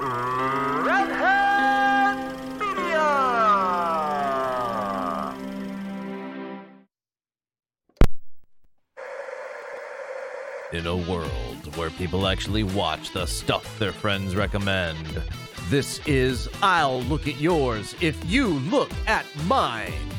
Media. In a world where people actually watch the stuff their friends recommend, this is I'll Look at Yours If You Look at Mine.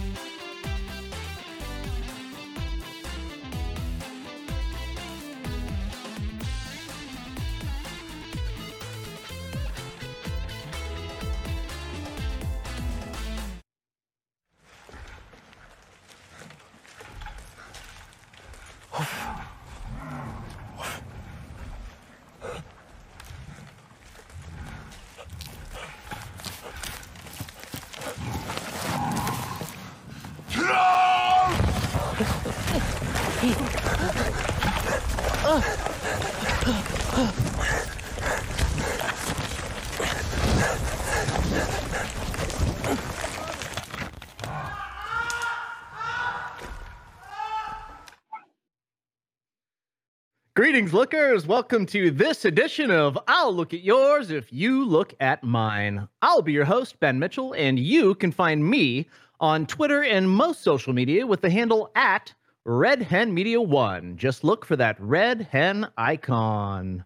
Lookers. Welcome to this edition of I'll Look at Yours If You Look at Mine. I'll be your host, Ben Mitchell, and you can find me on Twitter and most social media with the handle at Red Hen Media One. Just look for that red hen icon.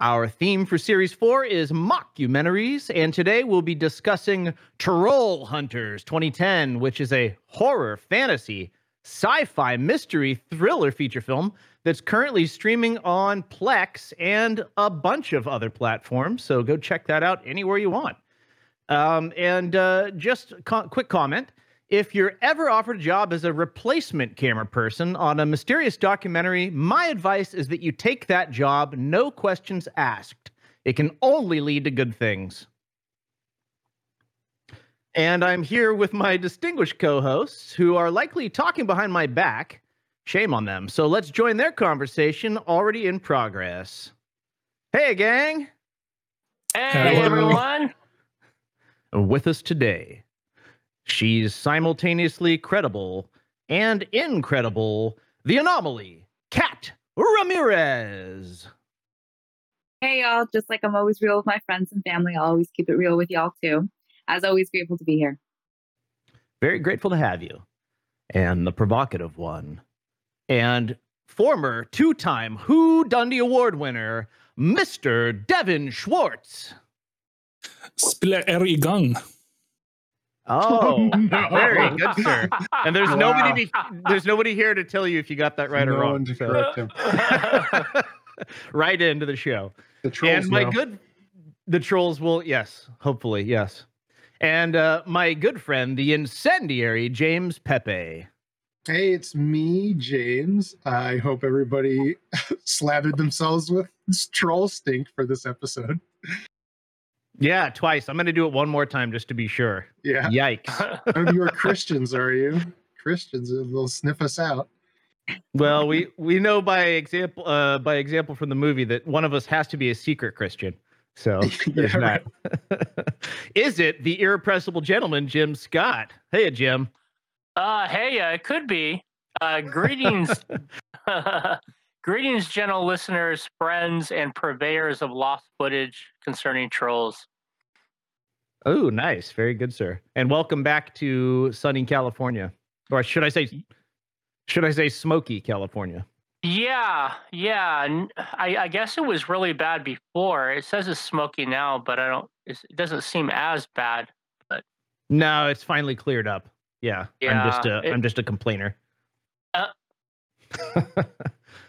Our theme for Series 4 is mockumentaries, and today we'll be discussing Troll Hunters 2010, which is a horror, fantasy, sci fi, mystery, thriller feature film that's currently streaming on Plex and a bunch of other platforms. So go check that out anywhere you want. Um, and uh, just co- quick comment if you're ever offered a job as a replacement camera person on a mysterious documentary, my advice is that you take that job, no questions asked. It can only lead to good things. And I'm here with my distinguished co hosts who are likely talking behind my back. Shame on them. So let's join their conversation already in progress. Hey, gang. Hey, Hello. everyone. With us today, she's simultaneously credible and incredible. The anomaly, Kat Ramirez. Hey y'all, just like I'm always real with my friends and family, I'll always keep it real with y'all too. As always, grateful to be here. Very grateful to have you. And the provocative one, and former two time Who Dundee Award winner, Mr. Devin Schwartz. Spiller er i gang. Oh, no. very good, sir. And there's nobody to, there's nobody here to tell you if you got that right or wrong. so- right into the show. The trolls and my know. good the trolls will yes, hopefully, yes. And uh, my good friend, the incendiary James Pepe. Hey, it's me, James. I hope everybody slathered themselves with troll stink for this episode. Yeah, twice. I'm gonna do it one more time just to be sure. Yeah. Yikes. Oh, you are Christians, are you? Christians uh, will sniff us out. well, we we know by example uh, by example from the movie that one of us has to be a secret Christian. So there's Yeah, that. Is it the irrepressible gentleman Jim Scott? Hey, Jim. Uh, hey, uh, it could be. Uh, greetings, greetings, gentle listeners, friends, and purveyors of lost footage concerning trolls. Oh, nice. Very good, sir. And welcome back to sunny California. Or should I say should I say smoky California? Yeah, yeah. n- I, I guess it was really bad before. It says it's smoky now, but I don't. It's, it doesn't seem as bad. No, it's finally cleared up. Yeah. I'm just Yeah, a it- am just a complainer. Uh.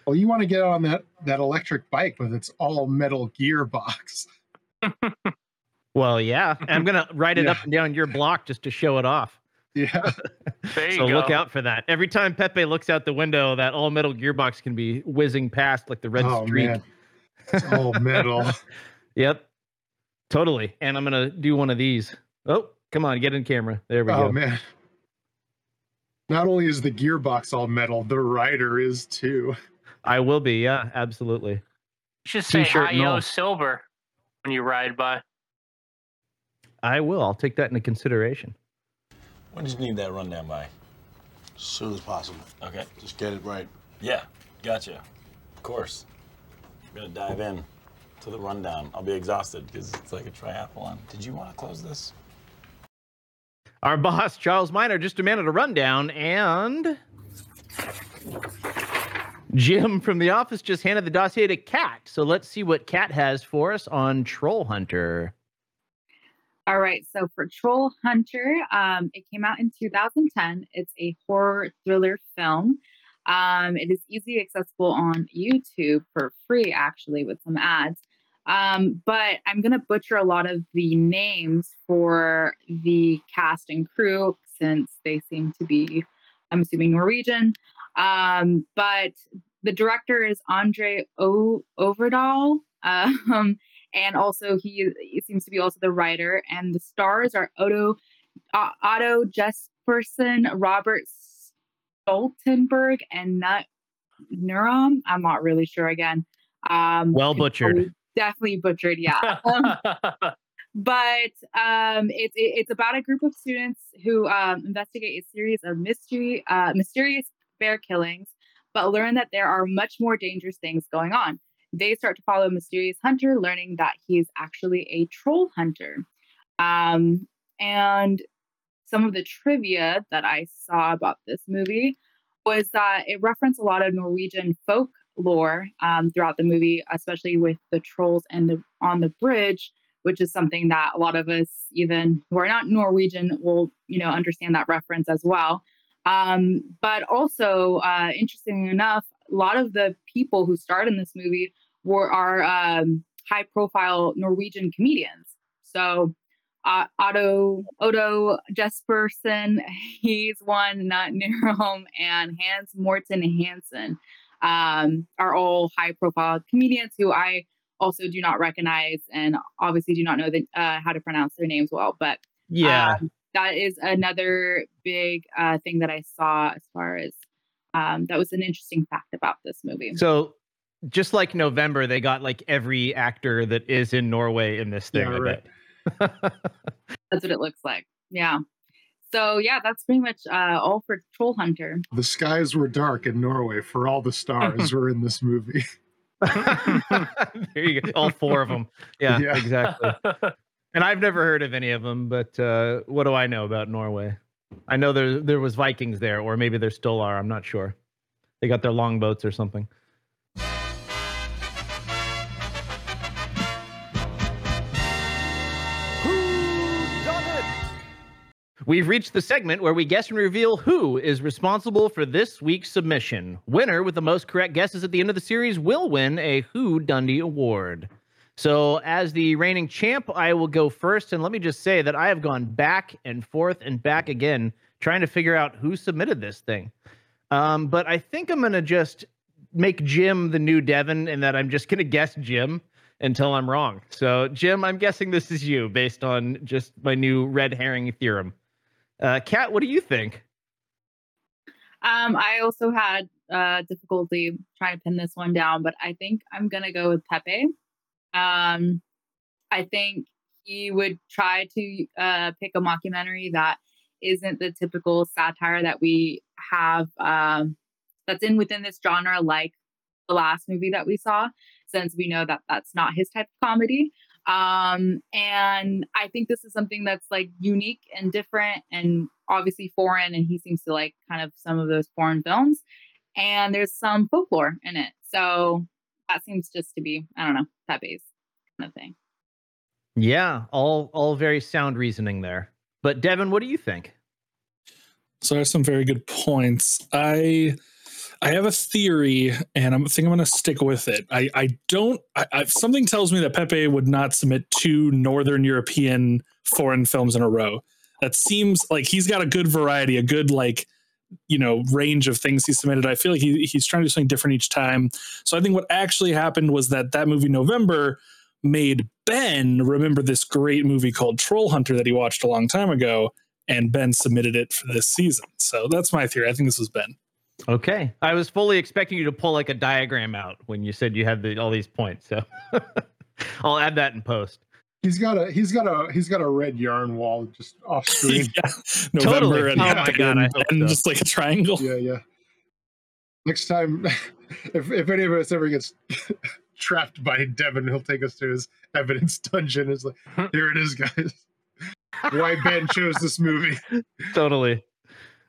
Well, you want to get on that that electric bike with its all metal gearbox. well, yeah. I'm gonna ride it Yeah. up and down your block just to show it off. Yeah. There you so go. look out for that. Every time Pepe looks out the window, that all metal gearbox can be whizzing past like the red oh streak. man. It's all metal. Yep. Totally. And I'm gonna do one of these. Oh, come on, get in camera. There we oh go. Oh man. Not only is the gearbox all metal, the rider is too. I will be, yeah, absolutely. You should say T-shirt and "Hi, yo, silver" when you ride by. I will. I'll take that into consideration. When did you need that rundown by? As soon as possible. Okay. Just get it right. Yeah, gotcha. Of course. I'm gonna dive in. to the rundown. I'll be exhausted because it's like a triathlon. Did you want to close this? Our boss, Charles Miner, just demanded a rundown, and Jim from the office just handed the dossier to Kat. So let's see what Kat has for us on Troll Hunter. All right, so for Troll Hunter, um, it came out in 2010. It's a horror thriller film. Um, it is easily accessible on YouTube for free, actually, with some ads. Um, but I'm going to butcher a lot of the names for the cast and crew since they seem to be, I'm assuming, Norwegian. Um, but the director is Andre o- Overdahl. Um, and also he, he seems to be also the writer. And the stars are Otto, uh, Otto Jespersen, Robert Stoltenberg, and Nut Nurum. I'm not really sure again. Um, Well butchered. definitely butchered. Yeah. Um, but um, it's it, it's about a group of students who um, investigate a series of mystery uh, mysterious bear killings, but learn that there are much more dangerous things going on. They start to follow a mysterious hunter, learning that he is actually a troll hunter. Um, and some of the trivia that I saw about this movie was that it referenced a lot of Norwegian folk lore um, throughout the movie, especially with the trolls and the on the bridge, which is something that a lot of us, even who are not Norwegian, will you know understand that reference as well. Um, but also, uh, interestingly enough, lot of the people who starred in this movie were are um, high-profile Norwegian comedians. So uh, Otto Odo Jespersen, he's one, Nut Nero, and Hans Morten Hansen um, are all high-profile comedians who I also do not recognize and obviously do not know the, uh, how to pronounce their names well. But Yeah. um, that is another big uh, thing that I saw as far as um, that was an interesting fact about this movie. So just like November, they got like every actor that is in Norway in this thing. Yeah, right. That's what it looks like. Yeah. So yeah, that's pretty much uh, all for Troll Hunter. The skies were dark in Norway for all the stars were in this movie. there you go. All four of them. Yeah, Yeah. exactly. And I've never heard of any of them, but uh, what do I know about Norway? I know there there was Vikings there, or maybe there still are. I'm not sure. They got their longboats or something. We've reached the segment where we guess and reveal who is responsible for this week's submission. Winner with the most correct guesses at the end of the series will win a Who Dundee Award. So, as the reigning champ, I will go first. And let me just say that I have gone back and forth and back again trying to figure out who submitted this thing. Um, but I think I'm going to just make Jim the new Devin and that I'm just going to guess Jim until I'm wrong. So, Jim, I'm guessing this is you based on just my new red herring theorem. Uh, Kat, what do you think? Um, I also had uh, difficulty trying to pin this one down, but I think I'm gonna go with Pepe. Um, I think he would try to uh, pick a mockumentary that isn't the typical satire that we have um, that's in within this genre, like the last movie that we saw, since we know that that's not his type of comedy. Um, and I think this is something that's like unique and different and obviously foreign. And he seems to like kind of some of those foreign films. And there's some folklore in it. So that seems just to be, I don't know, Pepe's kind of thing. Yeah, all all very sound reasoning there. But Devin, what do you think? So I have some very good points. I I have a theory, and I'm I think I'm going to stick with it. I I don't. I, I, something tells me that Pepe would not submit two Northern European foreign films in a row. That seems like he's got a good variety, a good like you know range of things he submitted. I feel like he, he's trying to do something different each time. So I think what actually happened was that that movie November made Ben remember this great movie called Troll Hunter that he watched a long time ago, and Ben submitted it for this season. So that's my theory. I think this was Ben. Okay, I was fully expecting you to pull like a diagram out when you said you had the, all these points. So I'll add that in post. He's got a he's got a he's got a red yarn wall just off screen. yeah. November Totally. and, Oh my God, I and just like a triangle. yeah, yeah. Next time, if if any of us ever gets trapped by Devin. He'll take us to his evidence dungeon. It's like, here it is, guys. Why Ben chose this movie. totally.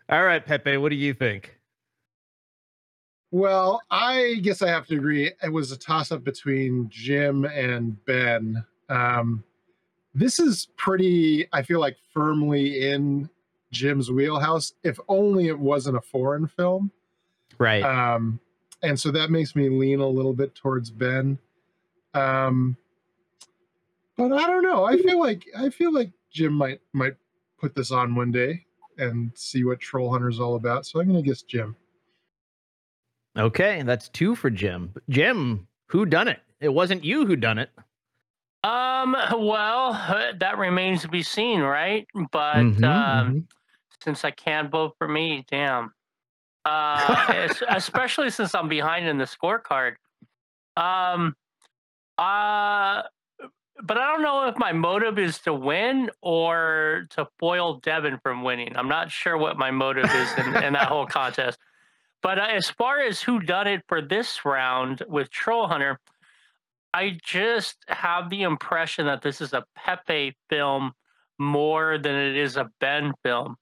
All right, Pepe, what do you think? Well, I guess I have to agree. It was a toss up between Jim and Ben. Um, this is pretty, I feel like, firmly in Jim's wheelhouse, if only it wasn't a foreign film. Right. Um, and so that makes me lean a little bit towards Ben. Um, but I don't know. I feel like I feel like Jim might might put this on one day and see what Troll Hunter's all about. So I'm gonna guess Jim. okay, that's two for Jim. Jim, who done it? It wasn't you who done it. Um, well, that remains to be seen, right? But Mhm, um, mhm. since I can't vote for me, damn. Uh, especially since I'm behind in the scorecard. Um, uh, but I don't know if my motive is to win or to foil Devin from winning. I'm not sure what my motive is in, in that whole contest. But uh, as far as who done it for this round with Troll Hunter, I just have the impression that this is a Pepe film more than it is a Ben film.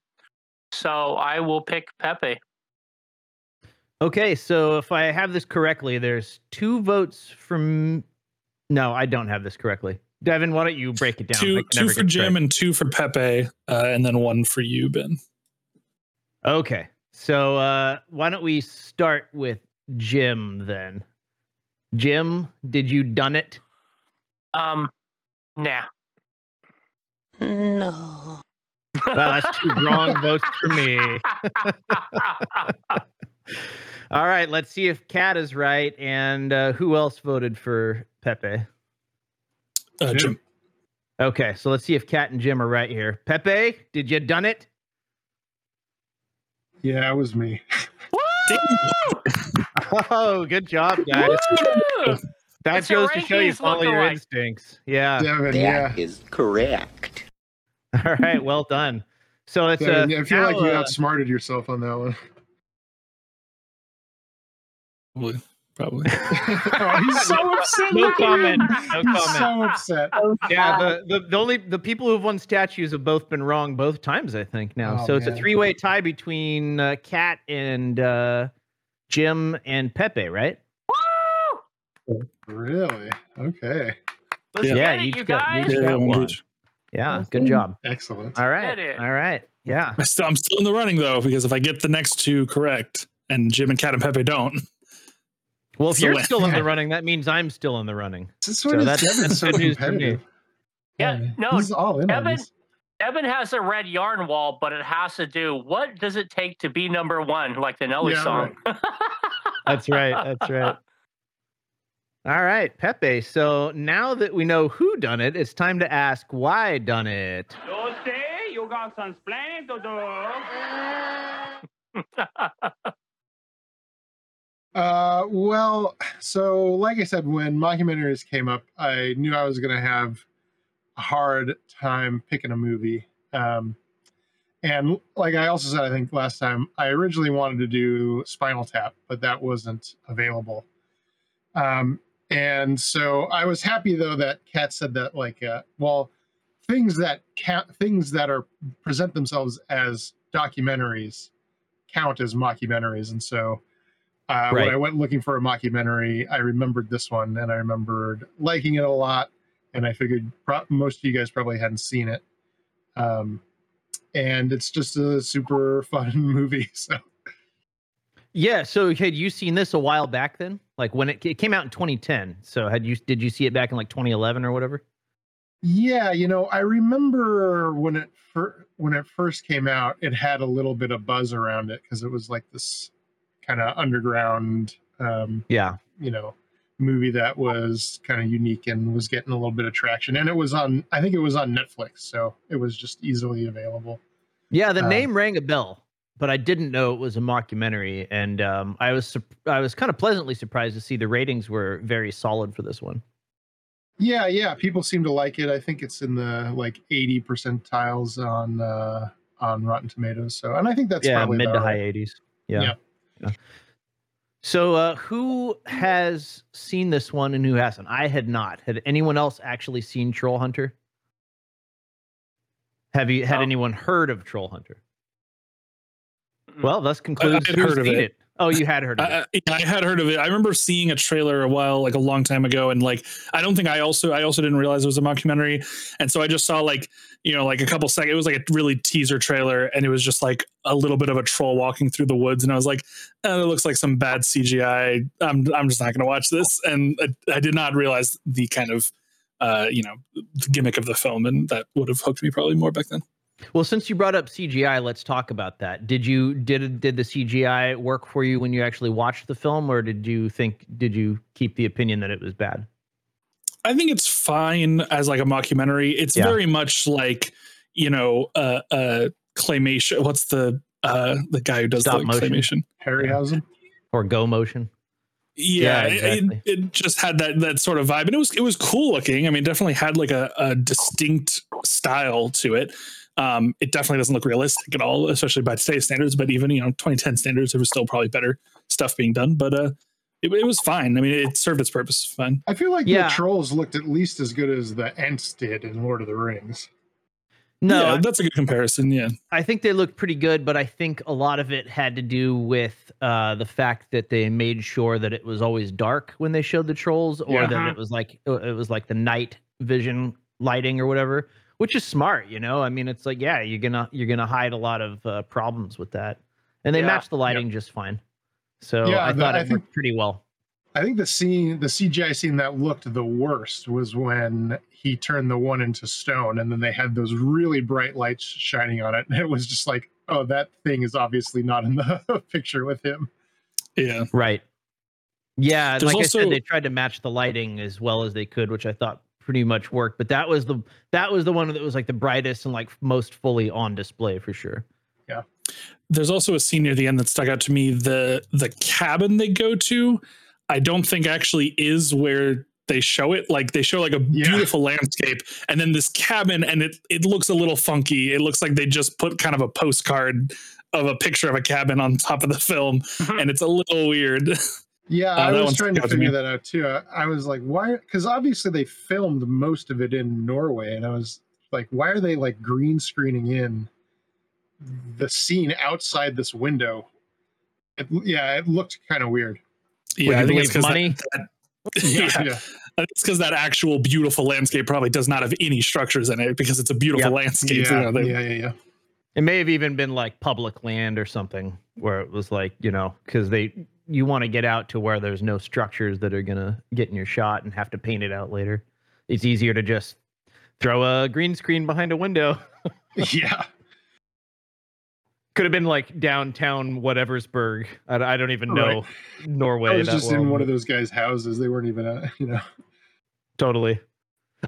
So I will pick Pepe. Okay, so if I have this correctly, there's two votes from. No, I don't have this correctly. Devin, why don't you break it down? Two two for Jim straight. and two for Pepe, uh, and then one for you, Ben. Okay, so uh, why don't we start with Jim then? Jim, did you done it? Um, nah. No. Well, that's two wrong votes for me. All right, let's see if Kat is right and uh, who else voted for Pepe. Uh, Jim. Okay, so let's see if Kat and Jim are right here. Pepe, did you done it? Yeah, it was me. Oh, good job, guys. Woo! That What's your goes to show you rankings follow looking your like? instincts. Yeah. Devin, yeah. is correct. All right, well done. So it's uh, Devin, I feel like now, you uh, outsmarted yourself on that one. Probably. Probably. oh, he's so upset. No Look at comment. him. No He's comment. so upset. Oh, Yeah, the, the, the only the people who've won statues have both been wrong both times, I think now. Oh, so it's a man. three way tie between uh, Kat and uh, Jim and Pepe, right? Woo! Really? Okay. Let's Yeah. Yeah, get you it, you got- you got yeah, one one. for each. Yeah, Awesome. good job. Excellent. All right. All right. Yeah. I still, I'm still in the running though, because if I get the next two correct, and Jim and Kat and Pepe don't, Well, if So you're what- still in the running, that means I'm still in the running. This So is that's- Devin that's so good news for me. competitive. Yeah, man. no, he's all in on this. Evan has a red yarn wall, but it has to do. What does it take to be number one, like the Nelly Yeah, song? That's right. That's right. All right, Pepe. So now that we know who done it, it's time to ask why done it. Yo say you got some explaining to do. Uh, well, so like I said, when mockumentaries came up, I knew I was going to have a hard time picking a movie. Um, and like I also said, I think last time, I originally wanted to do Spinal Tap, but that wasn't available. Um, and so I was happy though that Kat said that, like, uh, well, things that count, things that are present themselves as documentaries count as mockumentaries, and so uh, Right. when I went looking for a mockumentary, I remembered this one and I remembered liking it a lot. And I figured pro- most of you guys probably hadn't seen it. Um, and it's just a super fun movie. So Yeah. So had you seen this a while back then? Like when it, it came out in 2010. So had you did you see it back in like 2011 or whatever? yeah, you know, I remember when it fir- when it first came out, it had a little bit of buzz around it because it was like this kind of underground, um, Yeah. you know, movie that was kind of unique and was getting a little bit of traction. And it was on, I think it was on Netflix, so it was just easily available. Yeah. The Um, name rang a bell, but I didn't know it was a mockumentary, and um, I was sup- I was kind of pleasantly surprised to see the ratings were very solid for this one. Yeah, yeah, people seem to like it. I think it's in the like 80 percentiles on uh, on Rotten Tomatoes. So, and I think that's yeah, probably mid to high right. 80s. Yeah. Yeah. Yeah. So, uh, who has seen this one and who hasn't? I had not. Had anyone else actually seen Troll Hunter? Have you had No. anyone heard of Troll Hunter? Mm. Well, thus concludes heard of seen it. Oh, you had heard of it. I, I, I had heard of it. I remember seeing a trailer a while, like a long time ago, and like I don't think I also I also didn't realize it was a mockumentary, and so I just saw like you know like a couple seconds. It was like a really teaser trailer, and it was just like a little bit of a troll walking through the woods, and I was like, oh, it looks like some bad CGI. I'm I'm just not going to watch this, and I, I did not realize the kind of uh you know the gimmick of the film, and that would have hooked me probably more back then. Well, since you brought up CGI, let's talk about that. Did you did did the CGI work for you when you actually watched the film, or did you think did you keep the opinion that it was bad? I think it's fine as like a mockumentary. It's Yeah. very much like you know, uh, uh, claymation. What's the uh the guy who does Stop the motion? claymation? Harryhausen. Or go motion? Yeah, Yeah, it- exactly. it, it just had that that sort of vibe, and it was it was cool looking. I mean, definitely had like a, a distinct style to it. Um, it definitely doesn't look realistic at all, especially by today's standards. But even you know, 2010 standards, there was still probably better stuff being done. But uh, it, it was fine. I mean, it served its purpose fine. I feel like Yeah. the trolls looked at least as good as the Ents did in Lord of the Rings. No, yeah, I- that's a good comparison. Yeah. I think they looked pretty good, but I think a lot of it had to do with uh, the fact that they made sure that it was always dark when they showed the trolls, or Yeah. that Uh-huh. it was like it was like the night vision lighting or whatever, which is smart. You know, I mean, it's like yeah, you're gonna you're gonna hide a lot of uh, problems with that, and they Yeah. matched the lighting just fine. So Yeah, I the- thought I it think- worked pretty well. I think the scene, the CGI scene that looked the worst was when he turned the one into stone, and then they had those really bright lights shining on it, and it was just like, oh, that thing is obviously not in the picture with him. Yeah. Right. Yeah, There's like I said, they tried to match the lighting as well as they could, which I thought pretty much worked. But that was the that was the one that was like the brightest and like most fully on display for sure. Yeah. There's also a scene near the end that stuck out to me the the cabin they go to i don't think actually is where they show it like they show like a Yeah. beautiful landscape and then this cabin and it it looks a little funky it looks like they just put kind of a postcard of a picture of a cabin on top of the film and it's a little weird Yeah, Uh, I was trying to stuck to figure me. that out too. I, I was like, why? Because obviously they filmed most of it in Norway, and I was like, why are they like green screening in the scene outside this window? It, yeah, it looked kind of weird. yeah Would i think it's because money? that, yeah, yeah. it's because that actual beautiful landscape probably does not have any structures in it because it's a beautiful Yep. landscape you know, they- yeah, yeah, yeah. It may have even been like public land or something where it was like, you know, because they you want to get out to where there's no structures that are gonna get in your shot and have to paint it out later. It's easier to just throw a green screen behind a window. yeah. Could have been like downtown whateversburg. I, I don't even know Norway. I was just in one of those guys' houses. They weren't even, uh, you know. Totally.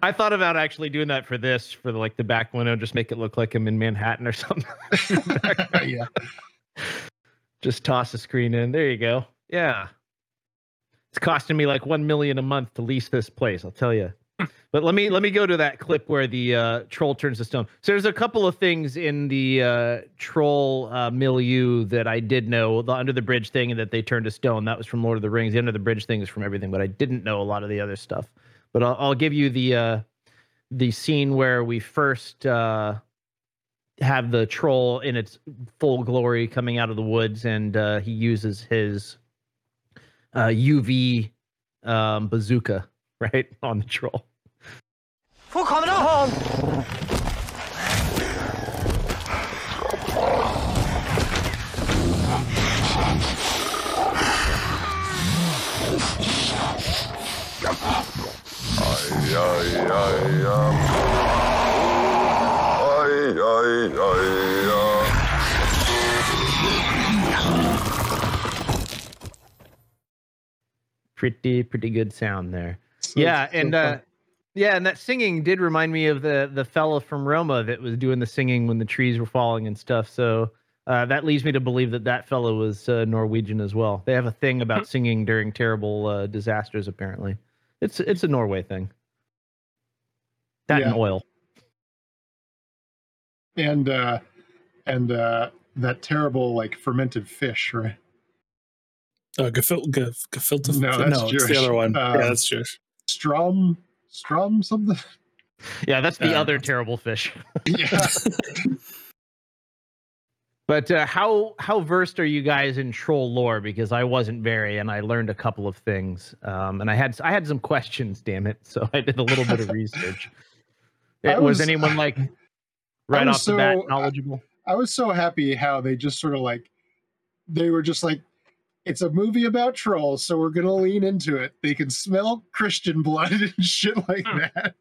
I thought about actually doing that for this, for like the back window, just make it look like I'm in Manhattan or something. yeah. Just toss a screen in. There you go. Yeah. It's costing me like one million a month to lease this place, I'll tell you. But let me let me go to that clip where the uh, troll turns to stone. So there's a couple of things in the uh, troll uh, milieu that I did know. The under the bridge thing and that they turned to stone. That was from Lord of the Rings. The under the bridge thing is from everything, but I didn't know a lot of the other stuff. But I'll, I'll give you the uh, the scene where we first uh, have the troll in its full glory coming out of the woods, and uh, he uses his uh, UV um, bazooka right on the troll. Pretty pretty good sound there. So- yeah, so and uh, yeah, and that singing did remind me of the the fella from Roma that was doing the singing when the trees were falling and stuff. So uh, that leads me to believe that that fellow was uh, Norwegian as well. They have a thing about singing during terrible uh, disasters. Apparently, it's it's a Norway thing. That and oil. And uh and uh that terrible like fermented fish right Uh, gefil- gef- gefilte. No, that's no, it's the other one. Uh, yeah, that's Jewish. Strum, Strum, something. Yeah, that's the Uh, other terrible fish. yeah. But uh, how how versed are you guys in troll lore? Because I wasn't very, and I learned a couple of things. Um, and I had I had some questions. Damn it! So I did a little bit of research. I was, was- anyone like right was off the bat so- knowledgeable? I was so happy how they just sort of like they were just like it's a movie about trolls, so we're gonna lean into it. They can smell Christian blood and shit like hmm. that.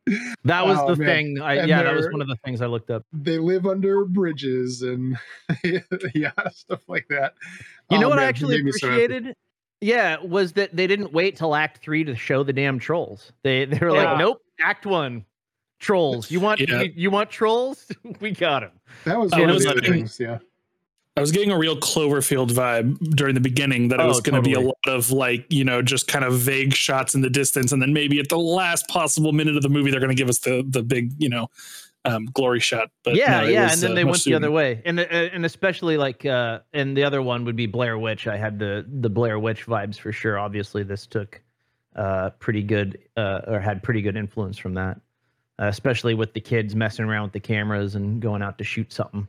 That was Oh, the man. thing. I, yeah, that was one of the things I looked up. They live under bridges and yeah, stuff like that. You know Oh, what man, I actually me so appreciated? yeah, was that they didn't wait till Act Three to show the damn trolls. They they were Yeah. like, nope, Act One, trolls. You want Yeah. you, you want trolls? we got them. That was I one of was the other things. Yeah. I was getting a real Cloverfield vibe during the beginning that it Oh, was going to be a lot of like, you know, just kind of vague shots in the distance. And then maybe at the last possible minute of the movie, they're going to give us the, the big, you know, um, glory shot. But yeah, no, yeah, was, and then uh, they much went the other way, and uh, and especially like, uh, and the other one would be Blair Witch. I had the the Blair Witch vibes for sure. Obviously, this took uh, pretty good uh, or had pretty good influence from that, uh, especially with the kids messing around with the cameras and going out to shoot something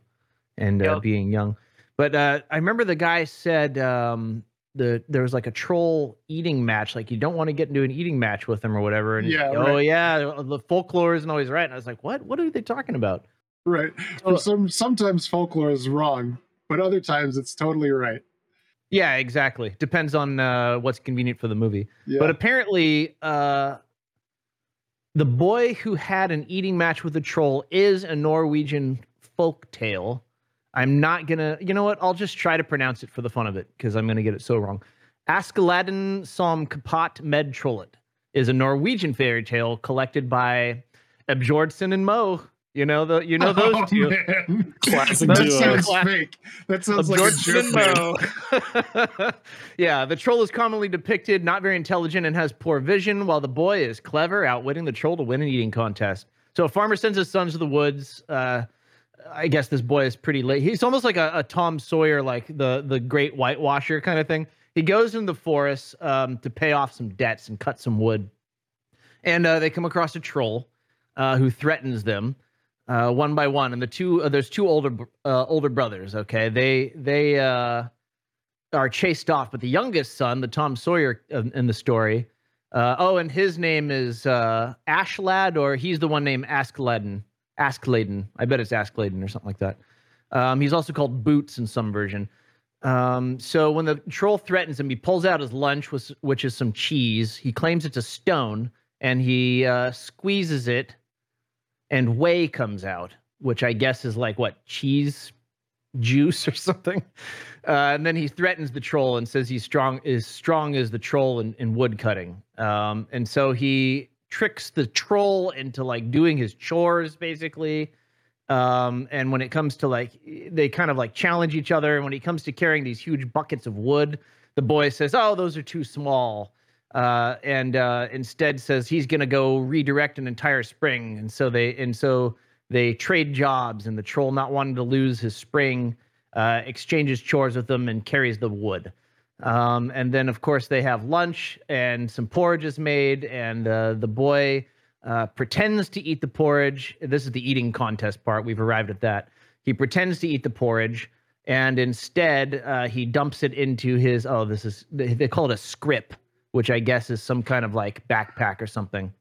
and uh, Yep. being young. But uh, I remember the guy said um, the there was like a troll eating match. Like you don't want to get into an eating match with them or whatever. And Yeah, oh right. yeah, the folklore isn't always right. And I was like, what? What are they talking about? Right. So- some sometimes folklore is wrong, but other times it's totally right. Yeah, exactly. Depends on uh, what's convenient for the movie. Yeah. But apparently, uh, the boy who had an eating match with a troll is a Norwegian folk tale. I'm not gonna. You know what? I'll just try to pronounce it for the fun of it because I'm gonna get it so wrong. Askeladden som kapat med trollet is a Norwegian fairy tale collected by Ebjordsson and Moe. You know the. You know those Oh, two. man. Classic That duo. sounds Class- fake. That sounds of like a George joke. Yeah, the troll is commonly depicted not very intelligent and has poor vision, while the boy is clever, outwitting the troll to win an eating contest. So a farmer sends his sons to the woods. Uh, I guess this boy is pretty late. He's almost like a, a Tom Sawyer, like the the great whitewasher kind of thing. He goes in the forest um, to pay off some debts and cut some wood, and uh, they come across a troll uh, who threatens them uh, one by one. And the two uh, there's two older uh, older brothers. Okay, they they uh, are chased off, but the youngest son, the Tom Sawyer in in the story. Uh, oh, and his name is uh, Ashlad, or he's the one named Askladen. Askladen. I bet it's Askladen or something like that. Um, he's also called Boots in some version. Um, so when the troll threatens him, he pulls out his lunch, which, which is some cheese. He claims it's a stone, and he uh, squeezes it, and whey comes out, which I guess is like what cheese juice or something. Uh, and then he threatens the troll and says he's strong, is strong as the troll in, in wood cutting. Um, and so he tricks the troll into like doing his chores basically. Um, and when it comes to like, they kind of like challenge each other. And when it comes to carrying these huge buckets of wood, the boy says, "Oh, those are too small." Uh, and uh, instead says he's going to go redirect an entire spring. And so they and so they trade jobs. And the troll, not wanting to lose his spring, uh, exchanges chores with them and carries the wood. Um, and then, of course, they have lunch and some porridge is made, and uh, the boy uh, pretends to eat the porridge. This is the eating contest part. We've arrived at that. He pretends to eat the porridge, and instead, uh, he dumps it into his. Oh, this is they, they call it a scrip, which I guess is some kind of like backpack or something.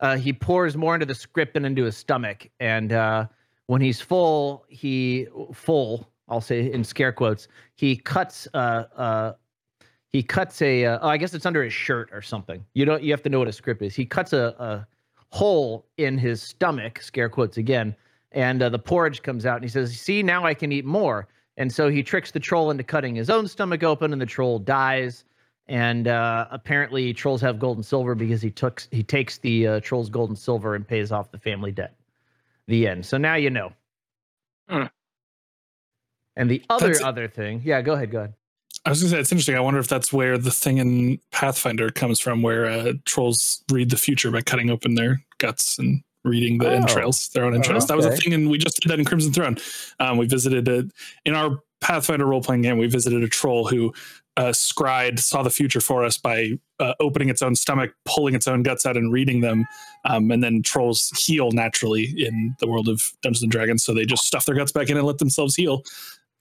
Uh, he pours more into the script and into his stomach, and uh, when he's full, he full. I'll say in scare quotes. He cuts uh uh he cuts a uh, oh, I guess it's under his shirt or something. You don't you have to know what a script is. He cuts a, a hole in his stomach, scare quotes again, and uh, the porridge comes out and he says, "See, now I can eat more." And so he tricks the troll into cutting his own stomach open and the troll dies. And uh, apparently trolls have gold and silver because he took he takes the uh, troll's gold and silver and pays off the family debt. The end. So now you know. Hmm. And the other That's- other thing, yeah, go ahead, go ahead. I was gonna say it's interesting. I wonder if that's where the thing in Pathfinder comes from, where uh, trolls read the future by cutting open their guts and reading the Oh. entrails, their own entrails. That was a thing, and we just did that in Crimson Throne. Um, we visited it in our Pathfinder role playing game, we visited a troll who uh, scried saw the future for us by uh, opening its own stomach, pulling its own guts out, and reading them. Um, and then trolls heal naturally in the world of Dungeons and Dragons, so they just stuff their guts back in and let themselves heal.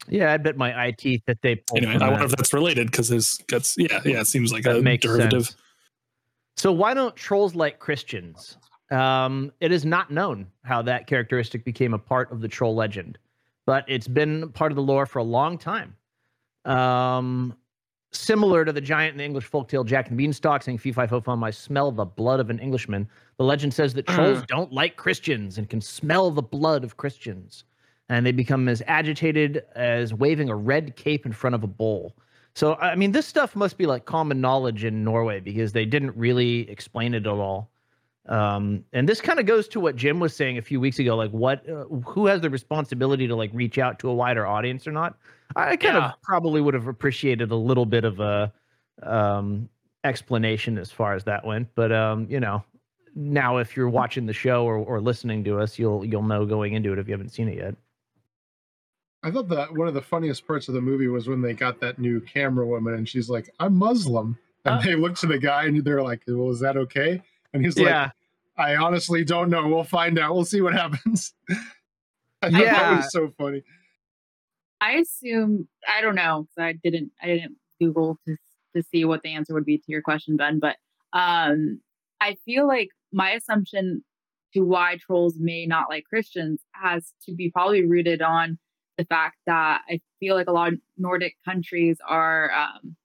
Yeah, I bet my eye teeth that they Anyway, I that. wonder if that's related because his guts. Yeah, yeah, it seems like That a derivative. sense. So why don't trolls like Christians? Um, it is not known how that characteristic became a part of the troll legend, but it's been part of the lore for a long time. Um, similar to the giant in the English folktale Jack and the Beanstalk saying "Fee fi fo fum, I smell the blood of an Englishman." The legend says that trolls don't like Christians and can smell the blood of Christians, and they become as agitated as waving a red cape in front of a bull. So I mean, this stuff must be like common knowledge in Norway because they didn't really explain it at all. Um, and this kind of goes to what Jim was saying a few weeks ago, like what, uh, who has the responsibility to like reach out to a wider audience or not? I kind Yeah. of probably would have appreciated a little bit of a um, explanation as far as that went, but um, you know, now if you're watching the show or, or listening to us, you'll you'll know going into it if you haven't seen it yet. I thought that one of the funniest parts of the movie was when they got that new camera woman and she's like, I'm Muslim. And Uh. they look to the guy and they're like, Well, is that okay? And he's like, yeah, I honestly don't know. We'll find out. We'll see what happens. I thought Yeah. that was so funny. I assume I don't know because I didn't I didn't Google to to see what the answer would be to your question, Ben. But um, I feel like my assumption to why trolls may not like Christians has to be probably rooted on the fact that I feel like a lot of Nordic countries are um,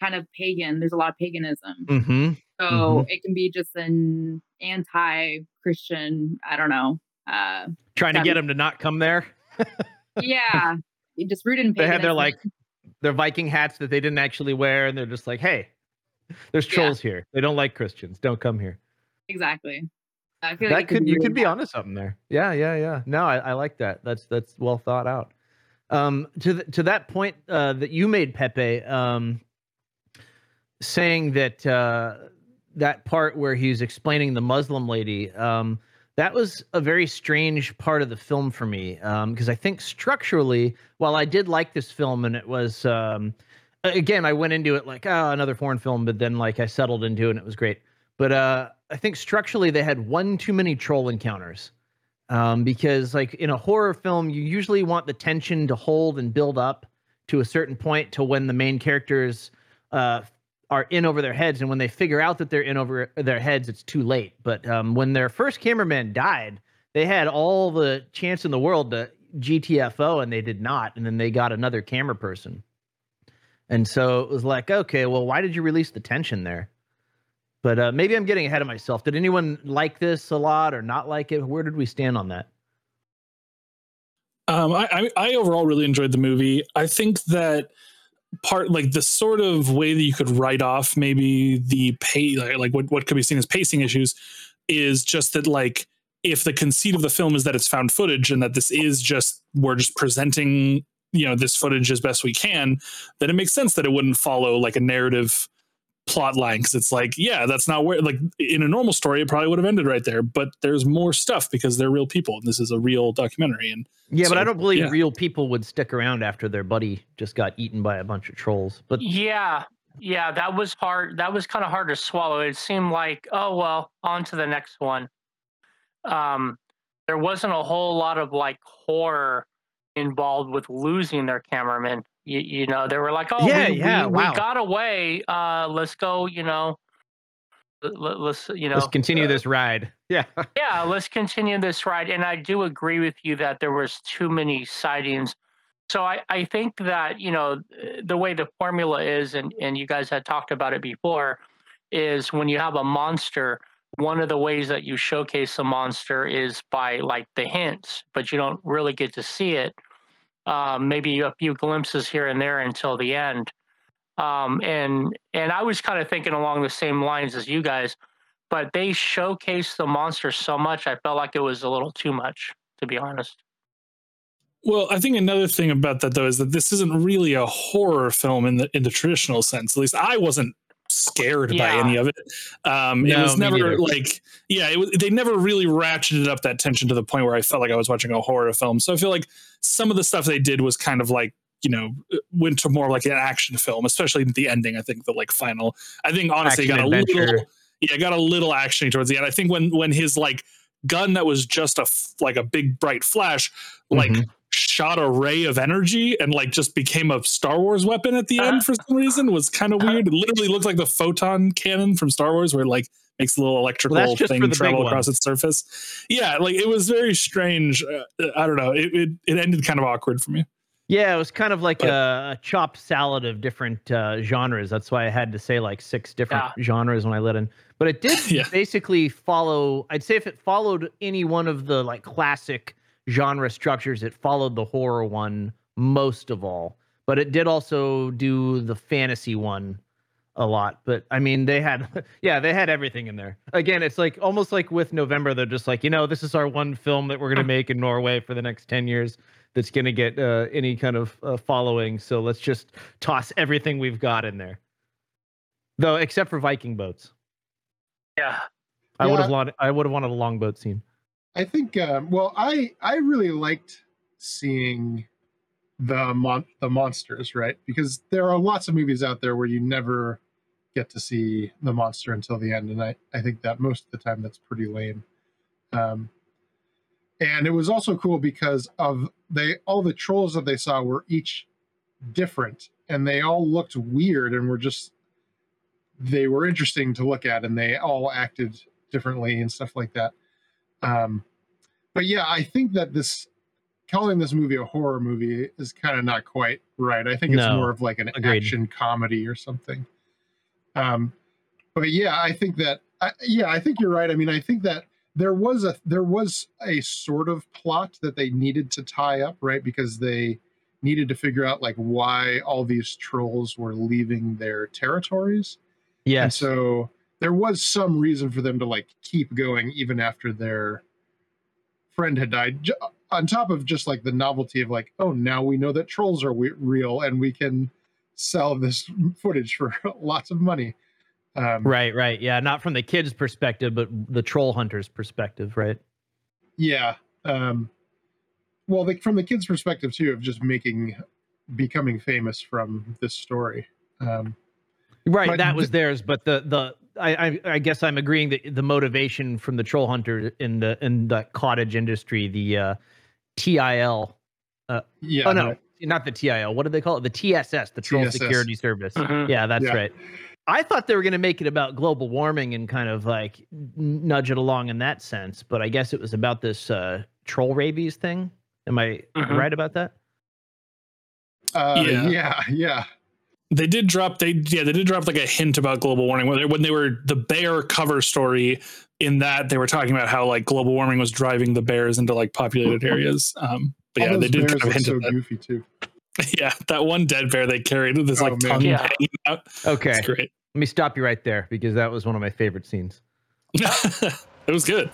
kind of pagan. There's a lot of paganism, mm-hmm. So it can be just an anti-Christian. I don't know. Uh, trying to get them to not come there. yeah, just rooted in they had their like their Viking hats that they didn't actually wear, and they're just like, "Hey, there's Yeah. trolls here. They don't like Christians. Don't come here." exactly. I feel like That it could you could be onto something there. Yeah, yeah, yeah. No, I, I like that. That's that's well thought out. Um, to th- to that point uh, that you made, Pepe, um, saying that uh, that part where he's explaining the Muslim lady, um, that was a very strange part of the film for me because I think structurally, while I did like this film and it was um, again, I went into it like oh another foreign film, but then like I settled into it and it was great. But uh, I think structurally they had one too many troll encounters um, because like in a horror film, you usually want the tension to hold and build up to a certain point to when the main characters uh, are in over their heads, and when they figure out that they're in over their heads, it's too late. But um, when their first cameraman died, they had all the chance in the world to GTFO, and they did not, and then they got another camera person. And so it was like, okay, well, why did you release the tension there? But uh, maybe I'm getting ahead of myself. Did anyone like this a lot or not like it? Where did we stand on that? Um, I, I I overall really enjoyed the movie. I think that part like the sort of way that you could write off maybe the pay like, like what what could be seen as pacing issues is just that like if the conceit of the film is that it's found footage and that this is just we're just presenting you know this footage as best we can then it makes sense that it wouldn't follow like a narrative plot line because it's like yeah that's not where like in a normal story it probably would have ended right there but there's more stuff because they're real people and this is a real documentary and Yeah, but I don't believe yeah. real people would stick around after their buddy just got eaten by a bunch of trolls. But Yeah, yeah, that was hard. That was kind of hard to swallow. It seemed like, oh well, on to the next one. Um, there wasn't a whole lot of like horror involved with losing their cameraman. You, you know, they were like, oh, Yeah, we, yeah, we, wow. we got away. Uh, let's go. You know, let, us you know, let's continue uh, this ride. Yeah. yeah, let's continue this ride. And I do agree with you that there was too many sightings. So I, I think that, you know, the way the formula is, and, and you guys had talked about it before, is when you have a monster, one of the ways that you showcase a monster is by like the hints, but you don't really get to see it. Um, maybe a few glimpses here and there until the end. Um, and and I was kind of thinking along the same lines as you guys but they showcased the monster so much i felt like it was a little too much to be honest Well, I think another thing about that though is that this isn't really a horror film in the in the traditional sense. At least I wasn't scared by any of it. Um, it was never like yeah, it was, they never really ratcheted up that tension to the point where I felt like I was watching a horror film. So I feel like some of the stuff they did was kind of like you know went to more like an action film, especially the ending. I think the like final. I think honestly got a adventure. little yeah, got a little actiony towards the end. I think when when his like gun that was just a, like a big bright flash like Mhm. Shot a ray of energy and like just became a Star Wars weapon at the end for some reason was kind of weird. It literally looked like the photon cannon from Star Wars where it like makes a little electrical for thing travel across its surface. Yeah, like it was very strange. Uh, I don't know. It, it it ended kind of awkward for me. Yeah, it was kind of like But- a, a chopped salad of different uh, genres. That's why I had to say like six different genres when I let in. But it did Yeah. basically follow. I'd say if it followed any one of the like classic genre structures, it followed the horror one most of all. But it did also do the fantasy one a lot. But I mean, they had yeah, they had everything in there. Again, it's like almost like with November, they're just like you know, this is our one film that we're gonna make in Norway for the next ten years that's going to get uh, any kind of uh, following. So let's just toss everything we've got in there. Though, except for Viking boats, Yeah. I would have wanted. I would have wanted a longboat scene. I think. Um, well, I I really liked seeing the mon- the monsters, right? Because there are lots of movies out there where you never get to see the monster until the end, and I I think that most of the time that's pretty lame. Um, and it was also cool because of they all the trolls that they saw were each different, and they all looked weird and were just they were interesting to look at, and they all acted differently and stuff like that. Um, but yeah, I think that this calling this movie a horror movie is kind of not quite right. I think it's No. more of like an Agreed. action comedy or something. Um, but yeah, I think that I, yeah, I think you're right. I mean, I think that there was a there was a sort of plot that they needed to tie up, right? Because they needed to figure out like why all these trolls were leaving their territories. And Yes. so there was some reason for them to like keep going even after their friend had died. On top of just like the novelty of like, oh, now we know that trolls are we- real and we can sell this footage for lots of money. Um, right. Right. Yeah. Not from the kids' perspective, but the troll hunter's perspective. Right. Yeah. Um, well, the, from the kids' perspective too, of just making, becoming famous from this story. Um, Right. That was th- theirs, but the the I, I I guess I'm agreeing that the motivation from the troll hunter in the in the cottage industry, the uh, TIL. yeah. oh no, right. not the TIL. What do they call it? The TSS, the Troll TSS. Security Service. Mhm. Yeah, that's Yeah. right. I thought they were going to make it about global warming and kind of like nudge it along in that sense, but I guess it was about this uh, troll rabies thing. Am I Mhm. right about that? Uh, Yeah. yeah. Yeah. They did drop they yeah they did drop like a hint about global warming when they, when they were the bear cover story in that they were talking about how like global warming was driving the bears into like populated areas. Um, but All yeah, they did kind of hint so at that. goofy too. Yeah, that one dead bear they carried with this Oh, like man. tongue Yeah. hanging out. Okay. It's great. Let me stop you right there because that was one of my favorite scenes. it was good.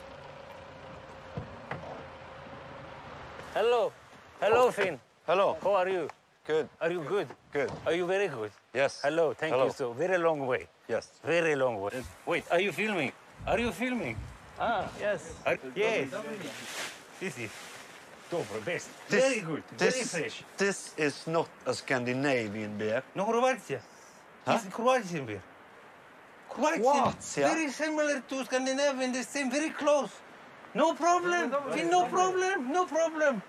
Hello. Hello, Finn. Hello. How are you? Good. Are you good? Good. Are you very good? Yes. Hello. Thank Hello. you so. Very long way. Yes. Very long way. Wait, are you filming? Are you filming? Ah, yes. Are, yes. This is Dobro, best. This- very good. Very fresh. this is not a Scandinavian beer. No, Croatia. Huh? It's Croatian beer. Croatian. Croatia? Very similar to Scandinavian. The same. Very close. No problem. Finn, no problem. No problem.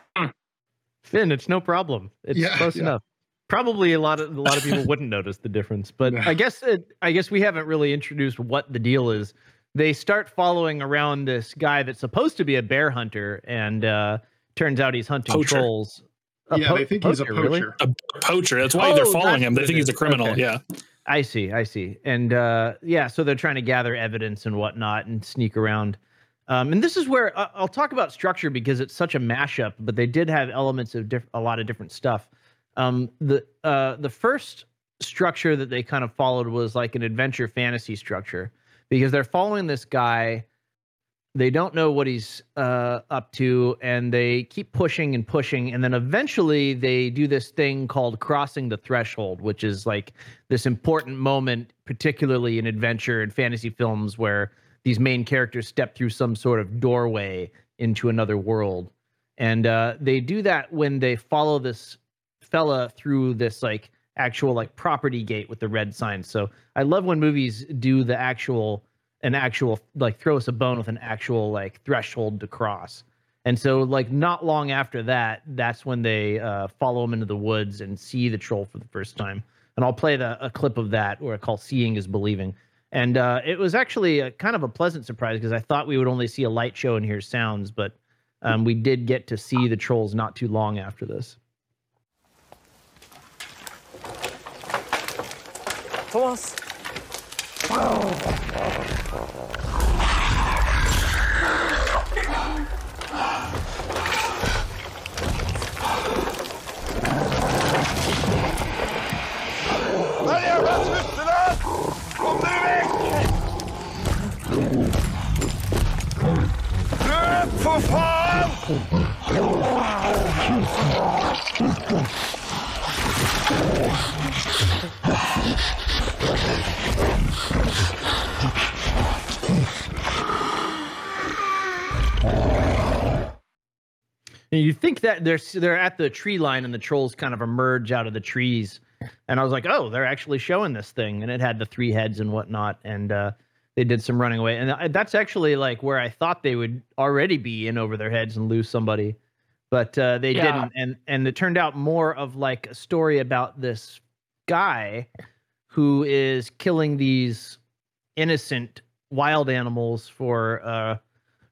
Finn, it's no problem. It's Yeah, close yeah. enough. Probably a lot of a lot of people wouldn't notice the difference, but No. I guess it, I guess we haven't really introduced what the deal is. They start following around this guy that's supposed to be a bear hunter, and uh, turns out he's hunting Poacher. trolls. A yeah, po- they think he's a poacher. really? A poacher. That's why Oh, they're following him. They think he's a criminal. Okay. Yeah. I see, I see, and uh, yeah, so they're trying to gather evidence and whatnot and sneak around. Um, and this is where I'll talk about structure because it's such a mashup, but they did have elements of diff- a lot of different stuff. Um, the uh, the first structure that they kind of followed was like an adventure fantasy structure because they're following this guy. They don't know what he's uh, up to, and they keep pushing and pushing, and then eventually they do this thing called crossing the threshold, which is like this important moment, particularly in adventure and fantasy films, where these main characters step through some sort of doorway into another world. And uh, they do that when they follow this fella through this like actual like property gate with the red sign. So I love when movies do the actual an actual like throw us a bone with an actual like threshold to cross. And so like not long after that, that's when they uh, follow him into the woods and see the troll for the first time. And I'll play the a clip of that where I call "Seeing is Believing." And uh, it was actually a, kind of a pleasant surprise because I thought we would only see a light show and hear sounds, but um, we did get to see the trolls not too long after this. Thomas. And you think that they're they're at the tree line and the trolls kind of emerge out of the trees, and I was like, oh, they're actually showing this thing, and it had the three heads and whatnot, and uh, they did some running away, and that's actually like where I thought they would already be in over their heads and lose somebody, but uh, they Yeah. didn't, and and it turned out more of like a story about this guy who is killing these innocent wild animals for uh,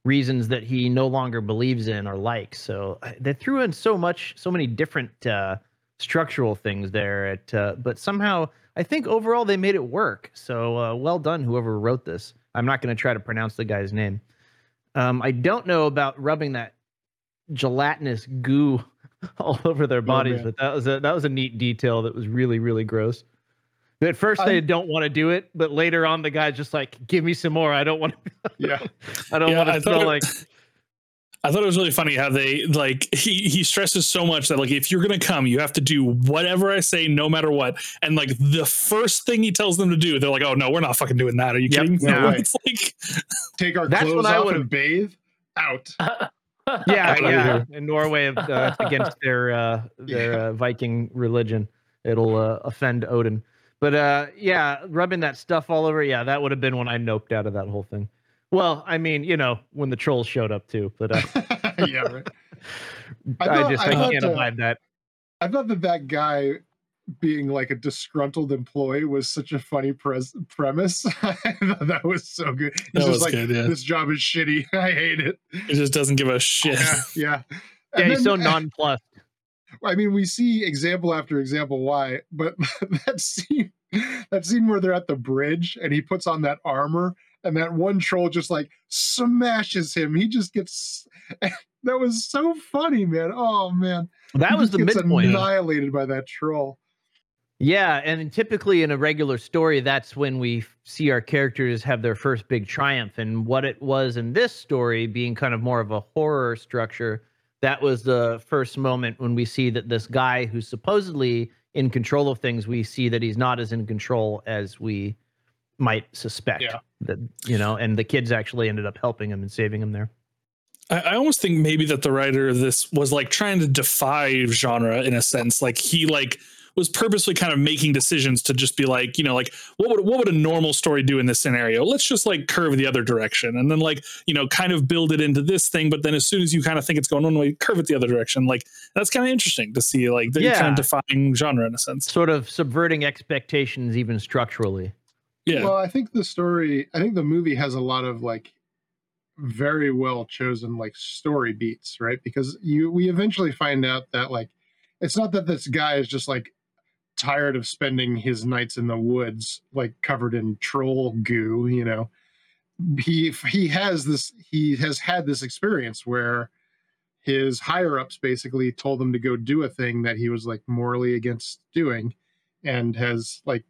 reasons that he no longer believes in or likes. So uh, they threw in so much, so many different uh, structural things there. At, uh, but somehow, I think overall they made it work. So uh, well done, whoever wrote this. I'm not going to try to pronounce the guy's name. Um, I don't know about rubbing that gelatinous goo all over their bodies, man. but that was a that was a neat detail that was really really gross. At first, they I- don't want to do it, but later on, the guy's just like, "Give me some more. I don't want to. Yeah. I don't Yeah, want to smell like." I thought it was really funny how they like he he stresses so much that like if you're gonna come, you have to do whatever I say, no matter what. And like the first thing he tells them to do, they're like, "Oh no, we're not fucking doing that. Are you Yep, kidding?" no way. it's like Take our That's clothes what I off would've- and bathe. Out. Yeah, That's yeah. In Norway, uh, against their uh, their Yeah. uh, Viking religion, it'll uh, offend Odin. But uh, yeah, rubbing that stuff all over, yeah, that would have been when I noped out of that whole thing. Well, I mean, you know, when the trolls showed up too, but uh, yeah, right. I I, just I I, can't uh, abide that. I thought that that guy being like a disgruntled employee was such a funny pres- premise. That was so good. He's That just was like, good, yeah. this job is shitty. I hate it. it just doesn't give a shit. Yeah, yeah. Yeah, And he's so then- nonplussed. I mean, we see example after example why, but that scene, that scene where they're at the bridge and he puts on that armor and that one troll just like smashes him. He just gets. That was so funny, man. Oh man, That He was the midpoint. Annihilated by that troll. Yeah, and typically in a regular story, that's when we see our characters have their first big triumph. And what it was in this story, being kind of more of a horror structure, that was the first moment when we see that this guy who's supposedly in control of things, we see that he's not as in control as we might suspect. Yeah. That you know, and the kids actually ended up helping him and saving him there. I, I almost think maybe that the writer of this was like trying to defy genre in a sense. Like he like was purposely kind of making decisions to just be like, you know, like what would what would a normal story do in this scenario? Let's just like curve the other direction, and then like you know, kind of build it into this thing. But then as soon as you kind of think it's going oh, one way, curve it the other direction. Like that's kind of interesting to see. Like they're kind Yeah. of defying genre in a sense. Sort of subverting expectations, even structurally. Yeah. Well, I think the story, I think the movie has a lot of like very well chosen like story beats, right? Because you we eventually find out that like it's not that this guy is just like tired of spending his nights in the woods like covered in troll goo, you know. He he has this he has had this experience where his higher ups basically told him to go do a thing that he was like morally against doing and has like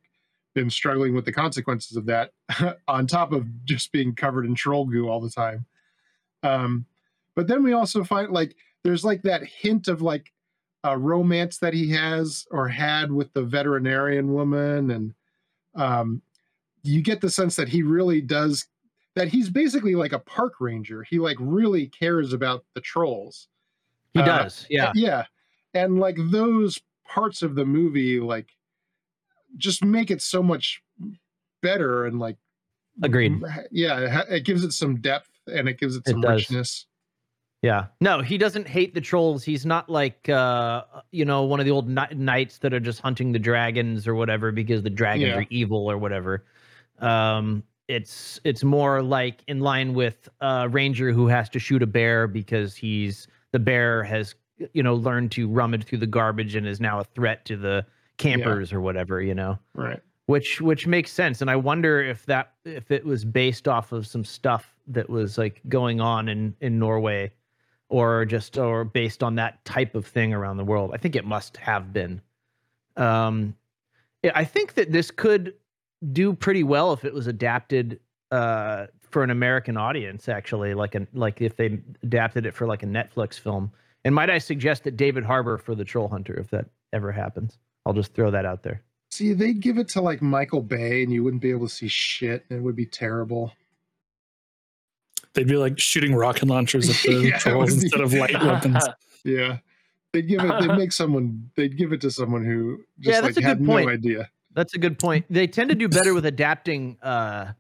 been struggling with the consequences of that on top of just being covered in troll goo all the time. Um but then we also find like there's like that hint of like a romance that he has or had with the veterinarian woman. And um you get the sense that he really does that he's basically like a park ranger. He like really cares about the trolls. He Uh, does, yeah. yeah. And like those parts of the movie like just make it so much better and like Agreed. yeah it, gives it some depth and it gives it It some does. richness Yeah. No, he doesn't hate the trolls. He's not like uh you know one of the old knights that are just hunting the dragons or whatever because the dragons Yeah. are evil or whatever. Um it's it's more like in line with a ranger who has to shoot a bear because he's the bear has you know learned to rummage through the garbage and is now a threat to the campers or whatever, you know? Right. Which which makes sense and i wonder if that if it was based off of some stuff that was like going on in in norway or just or based on that type of thing around the world. I think it must have been. Um i think that this could do pretty well if it was adapted uh for an american audience actually like an like if they adapted it for like a netflix film. And might i suggest that david harbour for the troll hunter if that ever happens i'll just throw that out there see they'd give it to like michael bay and you wouldn't be able to see shit and it would be terrible They'd be like shooting rocket launchers at the Yeah, trolls would be- instead of light weapons. yeah they'd give it they'd make someone they'd give it to someone who just Yeah, like that's a had good no point. idea That's a good point. They tend to do better with adapting uh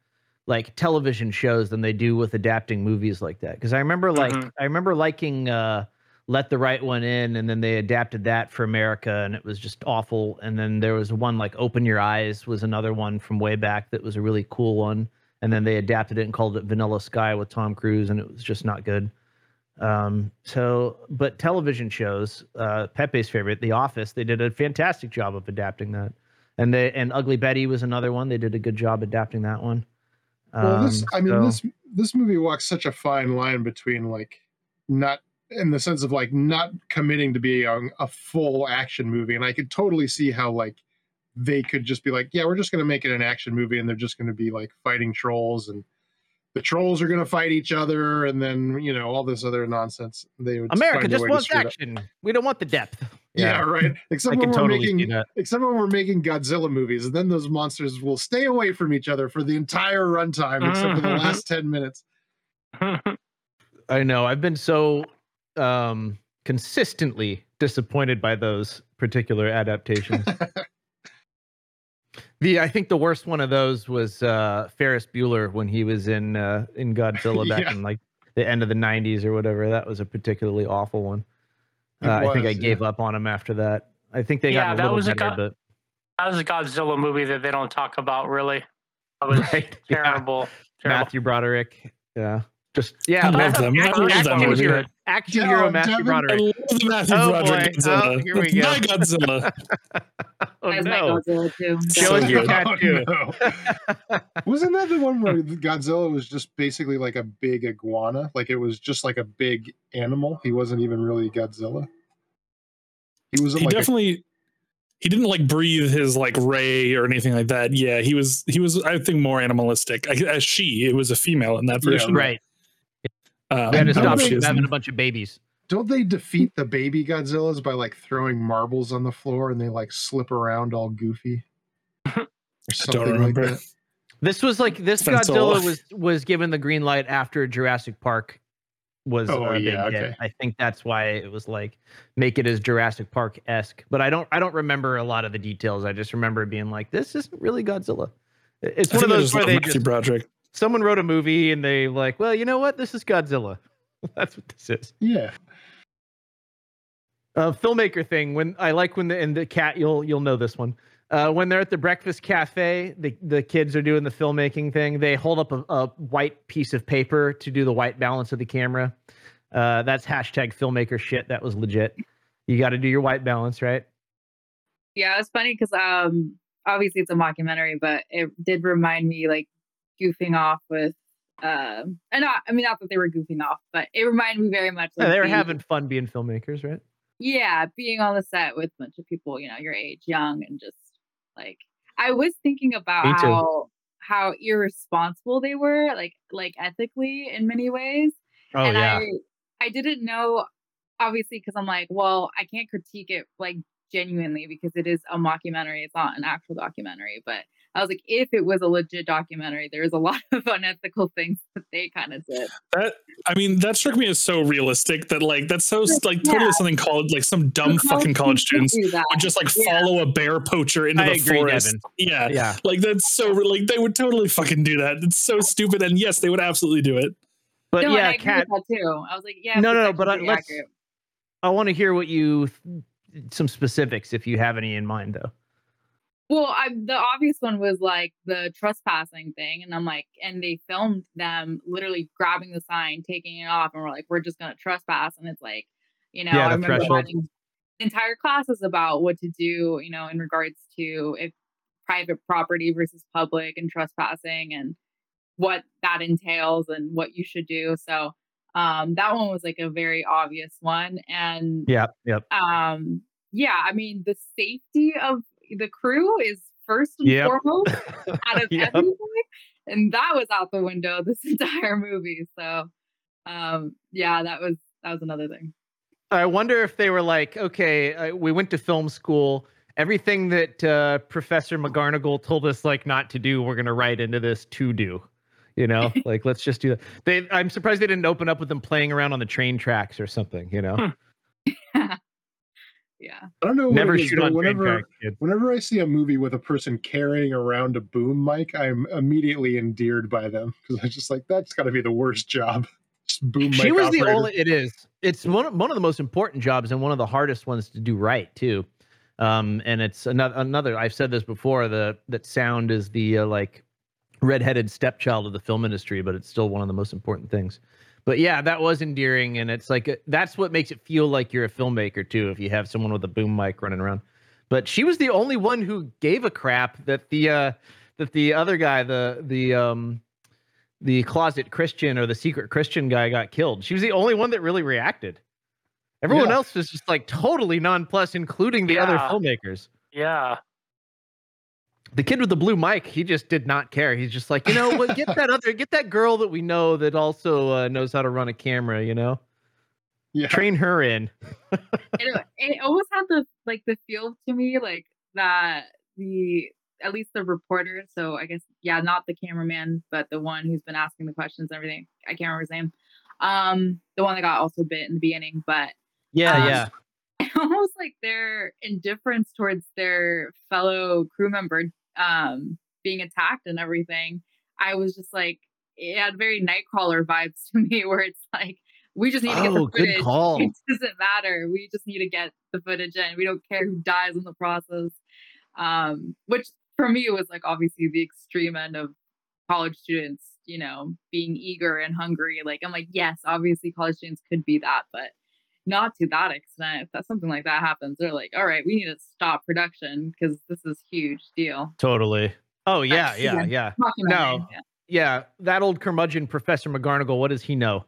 like television shows than they do with adapting movies like that. Because I remember like Mhm. I remember liking uh Let the Right One In and then they adapted that for America and it was just awful. And then there was one like Open Your Eyes was another one from way back that was a really cool one. And then they adapted it and called it Vanilla Sky with Tom Cruise and it was just not good. Um so but television shows, uh Pepe's favorite, The Office, they did a fantastic job of adapting that and they and Ugly Betty was another one. They did a good job adapting that one. Well, this Um, I mean so- this this movie walks such a fine line between like not in the sense of like not committing to be a, a full action movie, and I could totally see how like they could just be like, yeah, we're just going to make it an action movie, and they're just going to be like fighting trolls, and the trolls are going to fight each other, and then you know all this other nonsense. They would America just way wants screw it up. action. We don't want the depth. Yeah, right. Except I when can we're totally making except when we're making Godzilla movies, and then those monsters will stay away from each other for the entire runtime, except for the last ten minutes. I know. I've been so um consistently disappointed by those particular adaptations. the I think the worst one of those was uh Ferris Bueller when he was in uh in Godzilla back Yeah. in like the end of the 90s or whatever. That was a particularly awful one. It Uh, I think I was, gave yeah. up on him after that. I think they Yeah, got a that little was a better, go- but that was a Godzilla movie that they don't talk about really. That was Right, yeah. terrible. terrible. Matthew Broderick. Yeah. Just yeah, I love Matthew- them. I action, love that action movie. hero, action Yeah, hero oh, Matthew Devin- I Broderick. love the Matthew Oh, oh Broderick boy. Godzilla. Oh, here we go. my Godzilla. Oh That's my. Godzilla too. So your tattoo. Oh. Wasn't that the one where Godzilla was just basically like a big iguana? Like it was just like a big animal. He wasn't even really Godzilla. He wasn't He like a- definitely he didn't like breathe his like ray or anything like that. Yeah, he was he was I think more animalistic. I- As she, it was a female in that Yeah, version. Right. Um, We had to I stop if she him is having a bunch of babies. don't they defeat the baby Godzillas by like throwing marbles on the floor and they like slip around all goofy? Or I don't like remember. that. This was like this Been Godzilla was was given the green light after Jurassic Park was Oh, a big yeah, hit. okay. I think that's why it was like make it as Jurassic Park esque. But I don't I don't remember a lot of the details. I just remember being like this isn't really Godzilla. It's I one of those where they Matthew just Broderick. Someone wrote a movie and they like, well, you know what? This is Godzilla. that's what this is. Yeah. uh, filmmaker thing when I like when the and the cat you'll you'll know this one. Uh, when they're at the breakfast cafe, the the kids are doing the filmmaking thing. They hold up a, a white piece of paper to do the white balance of the camera. Uh, that's hashtag filmmaker shit. That was legit. You got to do your white balance, right? Yeah, it's funny because um obviously it's a mockumentary, but it did remind me like goofing off with um and not I mean not that they were goofing off, but it reminded me very much Yeah, they were being- having fun being filmmakers, right? yeah, being on the set with a bunch of people, you know, your age, young and just like I was thinking about how how irresponsible they were, like like ethically in many ways. Oh and yeah, I I didn't know obviously because I'm like, well, I can't critique it like genuinely because it is a mockumentary, it's not an actual documentary, but I was like, if it was a legit documentary, there's a lot of unethical things that they kind of did. That I mean, that struck me as so realistic that like that's so Like, like yeah. totally something called like some dumb fucking college students would just like Yeah. follow a bear poacher into I the agree, forest. Devin. Yeah. Yeah. Like that's so like they would totally fucking do that. It's so stupid. And yes, they would absolutely do it. But no, and I yeah, agree Kat, that too. I was like, yeah, No, no, no, but I- let's- accurate. I want to hear what you some specifics if you have any in mind though. Well, I, the obvious one was like the trespassing thing, and I'm like, and they filmed them literally grabbing the sign, taking it off, and we're like, we're just gonna trespass, and it's like, you know, Yeah, I remember threshold. having entire classes about what to do, you know, in regards to if private property versus public and trespassing and what that entails and what you should do. So um that one was like a very obvious one and Yep, yep. um yeah i mean the safety of the crew is first and Yep. foremost out of Yep. everything and that was out the window this entire movie so um yeah that was that was another thing I wonder if they were like, okay, uh, we went to film school. Everything that uh, Professor McGarnagle told us like not to do, we're gonna write into this to do. You know, like let's just do that. They, I'm surprised they didn't open up with them playing around on the train tracks or something. You know, yeah I don't know. Never it is, shoot on train whenever, tracks. Kid. Whenever I see a movie with a person carrying around a boom mic, I'm immediately endeared by them because I'm just like, that's got to be the worst job. Just boom She mic was the operator. only. It is. It's one of, one of the most important jobs and one of the hardest ones to do right too. Um, and it's another another. I've said this before. The that sound is the uh, like redheaded stepchild of the film industry, but it's still one of the most important things. But yeah, that was endearing, and it's like uh, that's what makes it feel like you're a filmmaker too. If you have someone with a boom mic running around, but she was the only one who gave a crap that the uh, that the other guy, the the um, the closet Christian or the secret Christian guy got killed. She was the only one that really reacted. Everyone Yeah. else was just like totally nonplussed, including the other filmmakers. Yeah. The kid with the blue mic, he just did not care. He's just like, you know what? Get that other, get that girl that we know that also uh, knows how to run a camera. You know, Yeah. train her in. it, it almost had the like the feel to me like that the at least the reporter so i guess yeah not the cameraman but the one who's been asking the questions and everything i can't remember his name um the one that got also bit in the beginning but Yeah, Um, yeah. almost like their indifference towards their fellow crew member um being attacked and everything i was just like it had very nightcrawler vibes to me where it's like we just need to get the Oh, good footage. call. it doesn't matter. We just need to get the footage in. We don't care who dies in the process. Um which for me was like obviously the extreme end of college students you know being eager and hungry. Like i'm like yes obviously college students could be that but not to that extent. If that something like that happens, they're like, all right, we need to stop production because this is huge deal. Totally. Oh yeah, That's- yeah, yeah. yeah. No. yeah. Yeah, that old curmudgeon Professor McGarnagle. What does he know?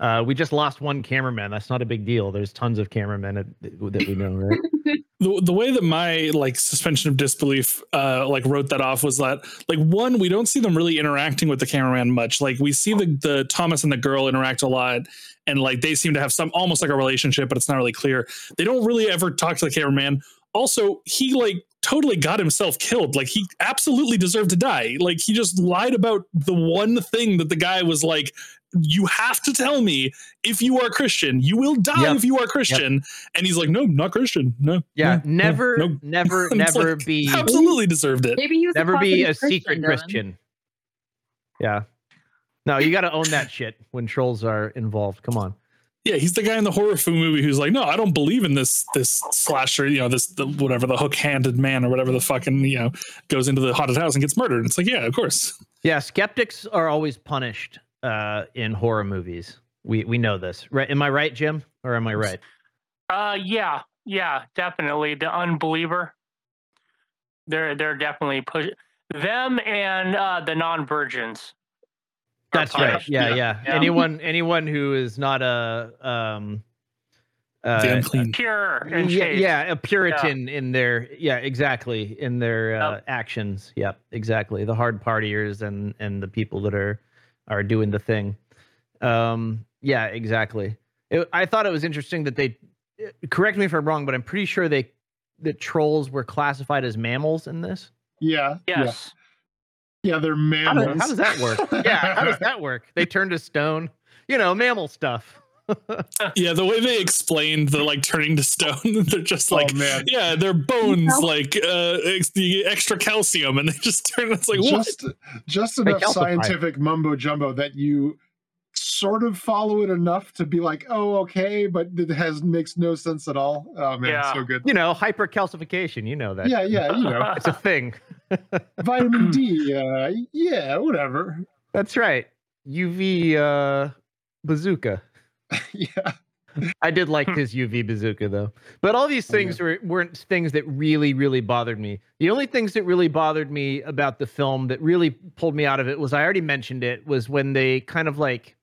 Uh, we just lost one cameraman. That's not a big deal. There's tons of cameramen that, that we know, right? the, the way that my like suspension of disbelief uh like wrote that off was that like one we don't see them really interacting with the cameraman much like we see the the thomas and the girl interact a lot and like they seem to have some almost like a relationship but it's not really clear they don't really ever talk to the cameraman also he like totally got himself killed like he absolutely deserved to die like he just lied about the one thing that the guy was like you have to tell me if you are christian you will die Yep. if you are christian and he's like no not christian no Yeah, no, no, never, no." never, never like, be, absolutely deserved it Maybe he was never be a closeted secret Devin. Christian. Yeah. No, you got to own that shit when trolls are involved. Come on. yeah he's the guy in the horror film movie who's like no i don't believe in this this slasher you know this the, whatever the hook-handed man or whatever the fucking you know goes into the haunted house and gets murdered and it's like yeah of course Yeah, skeptics are always punished uh, in horror movies. We we know this, right? Am I right, Jim, or am I right? Uh, yeah, yeah, definitely. The unbeliever. They're they're definitely push them and uh, the non-virgins. Are That's right. punished. Yeah, yeah. Yeah. Yeah. Anyone anyone who is not a um, uh, the unclean Pure and yeah, yeah, a Puritan in their yeah, exactly in their uh, Yep. actions. Yep, exactly. The hard partiers and and the people that are are doing the thing. Um, yeah, exactly. It, I thought it was interesting that they correct me if I'm wrong, but I'm pretty sure they that trolls were classified as mammals in this. Yeah. Yes. Yeah. Yeah, they're How, do- mammals. how does that work? Yeah, how does that work? They turn to stone. You know, mammal stuff. Yeah, the way they explained the like turning to stone, they're just like, oh man. yeah, their bones know? like uh ex- the extra calcium, and they just turn. It's like what? just just enough scientific mumbo jumbo that you sort of follow it enough to be like, oh, okay, but it has makes no sense at all. Oh man, Yeah. so good. You know, hypercalcification. You know that. Yeah, yeah, you know, It's a thing. vitamin D. Uh, yeah, whatever. That's right. UV uh, bazooka. yeah, I did like his UV bazooka though. But all these Oh, yeah. things were, weren't things that really, really bothered me. The only things that really bothered me about the film that really pulled me out of it was I already mentioned it was when they kind of like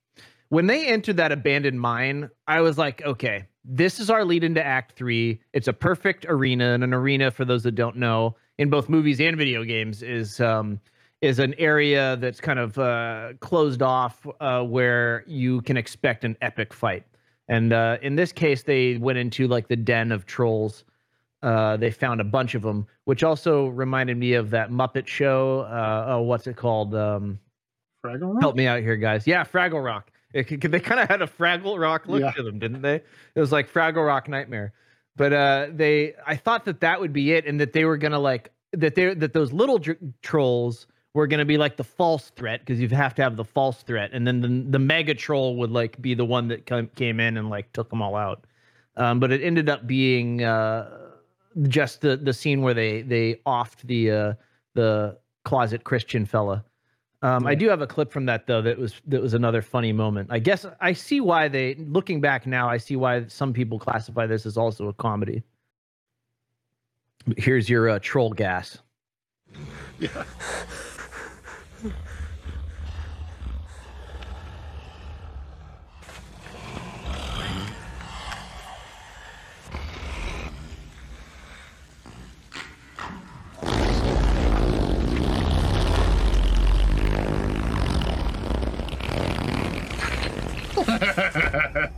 when they entered that abandoned mine, I was like, okay, this is our lead into act three. It's a perfect arena. And an arena, for those that don't know, in both movies and video games, is um is an area that's kind of uh, closed off uh, where you can expect an epic fight. And uh, in this case, they went into like the den of trolls. Uh, they found a bunch of them, which also reminded me of that Muppet show. Uh, oh, what's it called? Um, Fraggle Rock? help me out here, guys. Yeah, Fraggle Rock. It, they kind of had a Fraggle Rock look Yeah. to them, didn't they? It was like Fraggle Rock Nightmare. But uh, they, I thought that that would be it, and that they were gonna like that they that those little dr- trolls were gonna be like the false threat because you have to have the false threat, and then the the mega troll would like be the one that come, came in and like took them all out. Um, but it ended up being uh, just the the scene where they they offed the uh, the closet Christian fella. Um, I do have a clip from that though. That was that was another funny moment. I guess I see why they, looking back now, I see why some people classify this as also a comedy. Here's your uh, troll gas. Yeah.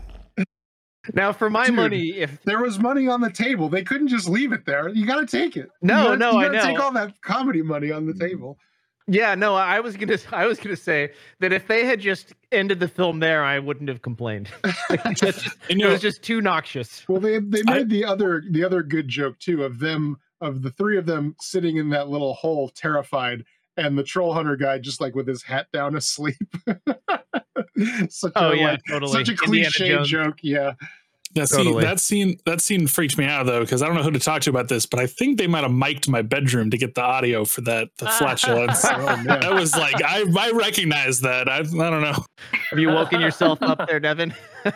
Now, for my Dude, money, if there was money on the table. They couldn't just leave it there. You got to take it. You No, gotta- no, you I gotta Take know. all that comedy money on the table. yeah, no, I was gonna, I was gonna say that if they had just ended the film there, I wouldn't have complained. It's just- it you know, was just too noxious. Well, they they I- made the other the other good joke too of them of the three of them sitting in that little hole, terrified, and the troll hunter guy just like with his hat down asleep. such Oh a, yeah, like, totally. such a cliche joke. Yeah, Yeah, see, Totally. that scene that scene freaked me out though because I don't know who to talk to about this, but I think they might have mic'd my bedroom to get the audio for that the flatulence. Oh, man. that was like I I recognize that. I I don't know. Have you woken yourself up there, Devin?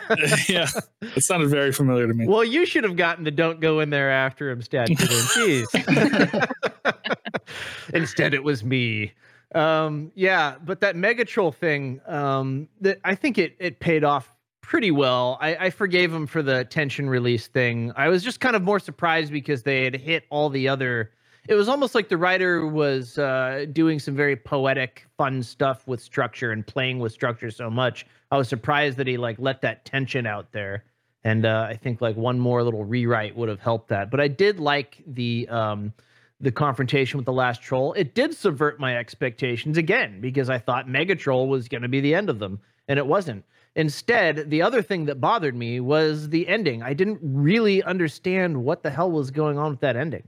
yeah, it sounded very familiar to me. Well, you should have gotten the "Don't go in there after him" statue. Jeez. Instead, it was me. Um, yeah, but that Megatroll thing, um, that I think it it paid off pretty well. I, I forgave him for the tension release thing. I was just kind of more surprised because they had hit all the other. It was almost like the writer was uh, doing some very poetic, fun stuff with structure and playing with structure so much. I was surprised that he like let that tension out there and uh, I think like one more little rewrite would have helped that. But I did like the um, the confrontation with the last troll. It did subvert my expectations again because I thought Megatroll was going to be the end of them, and it wasn't. Instead, the other thing that bothered me was the ending. I didn't really understand what the hell was going on with that ending.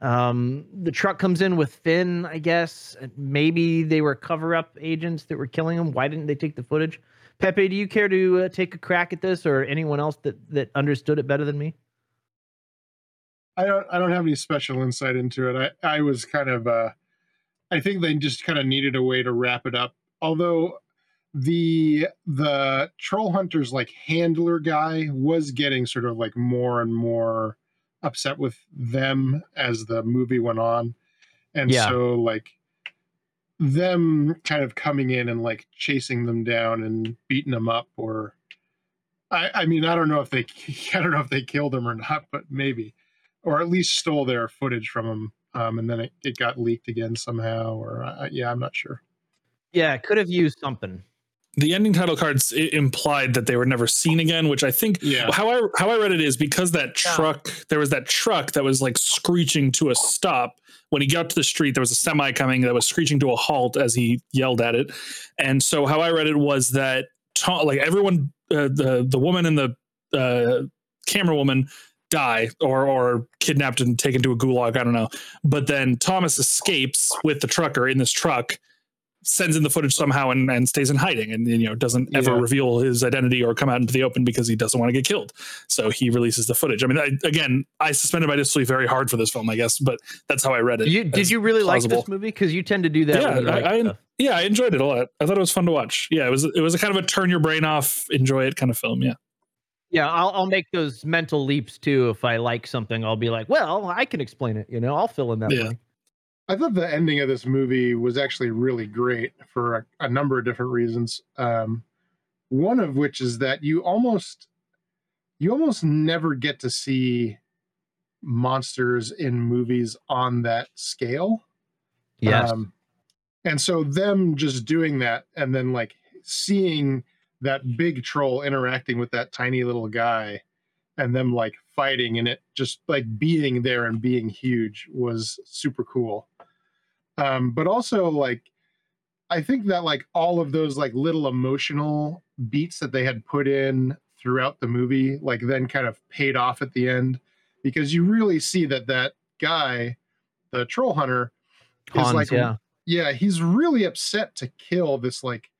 Um, the truck comes in with Finn, I guess. Maybe they were cover up agents that were killing him. Why didn't they take the footage? Pepe, do you care to uh, take a crack at this, or anyone else that that understood it better than me? I don't I don't have any special insight into it. I I was kind of uh, I think they just kind of needed a way to wrap it up. Although the the troll hunters like handler guy was getting sort of like more and more upset with them as the movie went on and Yeah. so like them kind of coming in and like chasing them down and beating them up or I, I mean I don't know if they I don't know if they killed them or not but maybe or at least stole their footage from them um, and then it, it got leaked again somehow or uh, yeah I'm not sure Yeah, could have used something. The ending title cards i- implied that they were never seen again, which I think Yeah. how I how I read it is because that Yeah. truck there was that truck that was like screeching to a stop when he got to the street. There was a semi coming that was screeching to a halt as he yelled at it, and so how I read it was that Tom, like everyone, uh, the the woman and the uh, camera woman die or or kidnapped and taken to a gulag. I don't know, but then Thomas escapes with the trucker in this truck sends in the footage somehow and, and stays in hiding and you know doesn't ever Yeah. reveal his identity or come out into the open because he doesn't want to get killed so he releases the footage i mean I, again i suspended my disbelief very hard for this film i guess but that's how i read it You, did you really like this movie? Because you tend to do that. Yeah, like I- I- yeah i enjoyed it a lot i thought it was fun to watch yeah it was it was a kind of a turn your brain off enjoy it kind of film yeah Yeah, I'll, I'll make those mental leaps too. If I like something, I'll be like, well, I can explain it. You know, I'll fill in that. Yeah. I thought the ending of this movie was actually really great for a, a number of different reasons. Um, one of which is that you almost you almost never get to see monsters in movies on that scale. Yes. Um, and so them just doing that and then like seeing that big troll interacting with that tiny little guy and them like fighting and it just like being there and being huge was super cool. Um, but also like I think that like all of those like little emotional beats that they had put in throughout the movie like then kind of paid off at the end because you really see that that guy the troll hunter Hans, is like yeah. yeah he's really upset to kill this like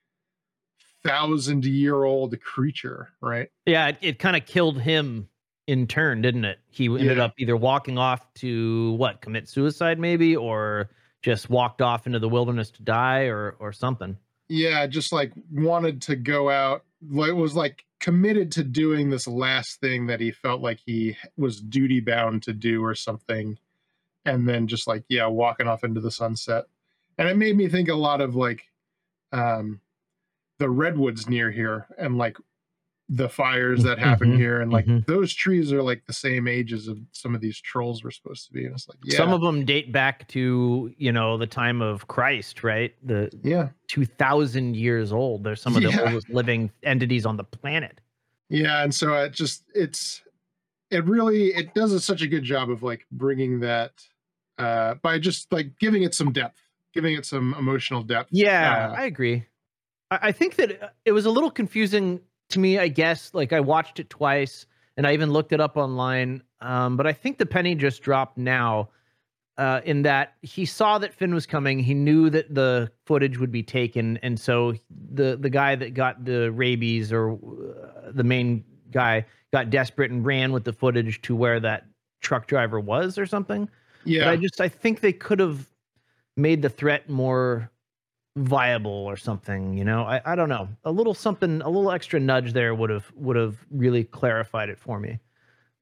thousand year old creature right Yeah, it, it kind of killed him in turn, didn't it? He ended Yeah. up either walking off to what, commit suicide maybe, or just walked off into the wilderness to die or or something. yeah just like wanted to go out It was like committed to doing this last thing that he felt like he was duty bound to do or something and then just like yeah walking off into the sunset and it made me think a lot of like um the redwoods near here and like the fires that happen Mhm, here and like mhm. those trees are like the same ages of some of these trolls were supposed to be and it's like yeah Some of them date back to you know the time of Christ, right? The yeah two thousand years old. They're some of the Yeah. oldest living entities on the planet. yeah and so it just it's it really it does a, such a good job of like bringing that uh by just like giving it some depth giving it some emotional depth Yeah, Uh, I agree. I, I think that it was a little confusing to me. I guess like I watched it twice, and I even looked it up online. Um, but I think the penny just dropped now. Uh, in that he saw that Finn was coming, he knew that the footage would be taken, and so the the guy that got the rabies or uh, the main guy got desperate and ran with the footage to where that truck driver was or something. But yeah I just I think they could have made the threat more viable or something. You know, I, I don't know. A little something, a little extra nudge there would have would have really clarified it for me.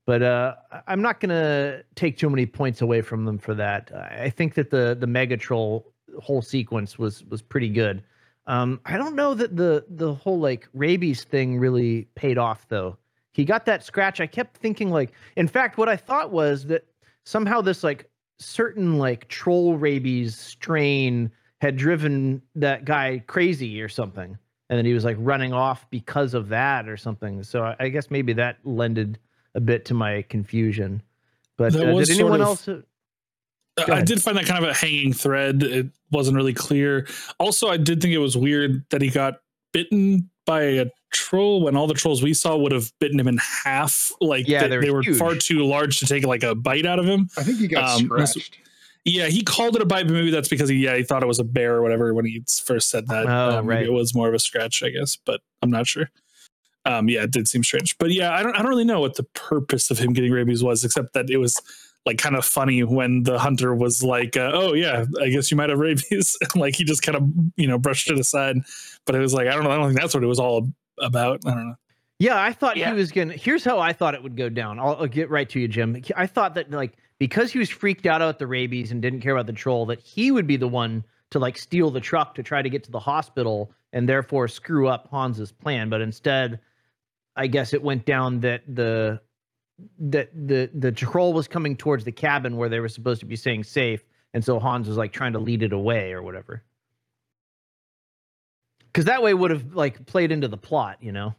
But uh, I'm not gonna take too many points away from them for that. I I think that the the Mega Troll whole sequence was was pretty good. Um, I don't know that the the whole like rabies thing really paid off though. He got that scratch. I kept thinking like, in fact, what I thought was that somehow this like certain like troll rabies strain had driven that guy crazy or something and then he was like running off because of that or something so i, I guess maybe that lended a bit to my confusion but That uh, was did sort anyone of- else I did find that kind of a hanging thread. It wasn't really clear. Also, I did think it was weird that he got bitten by a troll when all the trolls we saw would have bitten him in half. Like Yeah, they, they're they were huge. far too large to take like a bite out of him. i think he got Um, scratched Yeah, he called it a bite, but maybe that's because he yeah he thought it was a bear or whatever when he first said that. Oh, Uh, maybe right. It was more of a scratch, I guess, but I'm not sure. Um, yeah, it did seem strange, but yeah, I don't I don't really know what the purpose of him getting rabies was, except that it was like kind of funny when the hunter was like, uh, "Oh yeah, I guess you might have rabies," and like he just kind of you know brushed it aside. But it was like I don't know, I don't think that's what it was all about. I don't know. Yeah, I thought Yeah. he was gonna. Here's how I thought it would go down. I'll, I'll get right to you, Jim. I thought that like because he was freaked out about the rabies and didn't care about the troll, that he would be the one to like steal the truck to try to get to the hospital and therefore screw up Hans's plan. But instead, I guess it went down that the that the the troll was coming towards the cabin where they were supposed to be staying safe, and so Hans was like trying to lead it away or whatever. because that way would have like played into the plot, you know.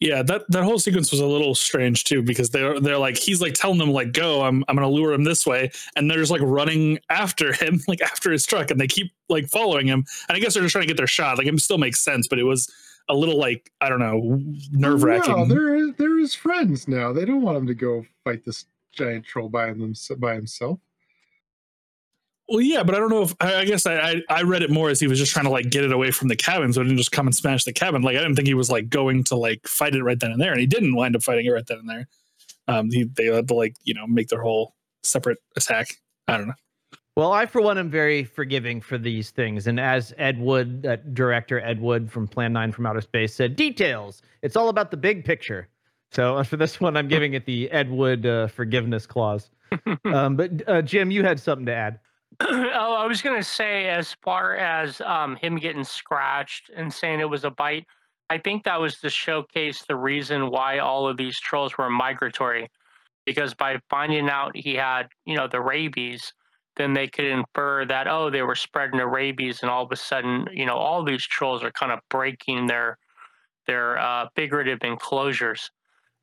Yeah, that that whole sequence was a little strange too because they're they're like he's like telling them like go I'm I'm gonna lure him this way and they're just like running after him like after his truck and they keep like following him and I guess they're just trying to get their shot like it still makes sense but it was a little like I don't know nerve No, wracking. they're they're his friends now. They don't want him to go fight this giant troll by him by himself. Well, yeah, but I don't know if I, I guess I, I I read it more as he was just trying to like get it away from the cabin, so it didn't just come and smash the cabin. Like I didn't think he was like going to like fight it right then and there, and he didn't wind up fighting it right then and there. Um, he, they had to like you know make their whole separate attack. I don't know. Well, I for one am very forgiving for these things, and as Ed Wood, uh, director Ed Wood from Plan Nine from Outer Space said, details. It's all about the big picture. So for this one, I'm giving it the Ed Wood uh, forgiveness clause. um, but uh, Jim, you had something to add. oh, I was gonna say, as far as um, him getting scratched and saying it was a bite, I think that was to showcase the reason why all of these trolls were migratory, because by finding out he had, you know, the rabies, then they could infer that oh, they were spreading the rabies, and all of a sudden, you know, all these trolls are kind of breaking their their uh, figurative enclosures.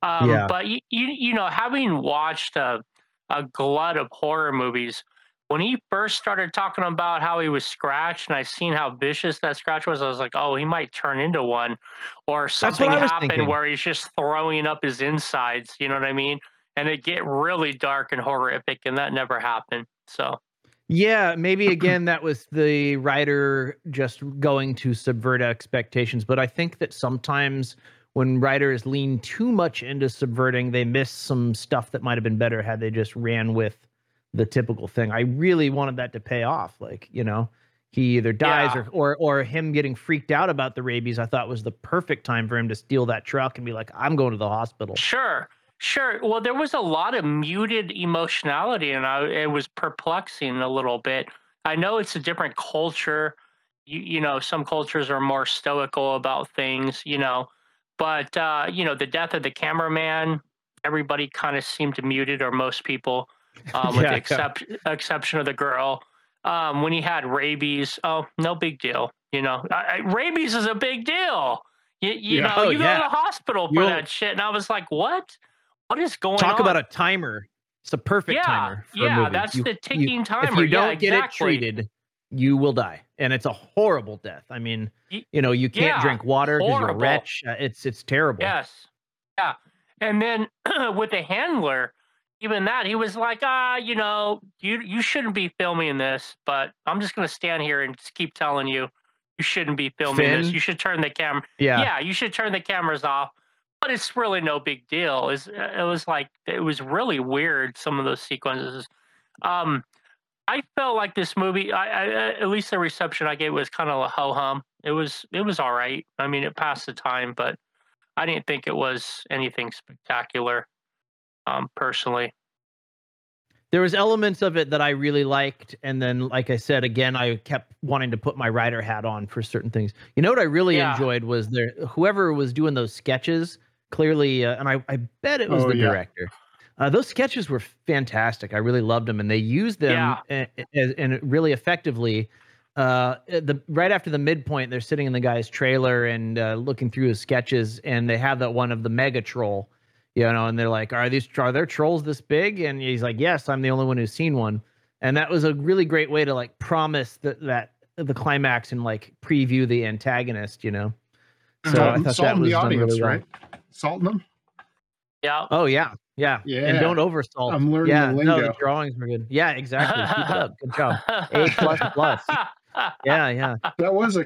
Um, Yeah. But you, you, you know, having watched a, a glut of horror movies, when he first started talking about how he was scratched and I seen how vicious that scratch was, I was like, oh, he might turn into one. Or something happened thinking. where he's just throwing up his insides, you know what I mean? And it get really dark and horrific, and that never happened. So Yeah, maybe again that was the writer just going to subvert expectations. But I think that sometimes when writers lean too much into subverting, they miss some stuff that might have been better had they just ran with the typical thing. I really wanted that to pay off. Like, you know, he either dies Yeah. or, or or him getting freaked out about the rabies. I thought was the perfect time for him to steal that truck and be like, I'm going to the hospital. Sure, sure. Well, there was a lot of muted emotionality, and I, it was perplexing a little bit. I know it's a different culture. You, you know, some cultures are more stoical about things, you know, but, uh, you know, the death of the cameraman, everybody kind of seemed muted or most people, um, with Yeah, the yeah. exception of the girl. Um, when he had rabies, oh, no big deal. You know, I, I, rabies is a big deal. You, you Yeah. know, Oh, you go to the hospital for You'll- that shit. And I was like, what? What is going Talk on? Talk about a timer. It's a perfect Yeah, timer. Yeah, that's You- the you- ticking timer. If you don't get it treated, you will die, and it's a horrible death. I mean, you know, you can't drink water because you're a wretch. Uh, It's it's terrible. Yes. Yeah. And then with the handler, even that, he was like, ah, you know, you you shouldn't be filming this, but I'm just gonna stand here and just keep telling you you shouldn't be filming this. You should turn the camera Yeah. yeah, you should turn the cameras off. But it's really no big deal. It's, it was like it was really weird. Some of those sequences. Um, I felt like this movie. I, I at least the reception I gave was kind of a ho hum. It was it was all right. I mean, it passed the time, but I didn't think it was anything spectacular. Um, personally, There was elements of it that I really liked, and then, like I said again, I kept wanting to put my writer hat on for certain things. You know what I really Yeah. enjoyed was there whoever was doing those sketches. Clearly, uh, and I, I bet it was Oh, the yeah. director. Uh, those sketches were fantastic. I really loved them, and they used them Yeah. a- a- and really effectively. Uh, the right after the midpoint, they're sitting in the guy's trailer and uh, looking through his sketches, and they have that one of the mega troll, you know, and they're like, "Are these are there trolls this big?" And he's like, "Yes, I'm the only one who's seen one." And that was a really great way to like promise that that the climax and like preview the antagonist, you know. So I Salting- thought that was the done audience, really well. right? Salting them. yeah. Oh yeah, yeah, Yeah. And don't oversalt. I'm learning yeah, the no, the drawings were good. Yeah, exactly. Keep up. Good job. A plus plus. Yeah, yeah. That was a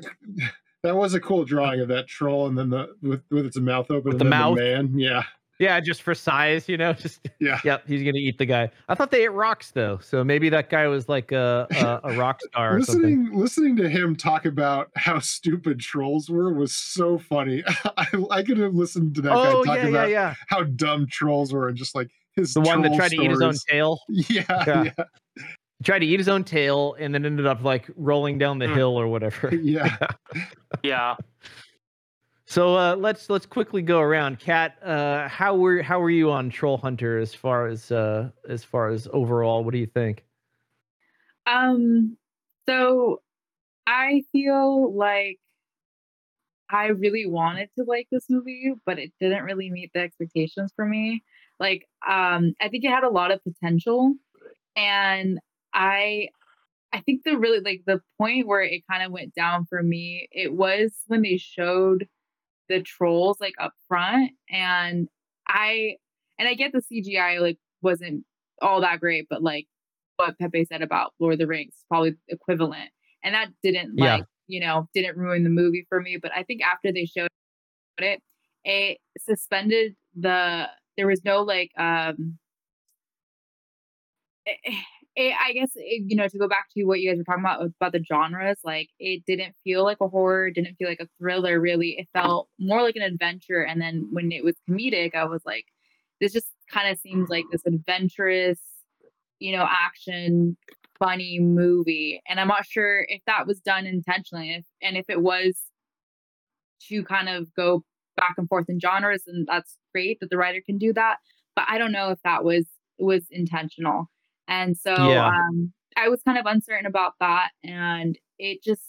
that was a cool drawing of that troll, and then the with with its mouth open, With and the then mouth? man. Yeah, Yeah, just for size, you know. Just yeah. yep, he's gonna eat the guy. I thought they ate rocks though, so maybe that guy was like a a, a rock star or listening listening to him talk about how stupid trolls were was so funny. I, I could have listened to that Oh guy talk yeah, yeah, about yeah. how dumb trolls were and just like his The one that troll tried to eat his own tail. Yeah, Yeah. yeah, He tried to eat his own tail and then ended up like rolling down the Hmm. hill or whatever. yeah. yeah. So uh, let's let's quickly go around. Kat, uh, how were how were you on Troll Hunter as far as uh, as far as overall? What do you think? Um, so I feel like I really wanted to like this movie, but it didn't really meet the expectations for me. Like, um, I think it had a lot of potential, and I, I think the really like the point where it kind of went down for me, it was when they showed the trolls like up front, and I, and I get the CGI like wasn't all that great, but like what Pepe said about Lord of the Rings, probably equivalent, and that didn't Yeah. like you know didn't ruin the movie for me. But I think after they showed it, it suspended the. There was no like um. It, it, I guess it, you know to go back to what you guys were talking about about the genres, like it didn't feel like a horror, didn't feel like a thriller. Really, it felt more like an adventure. And then when it was comedic, I was like, this just kind of seems like this adventurous, you know, action funny movie. And I'm not sure if that was done intentionally, if, and if it was to kind of go back and forth in genres, and that's great that the writer can do that. But I don't know if that was was intentional. And so Yeah. um, I was kind of uncertain about that, and it just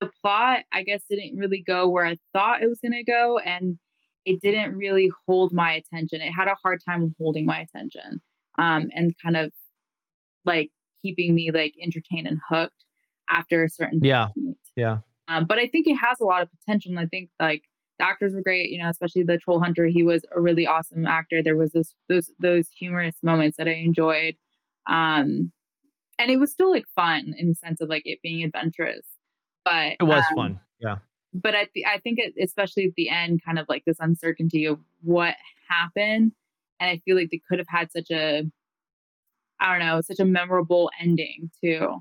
the plot, I guess, didn't really go where I thought it was going to go, and it didn't really hold my attention. It had a hard time holding my attention, um, and kind of like keeping me like entertained and hooked after a certain Yeah. point. Yeah. Um, but I think it has a lot of potential, and I think like the actors were great. You know, especially the troll hunter. He was a really awesome actor. There was those those those humorous moments that I enjoyed, um, and it was still like fun in the sense of like it being adventurous. But It was um, fun. Yeah. but I, th- I think it, especially at the end, kind of like this uncertainty of what happened, and I feel like they could have had such a, I don't know, such a memorable ending to,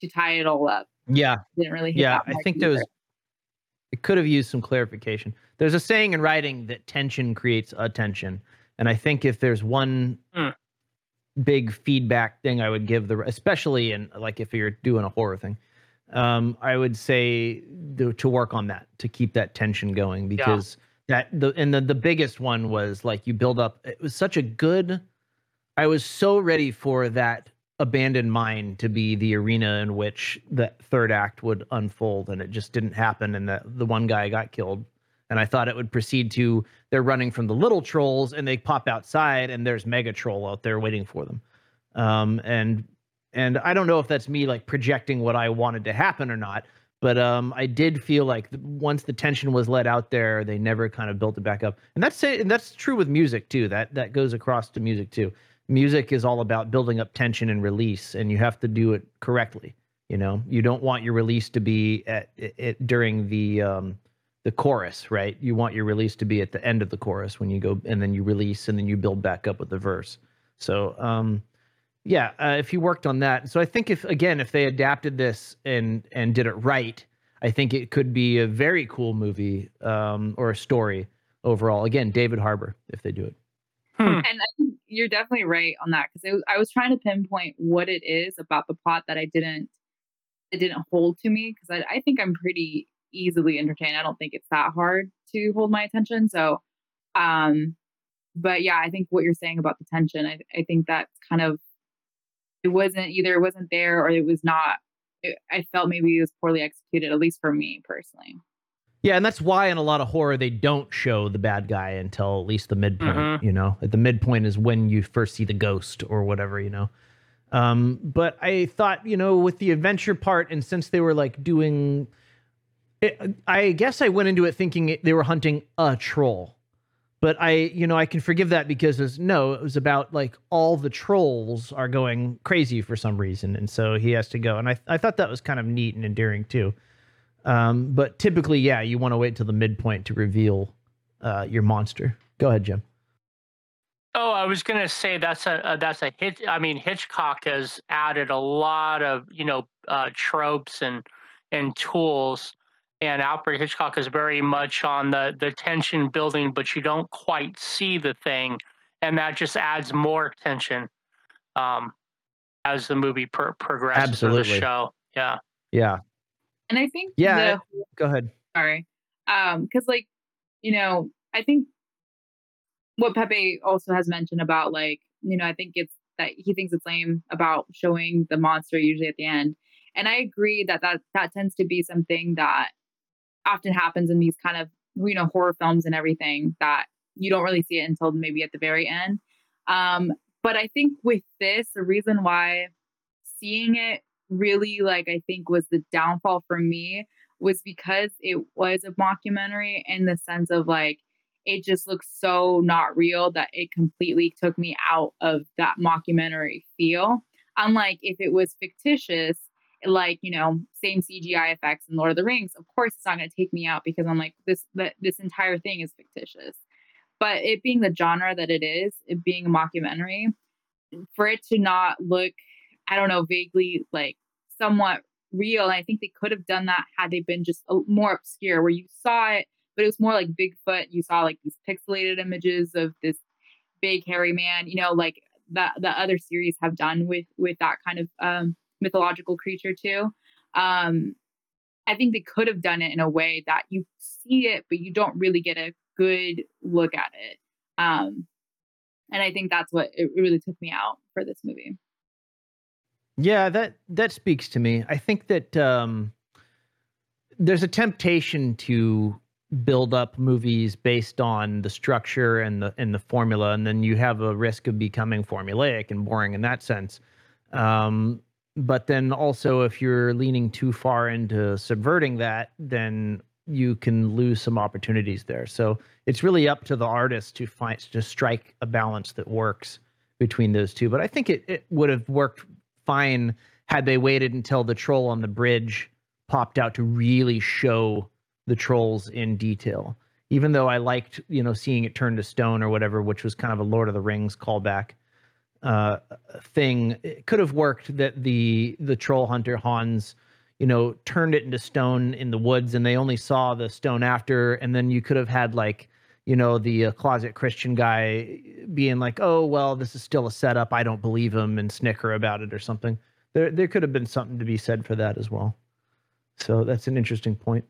to tie it all up. Yeah. Didn't really hit Yeah. that I think either. was. it could have used some clarification. There's a saying in writing that tension creates attention. And I think if there's one Mm. Big feedback thing I would give the especially in like if you're doing a horror thing, um, I would say to, to work on that to keep that tension going because that the and the the biggest one was like you build up it was such a good I was so ready for that abandoned mine to be the arena in which the third act would unfold and it just didn't happen and the the one guy got killed and I thought it would proceed to they're running from the little trolls and they pop outside and there's mega troll out there waiting for them. Um and and I don't know if that's me like projecting what I wanted to happen or not but um I did feel like once the tension was let out there they never kind of built it back up. And that's and that's true with music too. That that goes across to music too. Music is all about building up tension and release and you have to do it correctly you know? You don't want your release to be at during the um the chorus right? You want your release to be at the end of the chorus when you go and then you release and then you build back up with the verse. So um yeah uh, if you worked on that. So i think if again if they adapted this and and did it right i think it could be a very cool movie um or a story overall. Again david harbour if they do it. And I think you're definitely right on that because I was trying to pinpoint what it is about the plot that I didn't it didn't hold to me because I, I think I'm pretty easily entertained. I don't think it's that hard to hold my attention. So, um, but yeah, I think what you're saying about the tension, I, I think that's kind of it wasn't either it wasn't there or it was not. It, I felt maybe it was poorly executed, at least for me personally. Yeah, and that's why in a lot of horror they don't show the bad guy until at least the midpoint. Mhm. You know, at the midpoint is when you first see the ghost or whatever. You know, um, but I thought you know with the adventure part, and since they were like doing, it, I guess I went into it thinking they were hunting a troll. But I, you know, I can forgive that because it's, no, it was about like all the trolls are going crazy for some reason, and so he has to go. And I, I thought that was kind of neat and endearing too. Um, but typically, yeah, you want to wait till the midpoint to reveal uh, your monster. Go ahead, Jim. Oh, I was gonna say that's a, a that's a hit. I mean, Hitchcock has added a lot of you know uh, tropes and and tools, and Alfred Hitchcock is very much on the the tension building, but you don't quite see the thing, and that just adds more tension um, as the movie pro- progresses. or the Absolutely. show. Yeah. Yeah, And I think Yeah, the go ahead. sorry um because like you know i think what pepe also has mentioned about like you know i think it's that he thinks it's lame about showing the monster usually at the end and i agree that that that tends to be something that often happens in these kind of you know horror films and everything that you don't really see it until maybe at the very end. Um, but I think with this, the reason why seeing it really like I think was the downfall for me was because it was a mockumentary in the sense of like it just looks so not real that it completely took me out of that mockumentary feel. Unlike if it was fictitious, like you know, same CGI effects in Lord of the Rings, of course it's not going to take me out because I'm like this. That this entire thing is fictitious. But it being the genre that it is, it being a mockumentary, for it to not look, I don't know, vaguely like somewhat real. And I think they could have done that had they been just a, more obscure, where you saw it, but it was more like Bigfoot. You saw like these pixelated images of this big hairy man, you know, like that the other series have done with with that kind of um, mythological creature too. Um, I think they could have done it in a way that you see it, but you don't really get a good look at it. Um, and I think that's what it really took me out for this movie. Yeah, that that speaks to me. I think that um, there's a temptation to build up movies based on the structure and the and the formula, and then you have a risk of becoming formulaic and boring in that sense. Um, but then also, if you're leaning too far into subverting that, then you can lose some opportunities there. So it's really up to the artist to find to strike a balance that works between those two. But I think it, it would have worked fine had they waited until the troll on the bridge popped out to really show the trolls in detail. Even though I liked, you know, seeing it turn to stone or whatever, which was kind of a Lord of the Rings callback uh, thing, it could have worked that the the troll hunter Hans you know, turned it into stone in the woods and they only saw the stone after. And then you could have had like, you know, the uh, closet Christian guy being like, oh, well, this is still a setup. I don't believe him and snicker about it or something. There, there could have been something to be said for that as well. So that's an interesting point.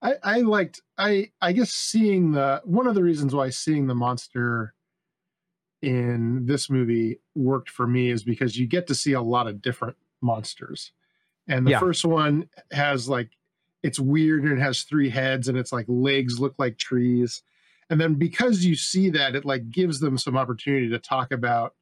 I, I liked I I guess seeing the one of the reasons why seeing the monster in this movie worked for me is because you get to see a lot of different monsters. And the Yeah. first one has like it's weird and it has three heads and it's like legs look like trees. And then because you see that, it like gives them some opportunity to talk about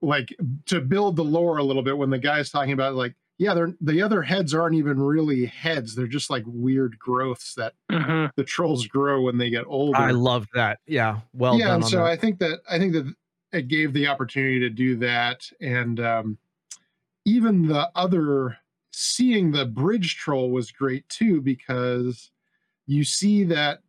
like to build the lore a little bit when the guy's talking about like, yeah, they're the other heads aren't even really heads. They're just like weird growths that hmm the trolls grow when they get older I love that. Yeah. Well yeah done. and on so that. i think that i think that it gave the opportunity to do that and um, even the other seeing the bridge troll was great too because you see that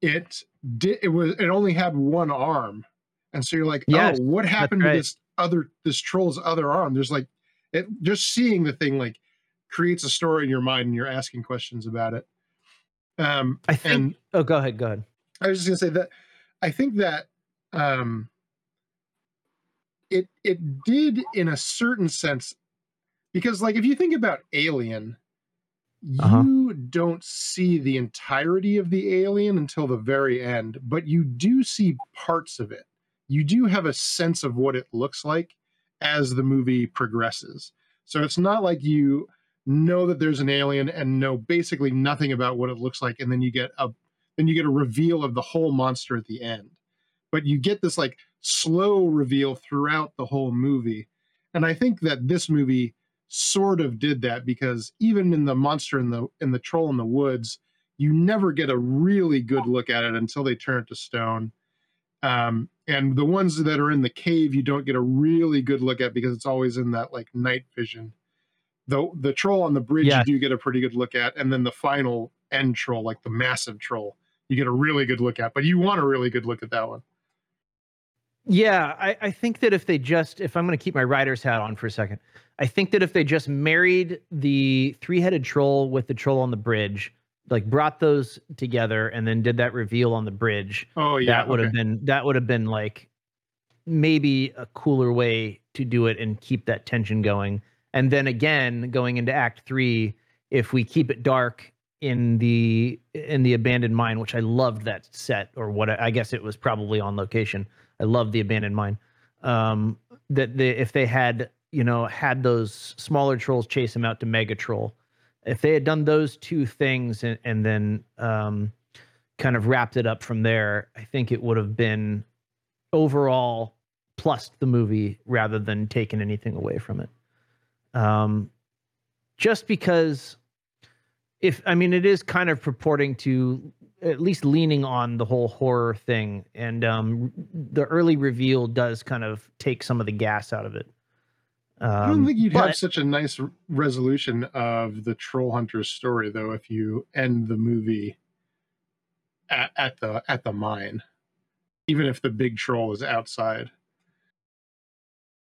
it did it was it only had one arm and so you're like Yes, oh what happened right. to this other this troll's other arm there's like it just seeing the thing like creates a story in your mind and you're asking questions about it um I think. and oh, go ahead. Go ahead. I was just gonna say that I think that um, it it did in a certain sense because like if you think about Alien, you Uh-huh. don't see the entirety of the alien until the very end, but you do see parts of it. You do have a sense of what it looks like as the movie progresses. So it's not like you know that there's an alien and know basically nothing about what it looks like, and then you get a then you get a reveal of the whole monster at the end. But you get this like slow reveal throughout the whole movie. And I think that this movie sort of did that because even in the monster in the in the troll in the woods, you never get a really good look at it until they turn it to stone. Um, and the ones that are in the cave, you don't get a really good look at because it's always in that like night vision. The the troll on the bridge you do get a pretty good look at, and then the final end troll, like the massive troll, you get a really good look at. But you want a really good look at that one. Yeah, I, I think that if they just, if I'm going to keep my writer's hat on for a second, I think that if they just married the three headed troll with the troll on the bridge, like brought those together and then did that reveal on the bridge, Oh yeah, that would have been, that would have been like maybe a cooler way to do it and keep that tension going. And then again, going into act three, if we keep it dark in the in the abandoned mine, which I loved that set, or what I I guess it was probably on location. I love the abandoned mine. Um, that they, if they had you know had those smaller trolls chase him out to Mega Troll, If they had done those two things and, and then um, kind of wrapped it up from there, I think it would have been overall plus the movie rather than taking anything away from it. Um, just because if I mean it is kind of purporting to at least leaning on the whole horror thing, and um, the early reveal does kind of take some of the gas out of it. Um, I don't think you'd but- have such a nice resolution of the troll hunter's story though if you end the movie at, at the at the mine, even if the big troll is outside.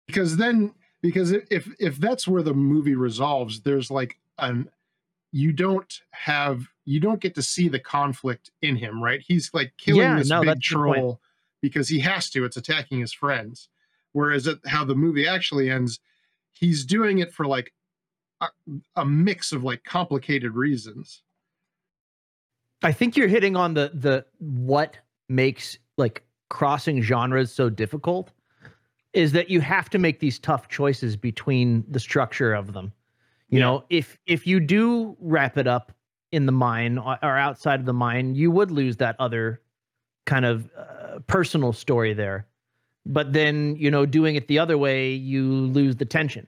Because then, because if if that's where the movie resolves, there's like an you don't have you don't get to see the conflict in him, right? He's like killing Yeah, this no, big that's a good point. troll because he has to. It's attacking his friends. Whereas it, how the movie actually ends, he's doing it for like a, a mix of like complicated reasons. I think you're hitting on the the what makes like crossing genres so difficult is that you have to make these tough choices between the structure of them. You Yeah. know, if if you do wrap it up in the mine or outside of the mine, you would lose that other kind of uh, personal story there. But then, you know, doing it the other way, you lose the tension.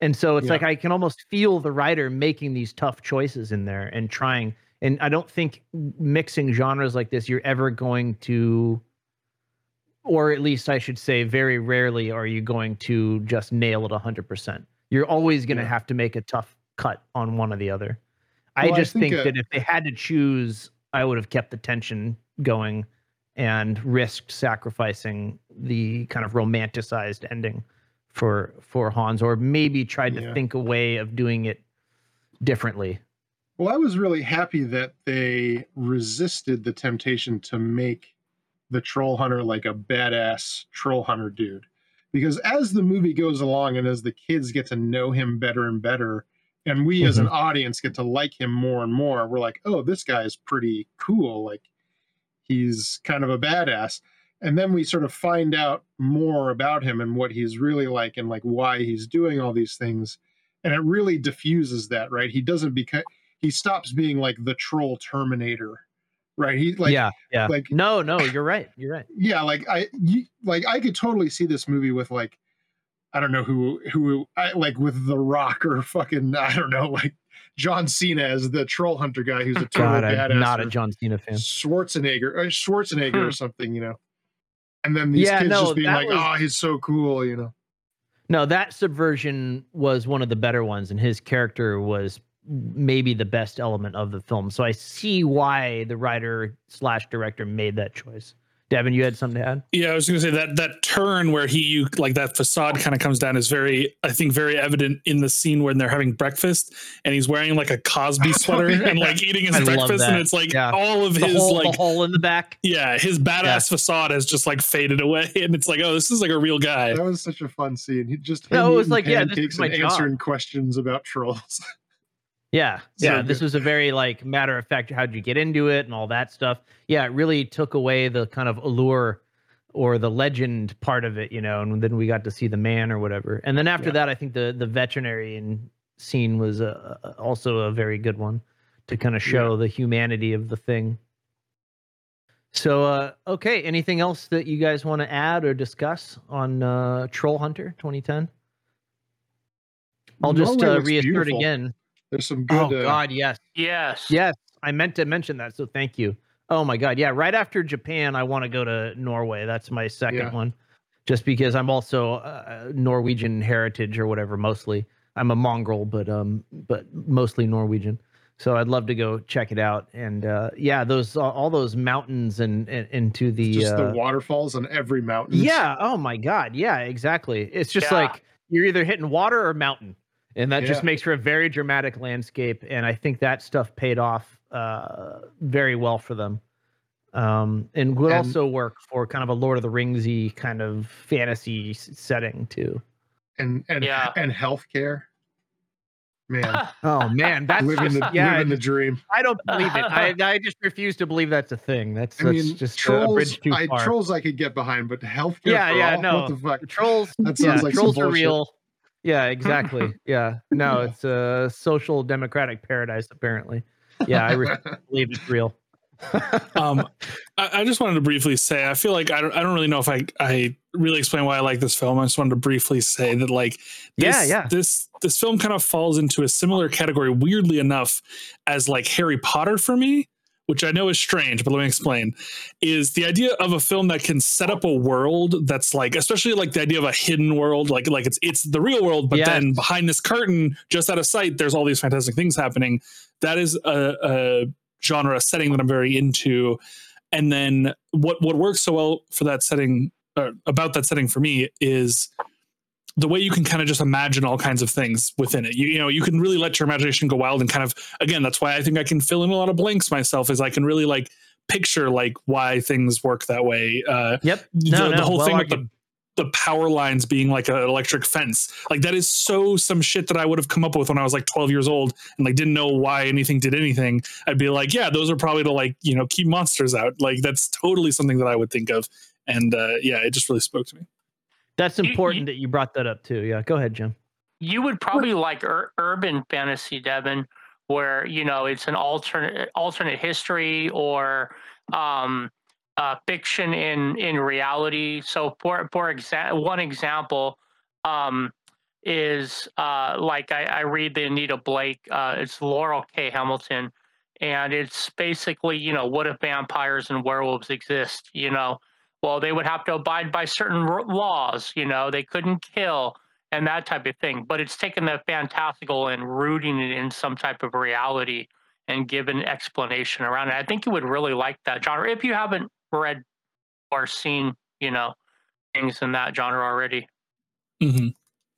And so it's Yeah. like I can almost feel the writer making these tough choices in there and trying and I don't think mixing genres like this you're ever going to or at least I should say very rarely are you going to just nail it 100%. You're always going to Yeah. have to make a tough cut on one or the other. I Well, I just think, think uh, that if they had to choose, I would have kept the tension going and risked sacrificing the kind of romanticized ending for for Hans or maybe tried to Yeah. think a way of doing it differently. Well, I was really happy that they resisted the temptation to make the troll hunter like a badass troll hunter dude. Because as the movie goes along and as the kids get to know him better and better, and we as mm-hmm. an audience get to like him more and more, we're like, oh, this guy's pretty cool. Like he's kind of a badass. And then we sort of find out more about him and what he's really like and like why he's doing all these things. And it really diffuses that, right? He doesn't become he stops being like the troll terminator right he like yeah, yeah. like- no, no, you're right. You're right. yeah like i you, like i could totally see this movie with like i don't know who who i like with the rock or fucking i don't know like john cena as the troll hunter guy who's a total God, badass I'm not a John Cena fan. schwarzenegger or schwarzenegger or Hmm. something you know and then these Yeah, kids no, just being like was- oh he's so cool you know No, that subversion was one of the better ones, and his character was maybe the best element of the film. So I see why the writer slash director made that choice. Devin, you had something to add? Yeah, I was going to say that that turn where he you like that facade kind of comes down is very, I think, very evident in the scene when they're having breakfast and he's wearing like a Cosby sweater and like eating his I breakfast, and it's like Yeah. all of The his hole, like the hole in the back. yeah, his badass Yeah. facade has just like faded away, and it's like, oh, this is like a real guy. that was such a fun scene he just No, it was like, yeah, this is pancakes my and job. answering questions about trolls Yeah, So yeah. This was a very like matter of fact. How'd you get into it and all that stuff? Yeah, it really took away the kind of allure or the legend part of it, you know. And then we got to see the man or whatever. And then after Yeah. that, I think the the veterinarian scene was uh, uh, also a very good one to kind of show the humanity of the thing. So, uh, okay. Anything else that you guys want to add or discuss on uh, Troll Hunter 2010? I'll just Norway uh, reassert beautiful. again. There's some good Oh uh, God, yes. Yes. Yes, I meant to mention that, so thank you. Oh my god, yeah. Right after Japan, I want to go to Norway. That's my second Yeah. one, just because I'm also uh, Norwegian heritage or whatever. Mostly, I'm a mongrel, but um, but mostly Norwegian. So I'd love to go check it out. And uh, yeah, those all, all those mountains and, and into the just uh, the waterfalls on every mountain yeah. Oh my God. Yeah, exactly. It's just Yeah. like you're either hitting water or mountain. And that just makes for a very dramatic landscape. And I think that stuff paid off uh, very well for them. Um, and would And- also work for kind of a Lord of the Ringsy kind of fantasy setting too. and and Yeah. and healthcare man Oh man, that's living just, the yeah. living the dream I don't believe it. I, I just refuse to believe that's a thing. That's, i that's mean just a- a trolls bridge too I, far. trolls i could get behind but healthcare Yeah, for yeah, all? no. what the fuck trolls, That yeah, sounds like some trolls are real. Yeah, exactly. yeah. No, it's a social democratic paradise, apparently. Yeah, I really believe it's real. um, I, I just wanted to briefly say I feel like I don't I don't really know if I I really explain why I like this film. I just wanted to briefly say that like this, Yeah, yeah. this this film kind of falls into a similar category, weirdly enough, as like Harry Potter for me, which I know is strange, but let me explain. Is the idea of a film that can set up a world that's like, especially like the idea of a hidden world, like like it's it's the real world, but then behind this curtain, just out of sight, there's all these fantastic things happening. That is a, a genre setting that I'm very into. And then what what works so well for that setting, uh, about that setting for me is the way you can kind of just imagine all kinds of things within it. You, you know, you can really let your imagination go wild and kind of again, that's why I think I can fill in a lot of blanks myself is I can really like picture like why things work that way. Uh Yep. the, No, the whole well thing with the the power lines being like an electric fence. Like that is so some shit that I would have come up with when I was like 12 years old and like didn't know why anything did anything. I'd be like, yeah, those are probably to like, you know, keep monsters out. Like that's totally something that I would think of. And uh yeah, it just really spoke to me. That's You- you- important that you brought that up too. Yeah, go ahead, Jim. you would probably like ur- urban fantasy devin where you know it's an alternate alternate history or um uh fiction in in reality so for for example one example um is uh like I, I read the anita blake uh it's laurell k hamilton and it's basically you know what if vampires and werewolves exist you know well they would have to abide by certain laws you know they couldn't kill and that type of thing. But it's taken the fantastical and rooting it in some type of reality and given explanation around it. I think you would really like that genre if you haven't read or seen, you know, things in that genre already. hmm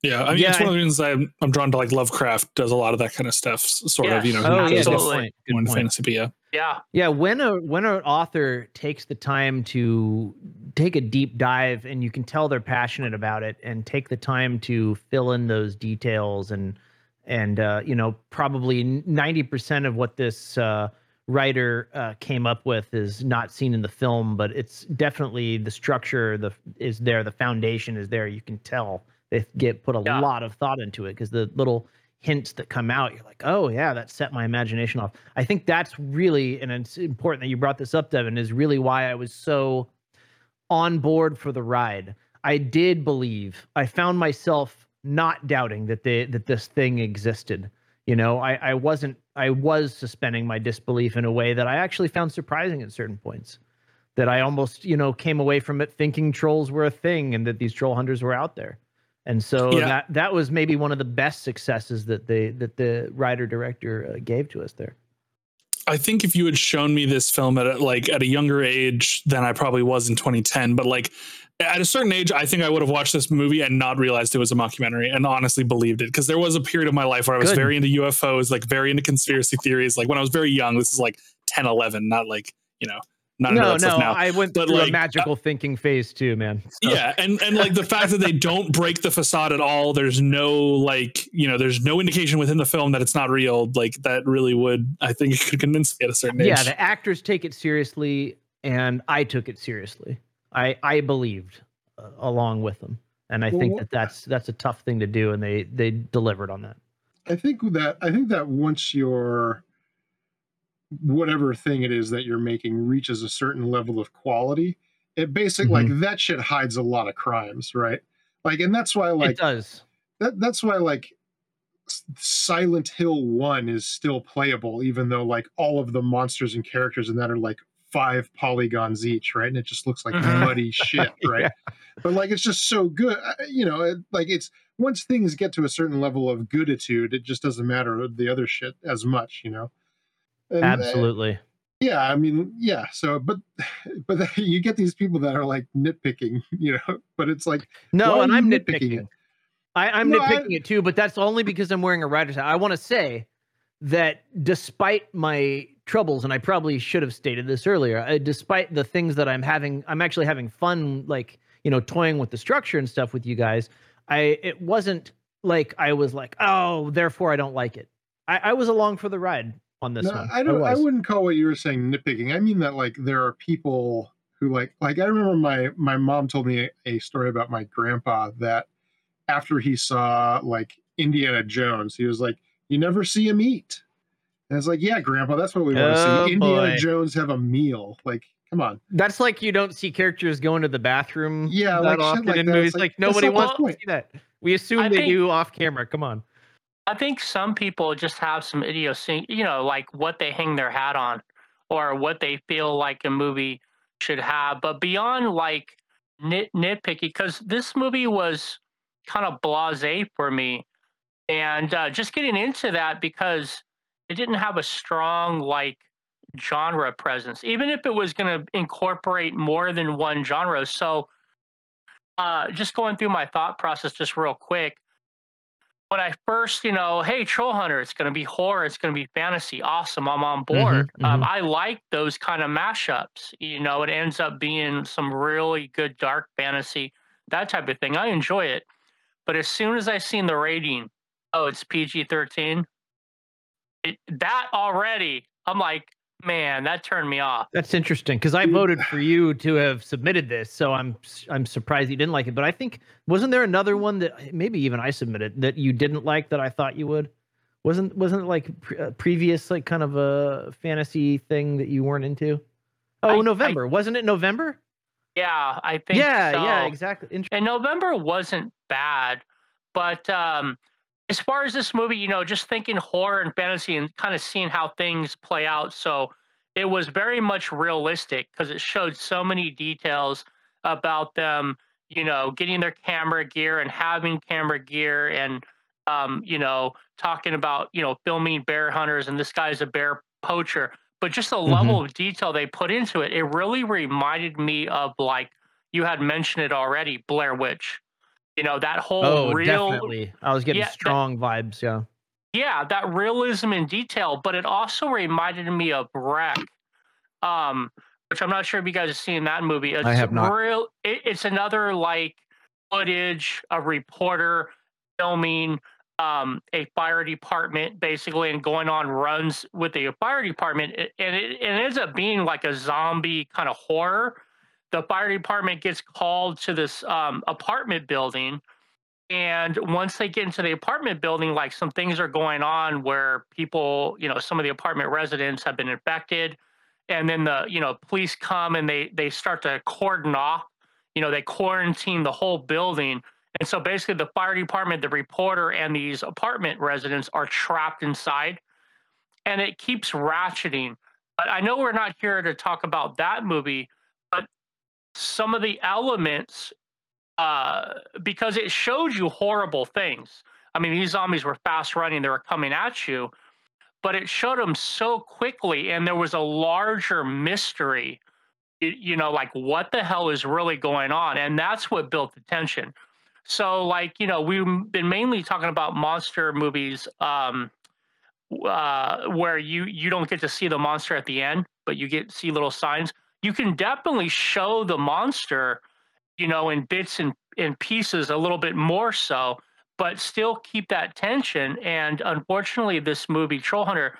Yeah, I mean, Yeah, it's one of the reasons I'm, I'm drawn to like Lovecraft does a lot of that kind of stuff, s- sort of, you know, Oh, yeah, does good point. Good in point. fantasy, but yeah. Yeah. Yeah, when a when an author takes the time to take a deep dive and you can tell they're passionate about it and take the time to fill in those details and and uh, you know probably ninety percent of what this uh, writer uh, came up with is not seen in the film, but it's definitely the structure the is there, the foundation is there. You can tell they get put a Yeah. lot of thought into it because the little hints that come out, you're like, oh yeah, that set my imagination off. I think that's really, and it's important that you brought this up, Devin, is really why I was so on board for the ride. I did believe. I found myself not doubting that they that this thing existed. You know, I, I wasn't I was suspending my disbelief in a way that I actually found surprising at certain points. That I almost, you know, came away from it thinking trolls were a thing and that these troll hunters were out there. And so Yeah. that that was maybe one of the best successes that they that the writer director uh, gave to us there. I think if you had shown me this film at a, like at a younger age than I probably was in 2010, but like at a certain age, I think I would have watched this movie and not realized it was a mockumentary and honestly believed it because there was a period of my life where I was Good. very into UFOs, like very into conspiracy theories. Like when I was very young, this is like 10, 11, not like you know, not No, no, now. I went But, through like, a magical thinking phase too, man. So- yeah and and like the fact that they don't break the facade at all there's no like you know there's no indication within the film that it's not real like that really would i think it could convince me at a certain age yeah the actors take it seriously and i took it seriously i i believed uh, along with them and i Well, think that that's that's a tough thing to do and they they delivered on that I think that I think that once your whatever thing it is that you're making reaches a certain level of quality, it basically like that shit hides a lot of crimes, right? Like, and that's why like it does that that's why like Silent Hill 1 is still playable even though like all of the monsters and characters in that are like five polygons each, right? And it just looks like Mhm. muddy shit, right? But like it's just so good, you know, it, like it's once things get to a certain level of gooditude, it just doesn't matter the other shit as much, you know. And, uh, absolutely yeah, I mean, yeah. So, but but you get these people that are like nitpicking, you know. But it's like, no and i'm nitpicking it? it I, i'm No, I- nitpicking it too but that's only because i'm wearing a writer's hat i want to say that despite my troubles and i probably should have stated this earlier uh, despite the things that i'm having i'm actually having fun like you know toying with the structure and stuff with you guys i it wasn't like i was like oh therefore i don't like it i, I was along for the ride on this No, one I don't. I, was. wouldn't call what you were saying nitpicking. I mean that like there are people who like like I remember my my mom told me a, a story about my grandpa that after he saw like Indiana Jones. He was like, "You never see him eat." And it's like, "Yeah, Grandpa, that's what we want to Oh, see. Indiana boy. Jones have a meal. Like, come on." That's like you don't see characters going to the bathroom. Yeah, that like often like in that. movies. Like, like, nobody wants to see that. We assume I they think- do off camera. Come on. I think some people just have some idiosyncrasy, you know, like what they hang their hat on or what they feel like a movie should have. But beyond like nit- nitpicky, because this movie was kind of blase for me. And uh, just getting into that because it didn't have a strong like genre presence, even if it was going to incorporate more than one genre. So, uh, just going through my thought process just real quick when I first, you know, hey, Troll Hunter, it's going to be horror, it's going to be fantasy. Awesome, I'm on board. Um, I like those kind of mashups. You know, it ends up being some really good dark fantasy, that type of thing. I enjoy it. But as soon as I seen the rating, oh, it's PG 13, that already, I'm like, man, that turned me off. That's interesting because I voted for you to have submitted this, so I'm I'm surprised you didn't like it. But I think wasn't there another one that maybe even I submitted that you didn't like that I thought you would? Wasn't wasn't it like pre- uh, previous like kind of a fantasy thing that you weren't into? Oh, I- I- November wasn't it November? Yeah, I think Yeah, yeah, exactly. Int- and November wasn't bad, but um, as far as this movie, you know, just thinking horror and fantasy and kind of seeing how things play out. So it was very much realistic because it showed so many details about them, you know, getting their camera gear and having camera gear and, um, you know, talking about, you know, filming bear hunters and this guy's a bear poacher. But just the level of detail they put into it, it really reminded me of like you had mentioned it already, Blair Witch. You know, that whole oh, real definitely. I was getting Yeah, that- strong vibes. Yeah. yeah, that realism in detail, but it also reminded me of REC, um, which I'm not sure if you guys have seen that movie. It's have not. Real, it, it's another like footage, a reporter filming um, a fire department basically and going on runs with the fire department, it- and it, it ends up being like a zombie kind of horror. The fire department gets called to this um, apartment building and once they get into the apartment building like some things are going on where people you know some of the apartment residents have been infected and then the you know police come and they they start to cordon off you know they quarantine the whole building and so basically the fire department the reporter and these apartment residents are trapped inside and it keeps ratcheting. But i know we're not here to talk about that movie some of the elements uh, because it showed you horrible things. I mean, these zombies were fast running; they were coming at you, but it showed them so quickly, and there was a larger mystery. y- You know, like what the hell is really going on, and that's what built the tension. So, like, you know, we've been mainly talking about monster movies, um, uh, where you you don't get to see the monster at the end, but you get see little signs. You can definitely show the monster you know, in bits and in pieces a little bit more so, but still keep that tension. And unfortunately, this movie, Troll Hunter,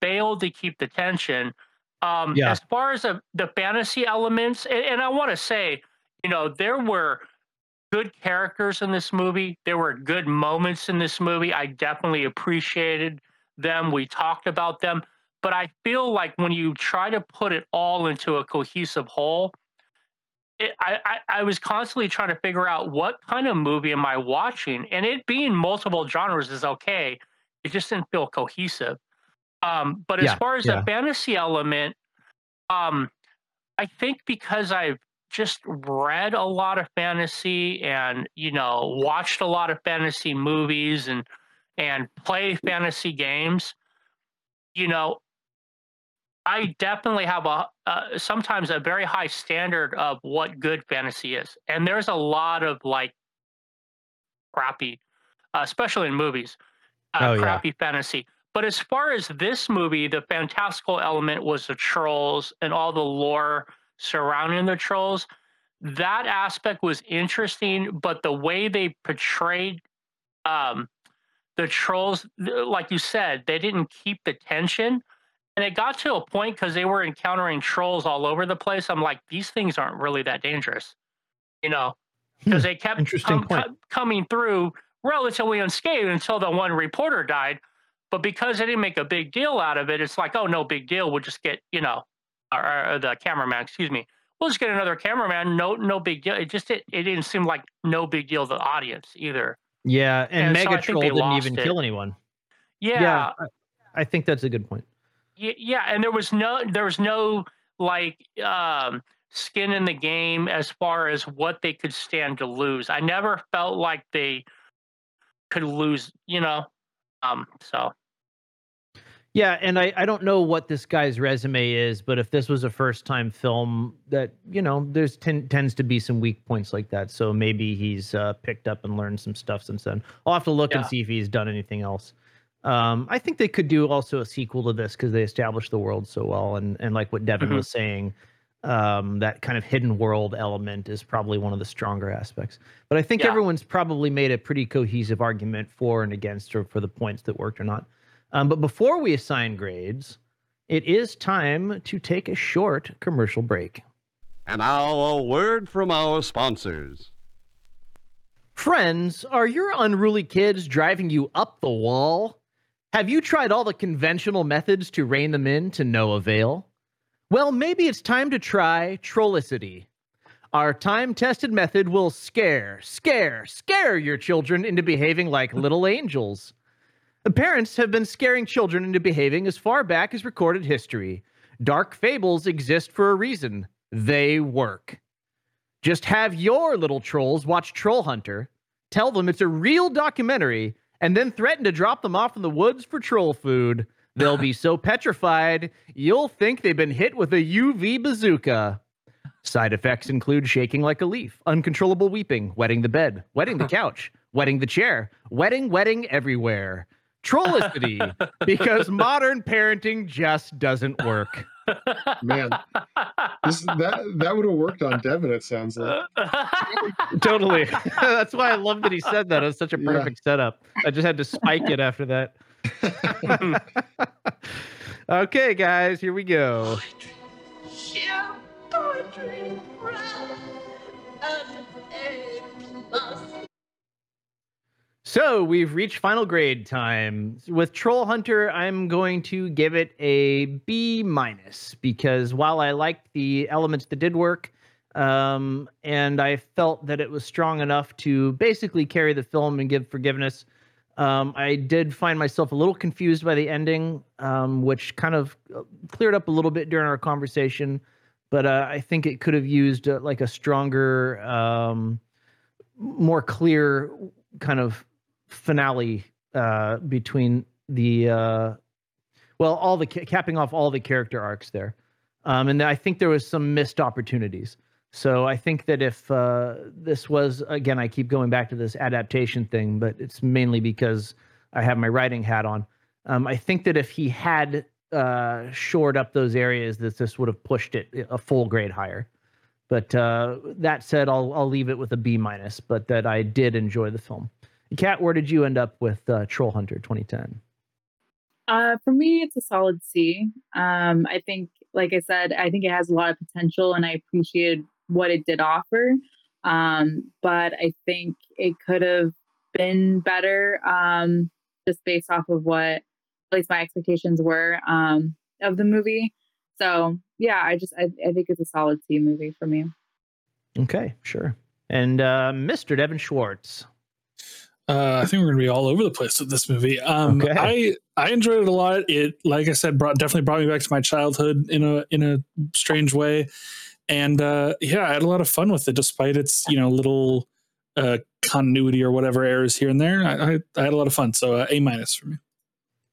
failed to keep the tension. Um, Yeah. As far as the, the fantasy elements, and, and I want to say, you know, there were good characters in this movie. There were good moments in this movie. I definitely appreciated them. We talked about them. But I feel like when you try to put it all into a cohesive whole, it, I, I, I was constantly trying to figure out what kind of movie am I watching, and it being multiple genres is okay. It just didn't feel cohesive. Um, but as Yeah, far as yeah. the fantasy element, um, I think because I've just read a lot of fantasy and you know watched a lot of fantasy movies and and play fantasy games, you know, I definitely have a uh, sometimes a very high standard of what good fantasy is, and there's a lot of like crappy, uh, especially in movies, uh, Oh, yeah. crappy fantasy. But as far as this movie, the fantastical element was the trolls and all the lore surrounding the trolls. That aspect was interesting, but the way they portrayed um, the trolls, like you said, they didn't keep the tension. And it got to a point because they were encountering trolls all over the place. I'm like, these things aren't really that dangerous, you know. Hmm. because they kept com- coming through relatively unscathed until the one reporter died. But because they didn't make a big deal out of it, it's like, oh, no big deal. We'll just get, you know, or, or uh, the cameraman, excuse me. We'll just get another cameraman. No, no big deal. It just it, it didn't seem like no big deal to the audience either. Yeah, and, And so Megatroll they didn't even it. kill anyone. Yeah, I, I think that's a good point. Yeah and there was no there was no like um skin in the game as far as what they could stand to lose i never felt like they could lose you know um so Yeah, and I, I don't know what this guy's resume is, but if this was a first time film, that you know, there's ten, tends to be some weak points like that. So maybe he's uh, picked up and learned some stuff since then. I'll have to look and see if he's done anything else. Um, I think they could do also a sequel to this because they established the world so well, and and like what Devin Mhm. was saying, um, that kind of hidden world element is probably one of the stronger aspects. But I think Yeah. everyone's probably made a pretty cohesive argument for and against, or for the points that worked or not. Um, but before we assign grades, it is time to take a short commercial break. And now a word from our sponsors. Friends, are your unruly kids driving you up the wall? Have you tried all the conventional methods to rein them in to no avail? Well, maybe it's time to try Trollicity. Our time tested method will scare, scare, scare your children into behaving like little angels. The parents have been scaring children into behaving as far back as recorded history. Dark fables exist for a reason. They work. Just have your little trolls watch Troll Hunter, tell them it's a real documentary, and then threaten to drop them off in the woods for troll food. They'll be so petrified, you'll think they've been hit with a UV bazooka. Side effects include shaking like a leaf, uncontrollable weeping, wetting the bed, wetting the couch, wetting the chair, wetting, wetting everywhere. Trollicity, because modern parenting just doesn't work. Man, this, that that would have worked on Devin. It sounds like. totally. That's why I love that he said that. It was such a Yeah. perfect setup. I just had to spike it after that. okay, guys, here we go. So we've reached final grade time. With Troll Hunter, I'm going to give it a B minus because while I liked the elements that did work, um, and I felt that it was strong enough to basically carry the film and give forgiveness. Um, I did find myself a little confused by the ending, um, which kind of uh, cleared up a little bit during our conversation. But uh, I think it could have used uh, like a stronger, um, more clear kind of finale uh, between the uh, well, all the ca- capping off all the character arcs there, um, and I think there was some missed opportunities. So I think that if uh, this was again, I keep going back to this adaptation thing, but it's mainly because I have my writing hat on. Um, I think that if he had uh, shored up those areas, that this would have pushed it a full grade higher. But uh, that said, I'll I'll leave it with a B minus. But that I did enjoy the film. Kat, where did you end up with uh, Troll Hunter 2010? Uh, for me, it's a solid C. Um, I think, like I said, I think it has a lot of potential, and I appreciated what it did offer. Um, but I think it could have been better, um, just based off of what at least my expectations were um, of the movie. So yeah, I just I, I think it's a solid C movie for me. Okay, sure. And uh, Mr. Devin Schwartz. Uh, I think we're gonna be all over the place with this movie. Um, Okay. I I enjoyed it a lot. It, like I said, brought definitely brought me back to my childhood in a in a strange way, and uh, yeah, I had a lot of fun with it, despite its you know little uh, continuity or whatever errors here and there. I, I, I had a lot of fun, so uh, A minus for me.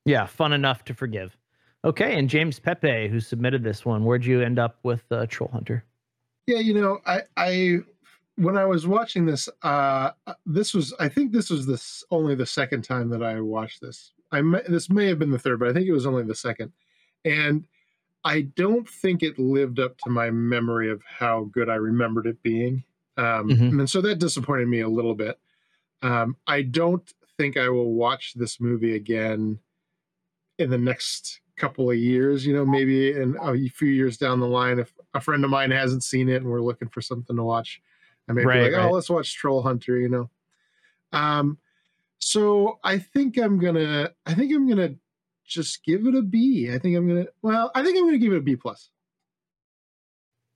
Yeah, fun enough to forgive. Okay, and James Pepe, who submitted this one, where'd you end up with uh, Troll Hunter? Yeah, you know, I, I when I was watching this, uh, this was I think this was this only the second time that I watched this. I may, this may have been the third, but I think it was only the second, and I don't think it lived up to my memory of how good I remembered it being, um, Mhm. and so that disappointed me a little bit. Um, I don't think I will watch this movie again in the next couple of years. You know, maybe in a few years down the line, if a friend of mine hasn't seen it and we're looking for something to watch, I may Right, be like, right. oh, let's watch Troll Hunter, you know. Um, so I think I'm gonna, I think I'm gonna just give it a B. I think I'm gonna, well, I think I'm gonna give it a B plus.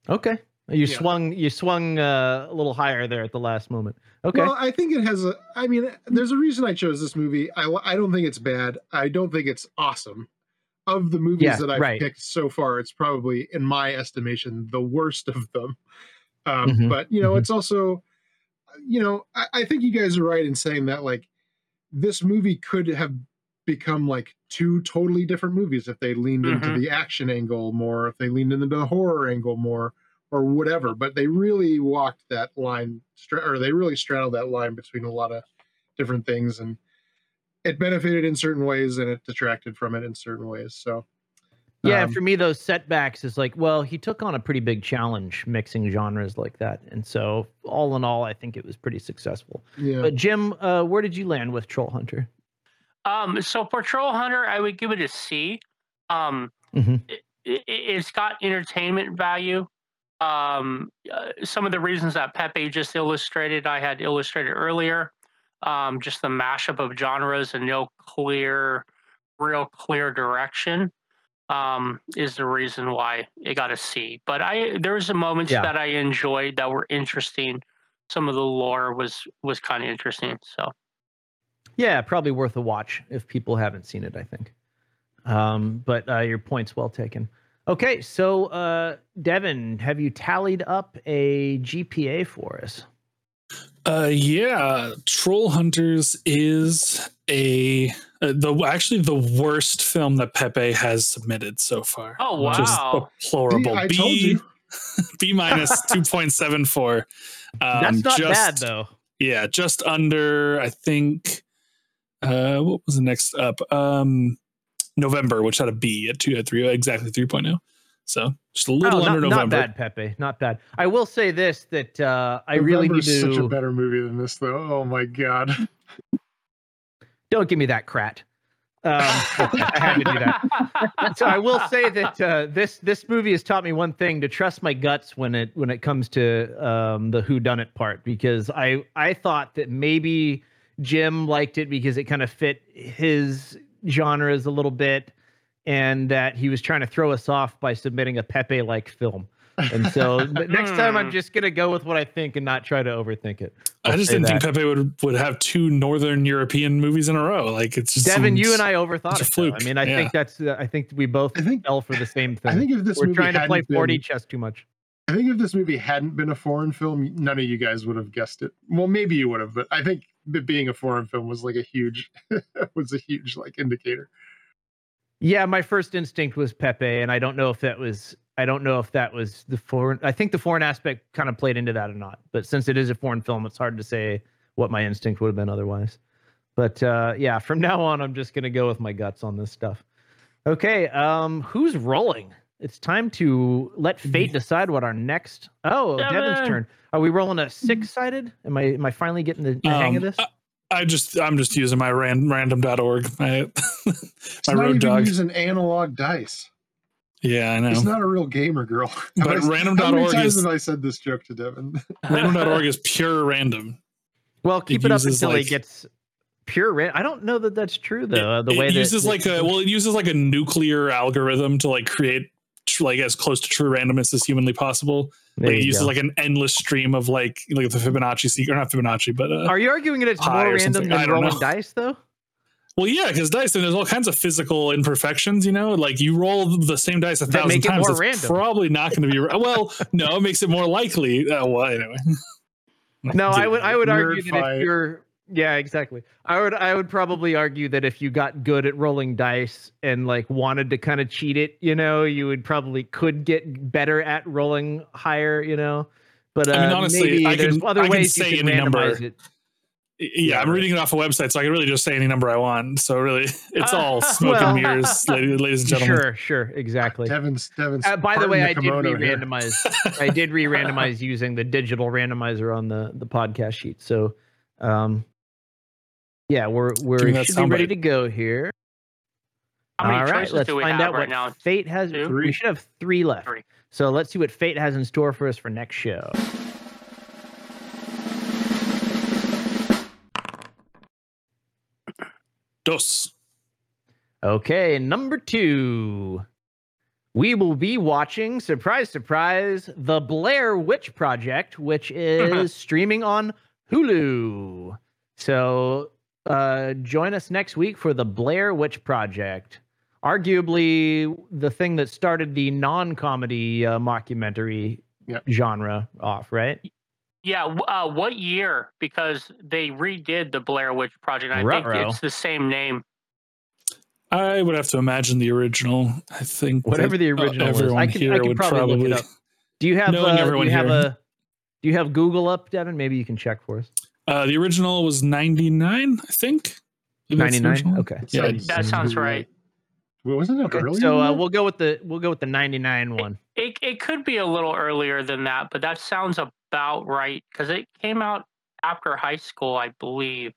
Okay. You Yeah. swung you swung uh, a little higher there at the last moment. Okay. Well, I think it has a. I mean, there's a reason I chose this movie. I I don't think it's bad. I don't think it's awesome. Of the movies Yeah, that I've right. picked so far, it's probably, in my estimation, the worst of them. Um, Mhm, But you know, mhm. it's also, you know, I, I think you guys are right in saying that like this movie could have become like two totally different movies if they leaned into Mhm. the action angle more, if they leaned into the horror angle more, or whatever. But they really walked that line, or they really straddled that line between a lot of different things, and it benefited in certain ways and it detracted from it in certain ways. So, yeah, um, for me those setbacks is like, well, he took on a pretty big challenge mixing genres like that. And so all in all, I think it was pretty successful. yeah, But Jim, uh, where did you land with Troll Hunter? Um, so for Troll Hunter, I would give it a C. Um, Mhm. it, it, it's got entertainment value. Um, uh, some of the reasons that Pepe just illustrated, I had illustrated earlier. Um, just the mashup of genres and no clear, real clear direction um, is the reason why it got a C. But I there was some moments Yeah. that I enjoyed that were interesting. Some of the lore was was kind of interesting. So Yeah, probably worth a watch if people haven't seen it, I think. Um, but uh, your point's well taken. Okay, so uh, Devin, have you tallied up a GPA for us? Uh, yeah, Troll Hunters is a uh, the actually the worst film that Pepe has submitted so far. Oh, wow, Just deplorable. B, I B. B minus two point seven four. Um, That's not just, bad though. Yeah, just under. I think. Uh, what was the next up? Um, November, which had a B at two at three exactly three oh. So just a little Oh, under not, not bad, Pepe. Not bad. I will say this: that uh, I really need November's such a better movie than this, though. Oh my god. Don't give me that crat. Um, I had to do that. so I will say that uh, this this movie has taught me one thing: to trust my guts when it when it comes to um, the who done it part. Because I I thought that maybe Jim liked it because it kind of fit his genres a little bit, and that he was trying to throw us off by submitting a Pepe like film. And so next time I'm just gonna go with what I think and not try to overthink it. I I'll just didn't that. think Pepe would would have two Northern European movies in a row. Like it's just Devin, you and I overthought it's a it. though. fluke, I mean, I yeah. think that's. Uh, I think we both I think fell for the same thing. I think if this We're movie trying to play hadn't 40 been- chess too much. I think if this movie hadn't been a foreign film, none of you guys would have guessed it. Well, maybe you would have, but I think it being a foreign film was like a huge was a huge like indicator. Yeah, my first instinct was Pepe, and I don't know if that was. I don't know if that was the foreign. I think the foreign aspect kind of played into that or not. But since it is a foreign film, it's hard to say what my instinct would have been otherwise. But uh, yeah, from now on, I'm just gonna go with my guts on this stuff. Okay, um, who's rolling? It's time to let fate decide what our next. Oh, Devin's turn. Are we rolling a six-sided? Am I am I finally getting the, the hang of Um, this? I, I just I'm just using my ran, random.org. My, It's my not road even dog. using analog dice. Yeah, I know. It's not a real gamer girl. But How many- How many times is have I said this joke to Devin? random.org is pure random. Well, keep it, up uses, until he like- gets pure. Ra- I don't know that that's true though. uh, the way that uses that- like a well, it uses like a nuclear algorithm to like create tr- like as close to true randomness as humanly possible. There Like it uses go. like an endless stream of like like the Fibonacci sequence, or not Fibonacci, but uh, Are you arguing that it's pi more random than rolling know. dice though? well, yeah, because dice and there's all kinds of physical imperfections. You know, like you roll the same dice a thousand make it times, more it's random. probably not going to be. ra- Well, no, it makes it more likely. Uh, well, anyway. No, I would I would Nerd argue that fight. if you're yeah, exactly. I would I would probably argue that if you got good at rolling dice and like wanted to kind of cheat it, you know, you would probably could get better at rolling higher, you know. But uh, I mean, honestly, maybe I there's can- other I can ways you say can any number. it. Yeah, Yeah, I'm reading it off a website, so I can really just say any number I want. So really, it's all smoke Well- and mirrors, ladies, ladies and gentlemen. Sure, sure, exactly. Devin's Devin's. Uh, by the way, I did kimono here. re-randomize. I did re-randomize using the digital randomizer on the the podcast sheet. So, um, yeah, we're we're should be ready to go here. All right, let's find out right what now? fate has. We should have three left. Three. So let's see what fate has in store for us for next show. Dos. Okay, number two. We will be watching, surprise, surprise, The Blair Witch Project, which is streaming on Hulu. So uh, join us next week for The Blair Witch Project. Arguably the thing that started the non comedy uh, mockumentary Yep. genre off, right? Yeah, uh, what year? Because they redid the Blair Witch Project. I think Ruh-roh. it's the same name. I would have to imagine the original. I think Whatever that, the uh, original is. everyone I can, here I can would probably, probably, look it up. Do you have, Knowing uh, do everyone you have here. a do you have Google up, Devin? Maybe you can check for us. Uh, the original was 99, I think. I think that's the 99? Okay. Yeah. Said That sounds right. Well, wasn't it Okay. earlier? So uh, we'll go with the we'll go with the 99 one. It it could be a little earlier than that, but that sounds about right because it came out after high school, I believe.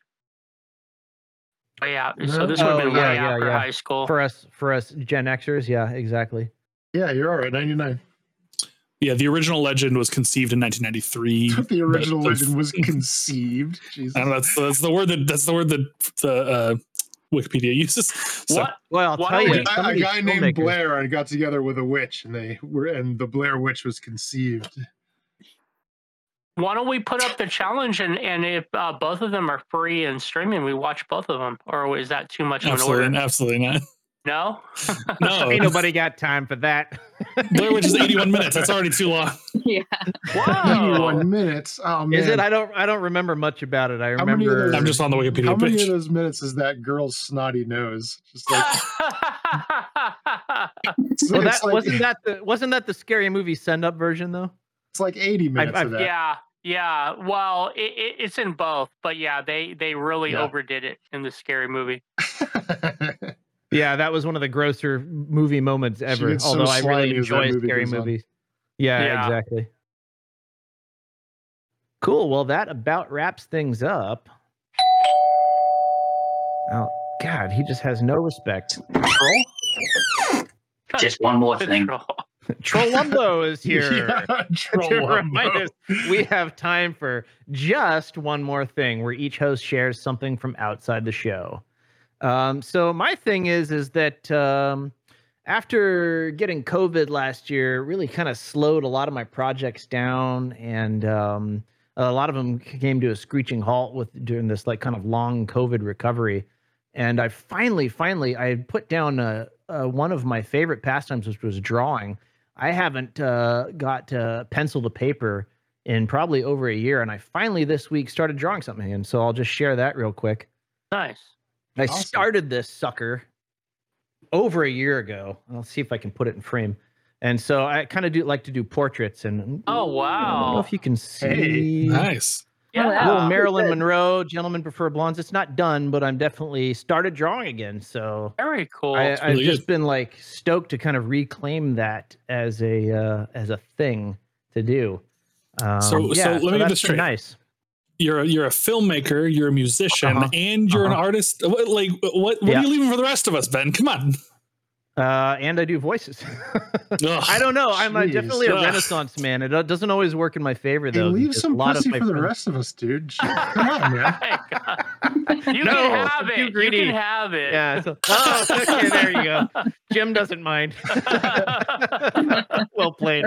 Way out. So this would have Oh, been yeah, way yeah, after yeah. high school. For us for us Gen Xers, yeah, exactly. yeah, you're all right. 99. Yeah, the original legend was conceived in 1993. the original but- legend was conceived. Jesus. I don't know. That's, that's the word that that's the word that the uh, Wikipedia uses. So, what? Well, I'll tell you, we- a, a guy named Blair and got together with a witch, and they were, and the Blair Witch was conceived. Why don't we put up the challenge and and if uh, both of them are free and streaming, we watch both of them, or is that too much of an absolutely, order? absolutely not. No. No, Ain't nobody got time for that. Blair Witch is 81 minutes. That's already too long. yeah. Whoa. 81 minutes. Oh man. Is it? I don't I don't remember much about it. I How many of remember those- I'm just on the Wikipedia How Wikipedia many page. of those minutes is that girl's snotty nose? Just like, so well, that like wasn't that the wasn't that the scary movie send up version though? it's like 80 minutes I've- of that. yeah, yeah. Well, it, it, it's in both, but yeah, they they really Yeah. overdid it in the scary movie. Yeah, that was one of the grosser movie moments ever. gets so Although I really enjoy movie scary movies. Yeah, Yeah. exactly. Cool. Well, that about wraps things up. Oh God, he just has no respect. Just one more thing. Trolumbo is here. Yeah, to remind us we have time for just one more thing where each host shares something from outside the show. Um, so my thing is is that um, after getting COVID last year, really kind of slowed a lot of my projects down, and um, a lot of them came to a screeching halt with during this like kind of long COVID recovery. And I finally, finally, I put down uh, uh, one of my favorite pastimes, which was drawing. I haven't uh, got uh, pencil to paper in probably over a year, and I finally this week started drawing something. And so I'll just share that real quick. Nice. I Awesome. started this sucker over a year ago. I'll see if I can put it in frame. And so I kind of do like to do portraits. And Oh, I don't know wow. if you can see Hey, Nice. Yeah. little Wow. Marilyn Monroe, gentlemen prefer blondes. It's not done, but I'm definitely started drawing again. So Very cool. I, It's I've really just been like stoked to kind of reclaim that as a uh, as a thing to do. Um, So- so yeah, let me get this been straight. Nice. You're a, you're a filmmaker, you're a musician, Uh-huh. and you're an Uh-huh. artist. What, like what? What Yeah. are you leaving for the rest of us, Ben? Come on. Uh, and I do voices. Ugh. I don't know. I'm uh, Jeez. definitely a Ugh. renaissance man. It doesn't always work in my favor Hey, though. leave some a lot pussy of my for the rest of us, dude. Shit, Come on, man. God. You No, can have it. You greedy. can have it. Yeah. So, oh, okay, there you go. Jim doesn't mind. well played.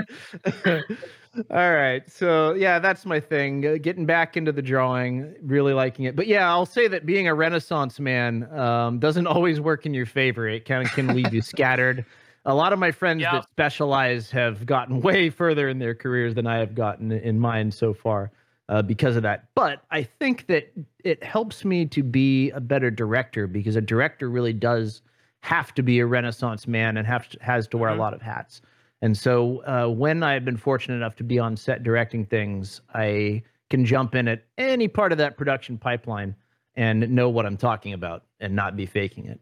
All right. So, yeah, that's my thing. Uh, getting back into the drawing, really liking it. But yeah, I'll say that being a Renaissance man um, doesn't always work in your favor. It kind of can leave you scattered. A lot of my friends that specialize have gotten way further in their careers than I have gotten in mine so far uh, because of that. But I think that it helps me to be a better director because a director really does have to be a Renaissance man and have to, has to wear Mhm. a lot of hats. And so uh, when I've been fortunate enough to be on set directing things, I can jump in at any part of that production pipeline and know what I'm talking about and not be faking it.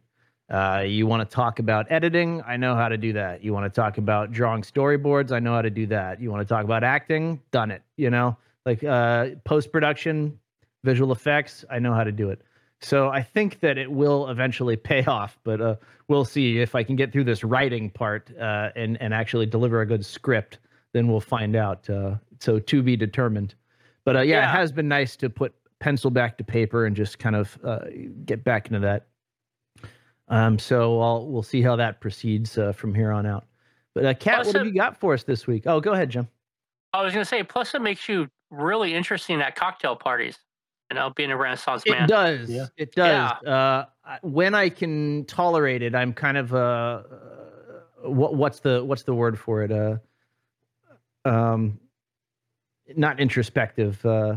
Uh, you want to talk about editing? I know how to do that. You want to talk about drawing storyboards? I know how to do that. You want to talk about acting? Done it. You know, like uh, post production, visual effects? I know how to do it. So I think that it will eventually pay off, but uh, we'll see if I can get through this writing part uh, and and actually deliver a good script. Then we'll find out. Uh, so to be determined. But uh, yeah, Yeah. it has been nice to put pencil back to paper and just kind of uh, get back into that. Um, so I'll we'll see how that proceeds uh, from here on out. But uh, Kat, what have you got for us this week? Oh, go ahead, Jim. I was gonna say, plus it makes you really interesting at cocktail parties. You know, being a Renaissance man. It does. Yeah. It does. Uh, when I can tolerate it, I'm kind of uh, uh, what what's the what's the word for it? Uh, um, not introspective. Uh,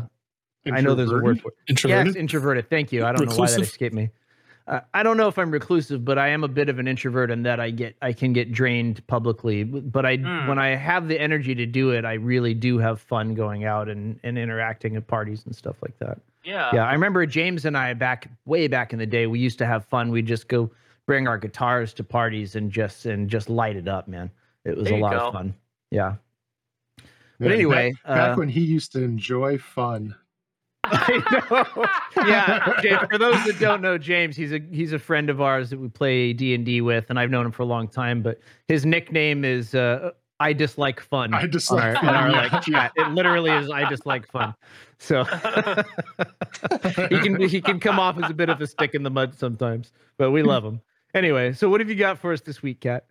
I know there's a word for it. Introverted. Yes, introverted. Thank you. I don't know why that escaped me. Uh, I don't know if I'm reclusive, but I am a bit of an introvert in that I get I can get drained publicly. But I Hmm. when I have the energy to do it, I really do have fun going out and, and interacting at parties and stuff like that. Yeah. Yeah, I remember James and I back way back in the day. We used to have fun. We'd just go bring our guitars to parties and just and just light it up, man. It was There a lot go. of fun. Yeah. Yeah, But anyway, back, back uh, when he used to enjoy fun. I know. yeah, James, for those that don't know James, he's a he's a friend of ours that we play D and D with, and I've known him for a long time. But his nickname is uh, "I dislike fun." I dislike our, fun, our, yeah. like chat. It literally is "I dislike fun." So he can he can come off as a bit of a stick in the mud sometimes, but we love him anyway. So what have you got for us this week, Kat?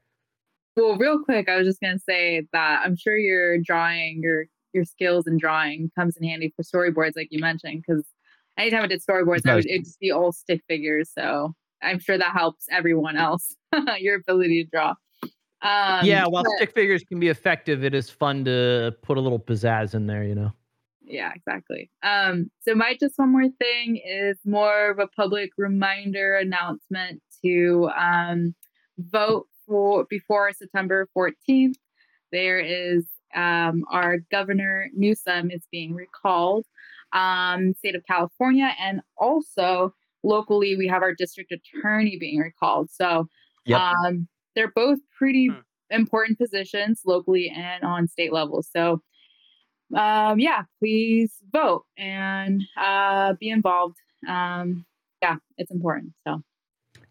Well, real quick, I was just gonna say that I'm sure your drawing, your your skills in drawing comes in handy for storyboards, like you mentioned, because anytime I did storyboards, I would it'd just be all stick figures. So I'm sure that helps everyone else. your ability to draw. Um, yeah, while but- stick figures can be effective, it is fun to put a little pizzazz in there. You know. yeah exactly um so my just one more thing is more of a public reminder announcement to um vote for before september 14th there is um our governor newsom is being recalled um state of california and also locally we have our district attorney being recalled so Yep. um they're both pretty Hmm. important positions locally and on state level so um, yeah, please vote and uh, be involved. Um, yeah, it's important. So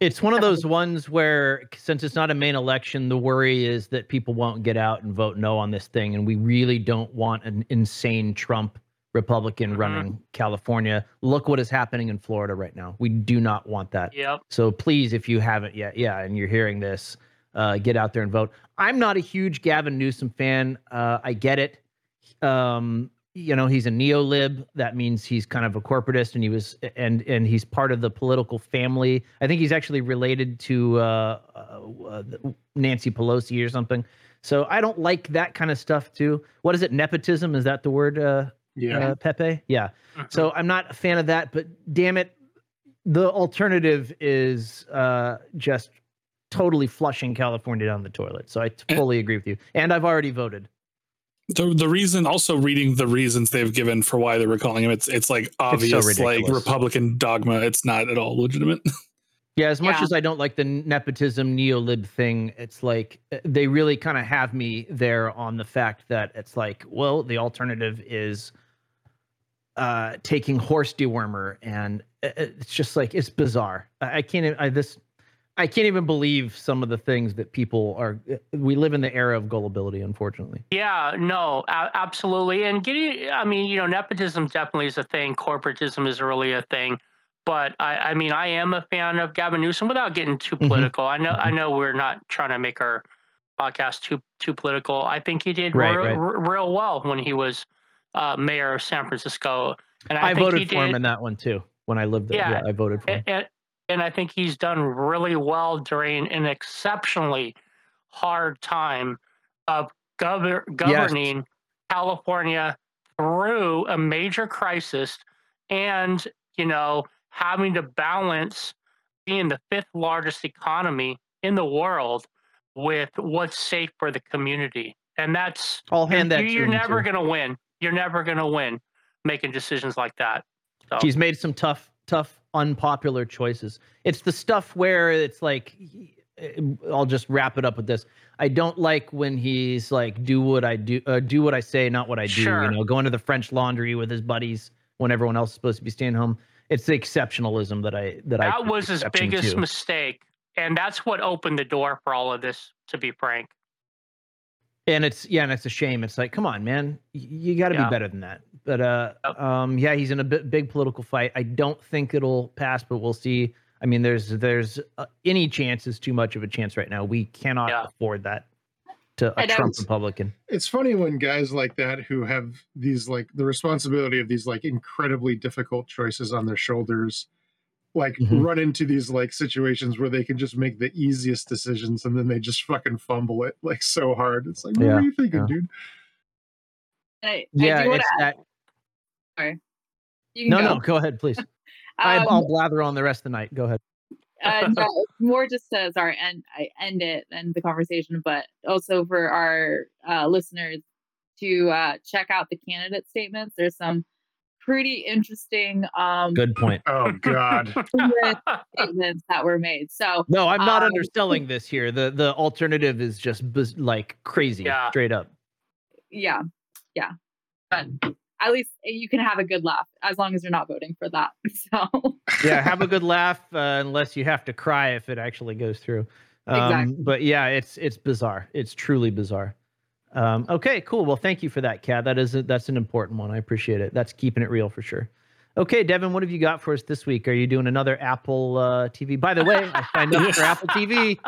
It's one of those ones where, since it's not a main election, the worry is that people won't get out and vote no on this thing. And we really don't want an insane Trump Republican Mhm. running California. Look what is happening in Florida right now. We do not want that. Yep. So please, if you haven't yet, yeah, and you're hearing this, uh, get out there and vote. I'm not a huge Gavin Newsom fan. Uh, I get it. Um, you know, he's a neo-lib. That means he's kind of a corporatist, and he was, and and he's part of the political family. I think he's actually related to uh, uh, uh, Nancy Pelosi or something. So I don't like that kind of stuff too. What is it? Nepotism? Is that the word? Uh, Yeah. uh, Pepe. Yeah. Mhm. So I'm not a fan of that, but damn it, the alternative is uh, just totally flushing California down the toilet. So I Eh. fully agree with you, and I've already voted. The, the reason also reading the reasons they've given for why they're recalling him it's it's like obvious like republican dogma it's not at all legitimate Yeah, as much Yeah. as I don't like the nepotism neo-lib thing, it's like uh, they really kind of have me there on the fact that it's like, well, the alternative is uh taking horse dewormer and uh, uh, it's just like it's bizarre. I, I can't I this I can't even believe some of the things that people are we live in the era of gullibility unfortunately. Yeah, no, absolutely. And getting, I mean, you know, nepotism definitely is a thing. Corporatism is really a thing. But I, I mean, I am a fan of Gavin Newsom without getting too Mhm. political. I know, I know, we're not trying to make our podcast too too political. I think he did Right, real, right. real well when he was uh, mayor of San Francisco. And I, I, think he voted for him in that one too when I lived there. Yeah, Yeah, I voted for him. and, and, I think he's done really well during an exceptionally hard time of gover- governing California through a major crisis and, you know, having to balance being the fifth largest economy in the world with what's safe for the community. And that's I'll hand that you're never going to win. You're never going to win making decisions like that. So. He's made some tough, tough, unpopular choices. It's the stuff where it's like, I'll just wrap it up with this. I don't like when he's like, "Do what I do, uh, do what I say, not what I do." Sure. You know, going to the French Laundry with his buddies when everyone else is supposed to be staying home. It's the exceptionalism that I that, I that was his biggest to. mistake and that's what opened the door for all of this to be frank and it's yeah, and it's a shame. It's like, come on, man, you got to Yeah. be better than that. But uh, Yep. um, yeah, he's in a big political fight. I don't think it'll pass, but we'll see. I mean, there's there's uh, any chance is too much of a chance right now. We cannot Yeah. afford that to a know. Trump Republican. it's funny when guys like that who have these like the responsibility of these like incredibly difficult choices on their shoulders like Mhm. run into these like situations where they can just make the easiest decisions and then they just fucking fumble it like so hard it's like what are you thinking yeah. dude And I, I Yeah, do it's that. you can No, go. no, go ahead, please. I, Um, I'll blather on the rest of the night. Go ahead. uh, no, more just to sorry, and I end it and the conversation, but also for our uh, listeners to uh, check out the candidate statements. There's some pretty interesting um, Good point. oh god statements that were made. So No, I'm not Um, underselling this here. The the alternative is just biz- like crazy, Yeah. straight up. yeah, yeah, but at least you can have a good laugh as long as you're not voting for that. So yeah, have a good laugh, uh, unless you have to cry if it actually goes through. Um, Exactly. But yeah, it's it's bizarre. It's truly bizarre. Um, okay, cool. Well, thank you for that, Kat. That is a, that's an important one. I appreciate it. That's keeping it real for sure. Okay, Devin, what have you got for us this week? Are you doing another Apple uh, TV? By the way, I signed up for Apple TV.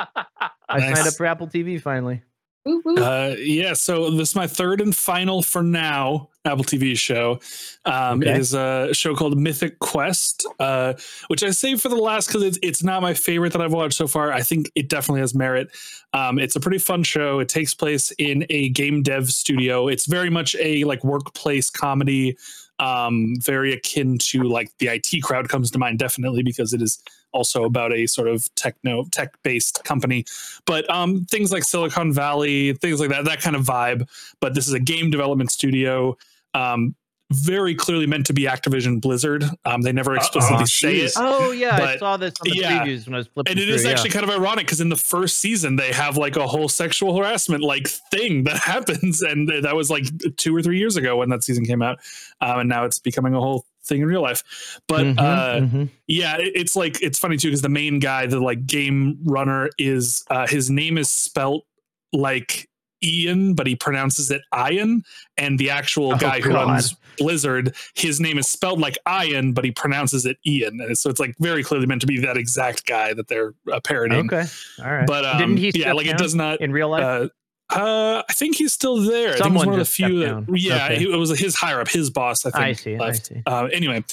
I signed up for Apple TV finally. Uh, yeah, so this is my third and final for now Apple TV show. Um, Okay. It is a show called Mythic Quest, uh, which I saved for the last because it's, it's not my favorite that I've watched so far. I think it definitely has merit. Um, it's a pretty fun show. It takes place in a game dev studio. It's very much a like workplace comedy, um, very akin to like the IT crowd comes to mind definitely because it is also about a sort of techno tech based company but um, things like Silicon Valley, things like that, that kind of vibe. But this is a game development studio, um, very clearly meant to be Activision Blizzard. Um, they never explicitly say it. Oh yeah, I saw this on the yeah. previews when I was flipping And it through. is yeah. actually kind of ironic because in the first season they have like a whole sexual harassment like thing that happens, and that was like two or three years ago when that season came out, um, and now it's becoming a whole thing in real life. But Mhm, uh, mhm. yeah, it- it's like it's funny too because the main guy, the like game runner, is uh, his name is spelt like Ian, but he pronounces it Ian, and the actual Oh, guy who runs Blizzard, his name is spelled like Ian, but he pronounces it Ian, and so it's like very clearly meant to be that exact guy that they're uh, parodying. Okay, all right. But um, didn't he? yeah, like it does not. in real life. Uh, uh, I think he's still there. I think Someone he's one of the few. That, yeah, Okay. he- it was his higher up, his boss. I think. I see, I left. see. Uh, anyway,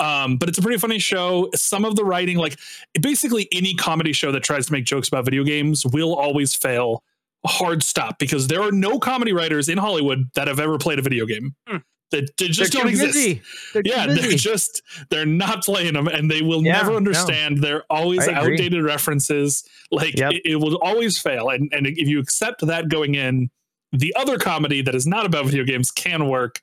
um, but it's a pretty funny show. Some of the writing, like basically any comedy show that tries to make jokes about video games, will always fail. Hard stop because there are no comedy writers in Hollywood that have ever played a video game. Hmm. That they They're just don't exist busy. They're yeah, busy. they're just they're not playing them, and they will Yeah, never no. understand. They're always outdated references. Like Yep. it, it will always fail. And and if you accept that going in, the other comedy that is not about video games can work.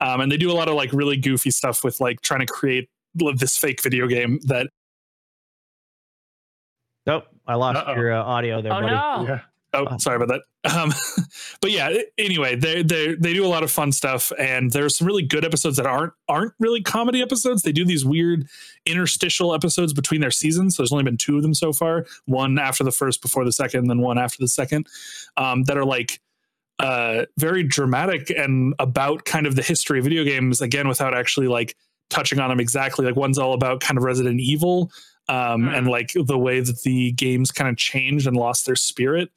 Um, and they do a lot of like really goofy stuff with like trying to create this fake video game that Nope, I lost Uh-oh. your uh, audio there, oh buddy. no. yeah Oh, Wow. sorry about that. Um, but yeah, anyway, they they they do a lot of fun stuff, and there's some really good episodes that aren't aren't really comedy episodes. They do these weird interstitial episodes between their seasons. So there's only been two of them so far. One after the first, before the second, then one after the second. Um, that are like uh, very dramatic and about kind of the history of video games. Again, without actually like touching on them exactly. Like one's all about kind of Resident Evil. Um, Hmm. and like the way that the games kind of changed and lost their spirit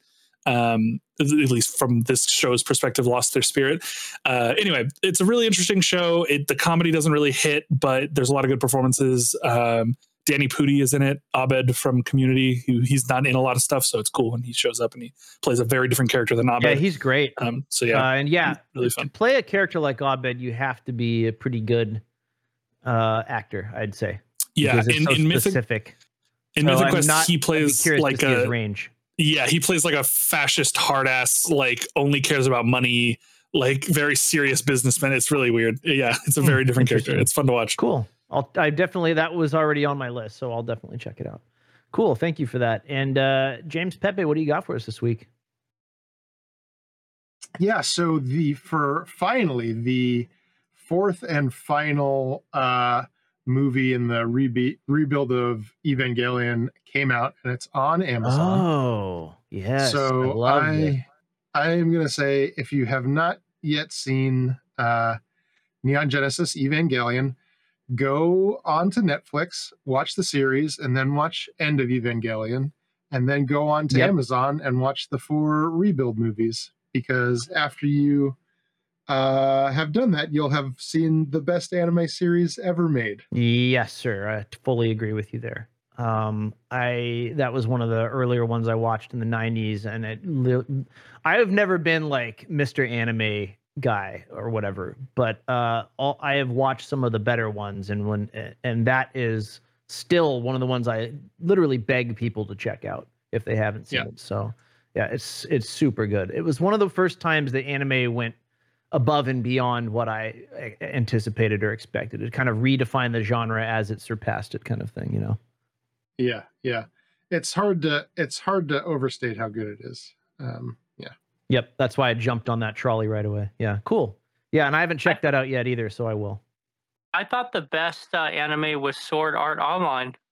um, at least from this show's perspective, lost their spirit. Uh, anyway, it's a really interesting show. It the comedy doesn't really hit, but there's a lot of good performances. Um, Danny Pudi is in it. Abed from Community, who he's not in a lot of stuff, so it's cool when he shows up and he plays a very different character than Abed. Yeah, he's great. um, so yeah, Uh, and yeah, really to fun. play a character like Abed, you have to be a pretty good uh, actor, I'd say. Yeah, it's in, so in Mythic, specific. in So Mythic Quest, he plays like to a range. Yeah, he plays like a fascist hard ass, like only cares about money, like very serious businessman. It's really weird. Yeah, it's a Hmm, very different character. It's fun to watch. Cool. I'll I definitely that was already on my list, so I'll definitely check it out. Cool. Thank you for that. And uh, James Pepe, what do you got for us this week? yeah so the for finally the fourth and final uh movie in the rebu- rebuild of evangelion came out and it's on amazon Oh, yes. so I. I, I am gonna say if you have not yet seen uh, Neon Genesis Evangelion, go on to Netflix, watch the series, and then watch End of Evangelion, and then go on to Yep. Amazon and watch the four rebuild movies. Because after you uh, have done that, you'll have seen the best anime series ever made. Yes, sir. I fully agree with you there. Um, I that was one of the earlier ones I watched in the '90s, and it. I have never been like Mr. Anime guy or whatever, but uh, all, I have watched some of the better ones, and when and that is still one of the ones I literally beg people to check out if they haven't seen Yeah. it. So, yeah, it's it's super good. It was one of the first times that anime went above and beyond what I anticipated or expected. It kind of redefined the genre as it surpassed it, kind of thing. You know. Yeah, yeah. It's hard to it's hard to overstate how good it is. Um, yeah. Yep, that's why I jumped on that trolley right away. Yeah, cool. Yeah, and I haven't checked that out yet either, so I will. I thought the best uh, anime was Sword Art Online.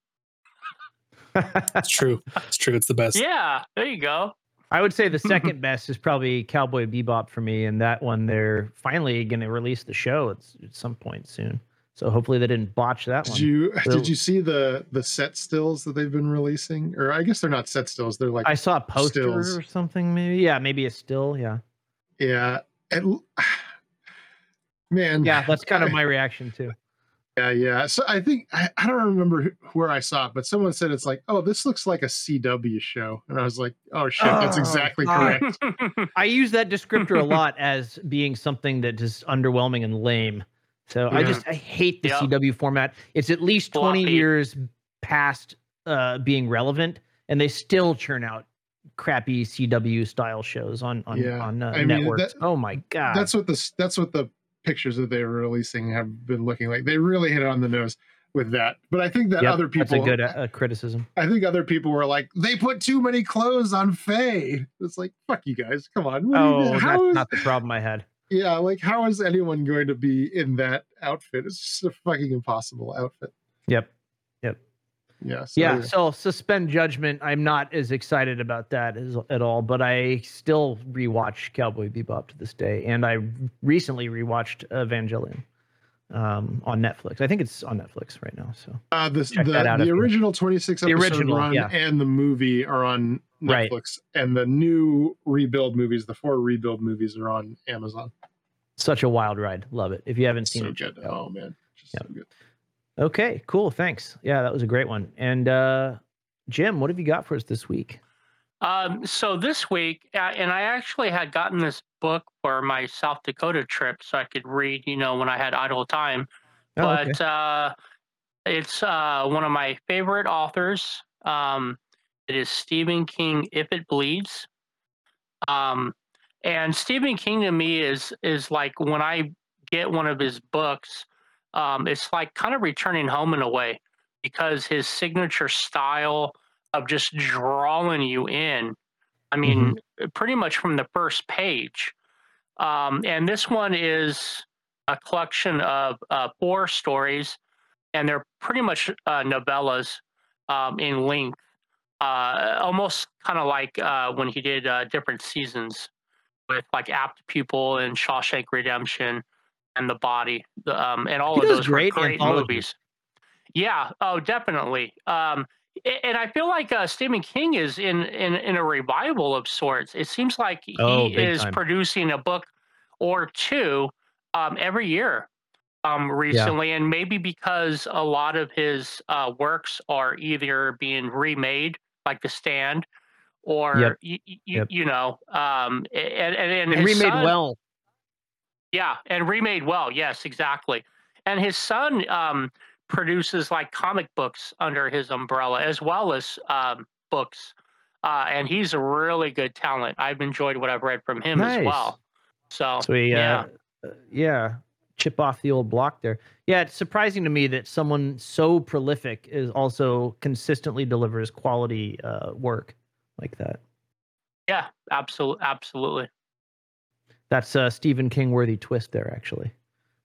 It's true. It's true. It's the best. Yeah, there you go. I would say the second best is probably Cowboy Bebop for me, and that one they're finally going to release the show at, at some point soon. So hopefully they didn't botch that Did one. you did you see the the set stills that they've been releasing? Or I guess they're not set stills. They're like I saw a poster stills. or something, maybe. Yeah, maybe a still. Yeah, yeah. Man. yeah. That's kind of my reaction too. Yeah, yeah. So I think I, I don't remember wh- where I saw it, but someone said it's like, oh, this looks like a CW show, and I was like, oh shit, that's Oh, exactly God. correct. I use that descriptor a lot as being something that is underwhelming and lame. So I just I hate the Yep. CW format. It's at least 20 Floppy. years past uh, being relevant, and they still churn out crappy CW style shows on on, Yeah. on uh, I mean, networks. that- oh my god. That's what the That's what the pictures that they were releasing have been looking like. They really hit it on the nose with that. But I think that Yep, other That's people, a good uh, criticism. I think other people were like, they put too many clothes on Faye. It's like, fuck you guys, come on. What Oh, that's is- not the problem I had. yeah, like how is anyone going to be in that outfit? It's just a fucking impossible outfit. Yep. Yeah. So, Yeah, so suspend judgment. I'm not as excited about that as, at all, but I still rewatch Cowboy Bebop to this day, and I recently rewatched Evangelion um, on Netflix. I think it's on Netflix right now. So Uh, the Check the, the original 26 The episode original, run yeah. and the movie are on Right. Netflix, and the new rebuild movies, the four rebuild movies, are on Amazon. such a wild ride. Love it. If you haven't seen So it, good. Oh man, just so good. Okay, cool. Thanks. Yeah, that was a great one. And uh, Jim, what have you got for us this week? Um, so this week, uh, and I actually had gotten this book for my South Dakota trip, so I could read, you know, when I had idle time. Oh, okay. but uh, it's uh, one of my favorite authors. Um, it is Stephen King. If it bleeds, um, and Stephen King to me is is like when I get one of his books, um, it's like kind of returning home in a way because his signature style of just drawing you in. I mean, pretty much from the first page. Um, and this one is a collection of uh, four stories, and they're pretty much uh, novellas um, in length, uh, almost kind of like uh, when he did uh, different seasons with like Apt Pupil and Shawshank Redemption and The Body, the, um, and all He of those great great movies. Yeah, oh, definitely. Um, and I feel like uh, Stephen King is in, in in a revival of sorts. It seems like he Oh, is time. producing a book or two um, every year um, recently, and maybe because a lot of his uh, works are either being remade, like The Stand, or Yep. y- y- Yep. you know, um, and and, and, And remade son- well. Yeah, and remade well. Yes, exactly. And his son um, produces like comic books under his umbrella as well as um, books. Uh, and he's a really good talent. I've enjoyed what I've read from him Nice. as well. So, So we, yeah. uh, uh, yeah, chip off the old block there. Yeah, it's surprising to me that someone so prolific is also consistently delivers quality uh, work like that. yeah, absolutely, absolutely. That's a Stephen King worthy twist there, actually.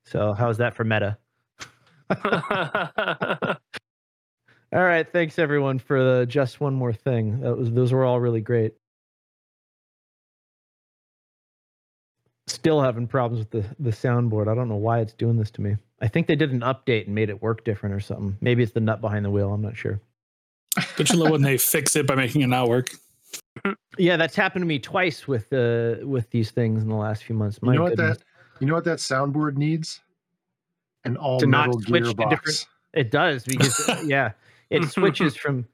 So how's that for meta? All right, thanks everyone for the just one more thing. That was those were all really great. still having problems with the the soundboard. I don't know why it's doing this to me. I think they did an update and made it work different or something. Maybe it's the nut behind the wheel. I'm not sure. Don't you love when they fix it by making it not work? Yeah, that's happened to me twice with uh with these things in the last few months. You My know what goodness. that you know what that soundboard needs? An all To not metal switch gearbox. different- It does because uh, yeah, it switches from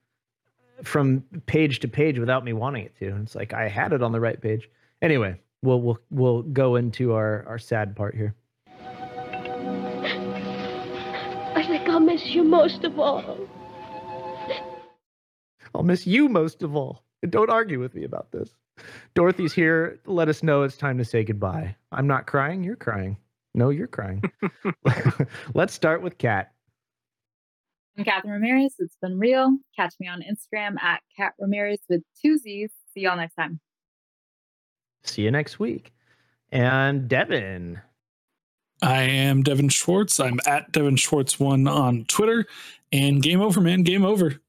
from page to page without me wanting it to. And it's like I had it on the right page. Anyway, we'll we'll we'll go into our our sad part here. I think I'll miss you most of all. I'll miss you most of all. And don't argue with me about this. Dorothy's here. Let us know it's time to say goodbye. I'm not crying. You're crying. No, you're crying. Let's start with Kat. I'm Catherine Ramirez. It's been real. Catch me on Instagram at Cat Ramirez with two Z's. See y'all next time. See you next week. And Devin. I am Devin Schwartz. I'm at Devin Schwartz one on Twitter. And game over, man. Game over.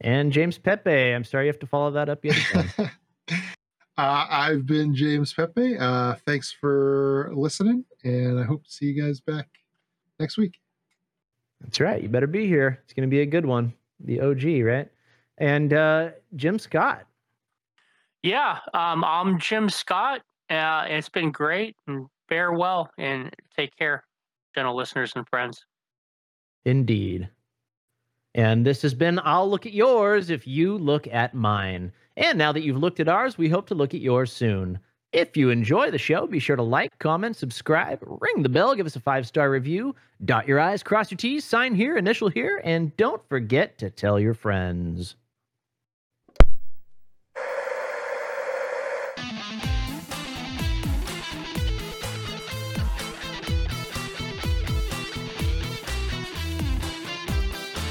And James Pepe. I'm sorry you have to follow that up yet again. Uh, I've been James Pepe. Uh, thanks for listening, and I hope to see you guys back next week. That's right. You better be here. It's going to be a good one. The OG, right? And uh, Jim Scott. Yeah, um, I'm Jim Scott. Uh, it's been great and fare well and take care, gentle listeners and friends. Indeed. And this has been I'll Look at Yours if you look at mine. And now that you've looked at ours, we hope to look at yours soon. If you enjoy the show, be sure to like, comment, subscribe, ring the bell, give us a five star review, dot your I's, cross your T's, sign here, initial here, and don't forget to tell your friends.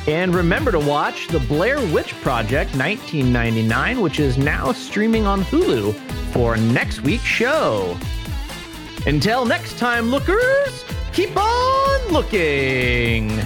And remember to watch The Blair Witch Project 1999, which is now streaming on Hulu for next week's show. Until next time, lookers, keep on looking.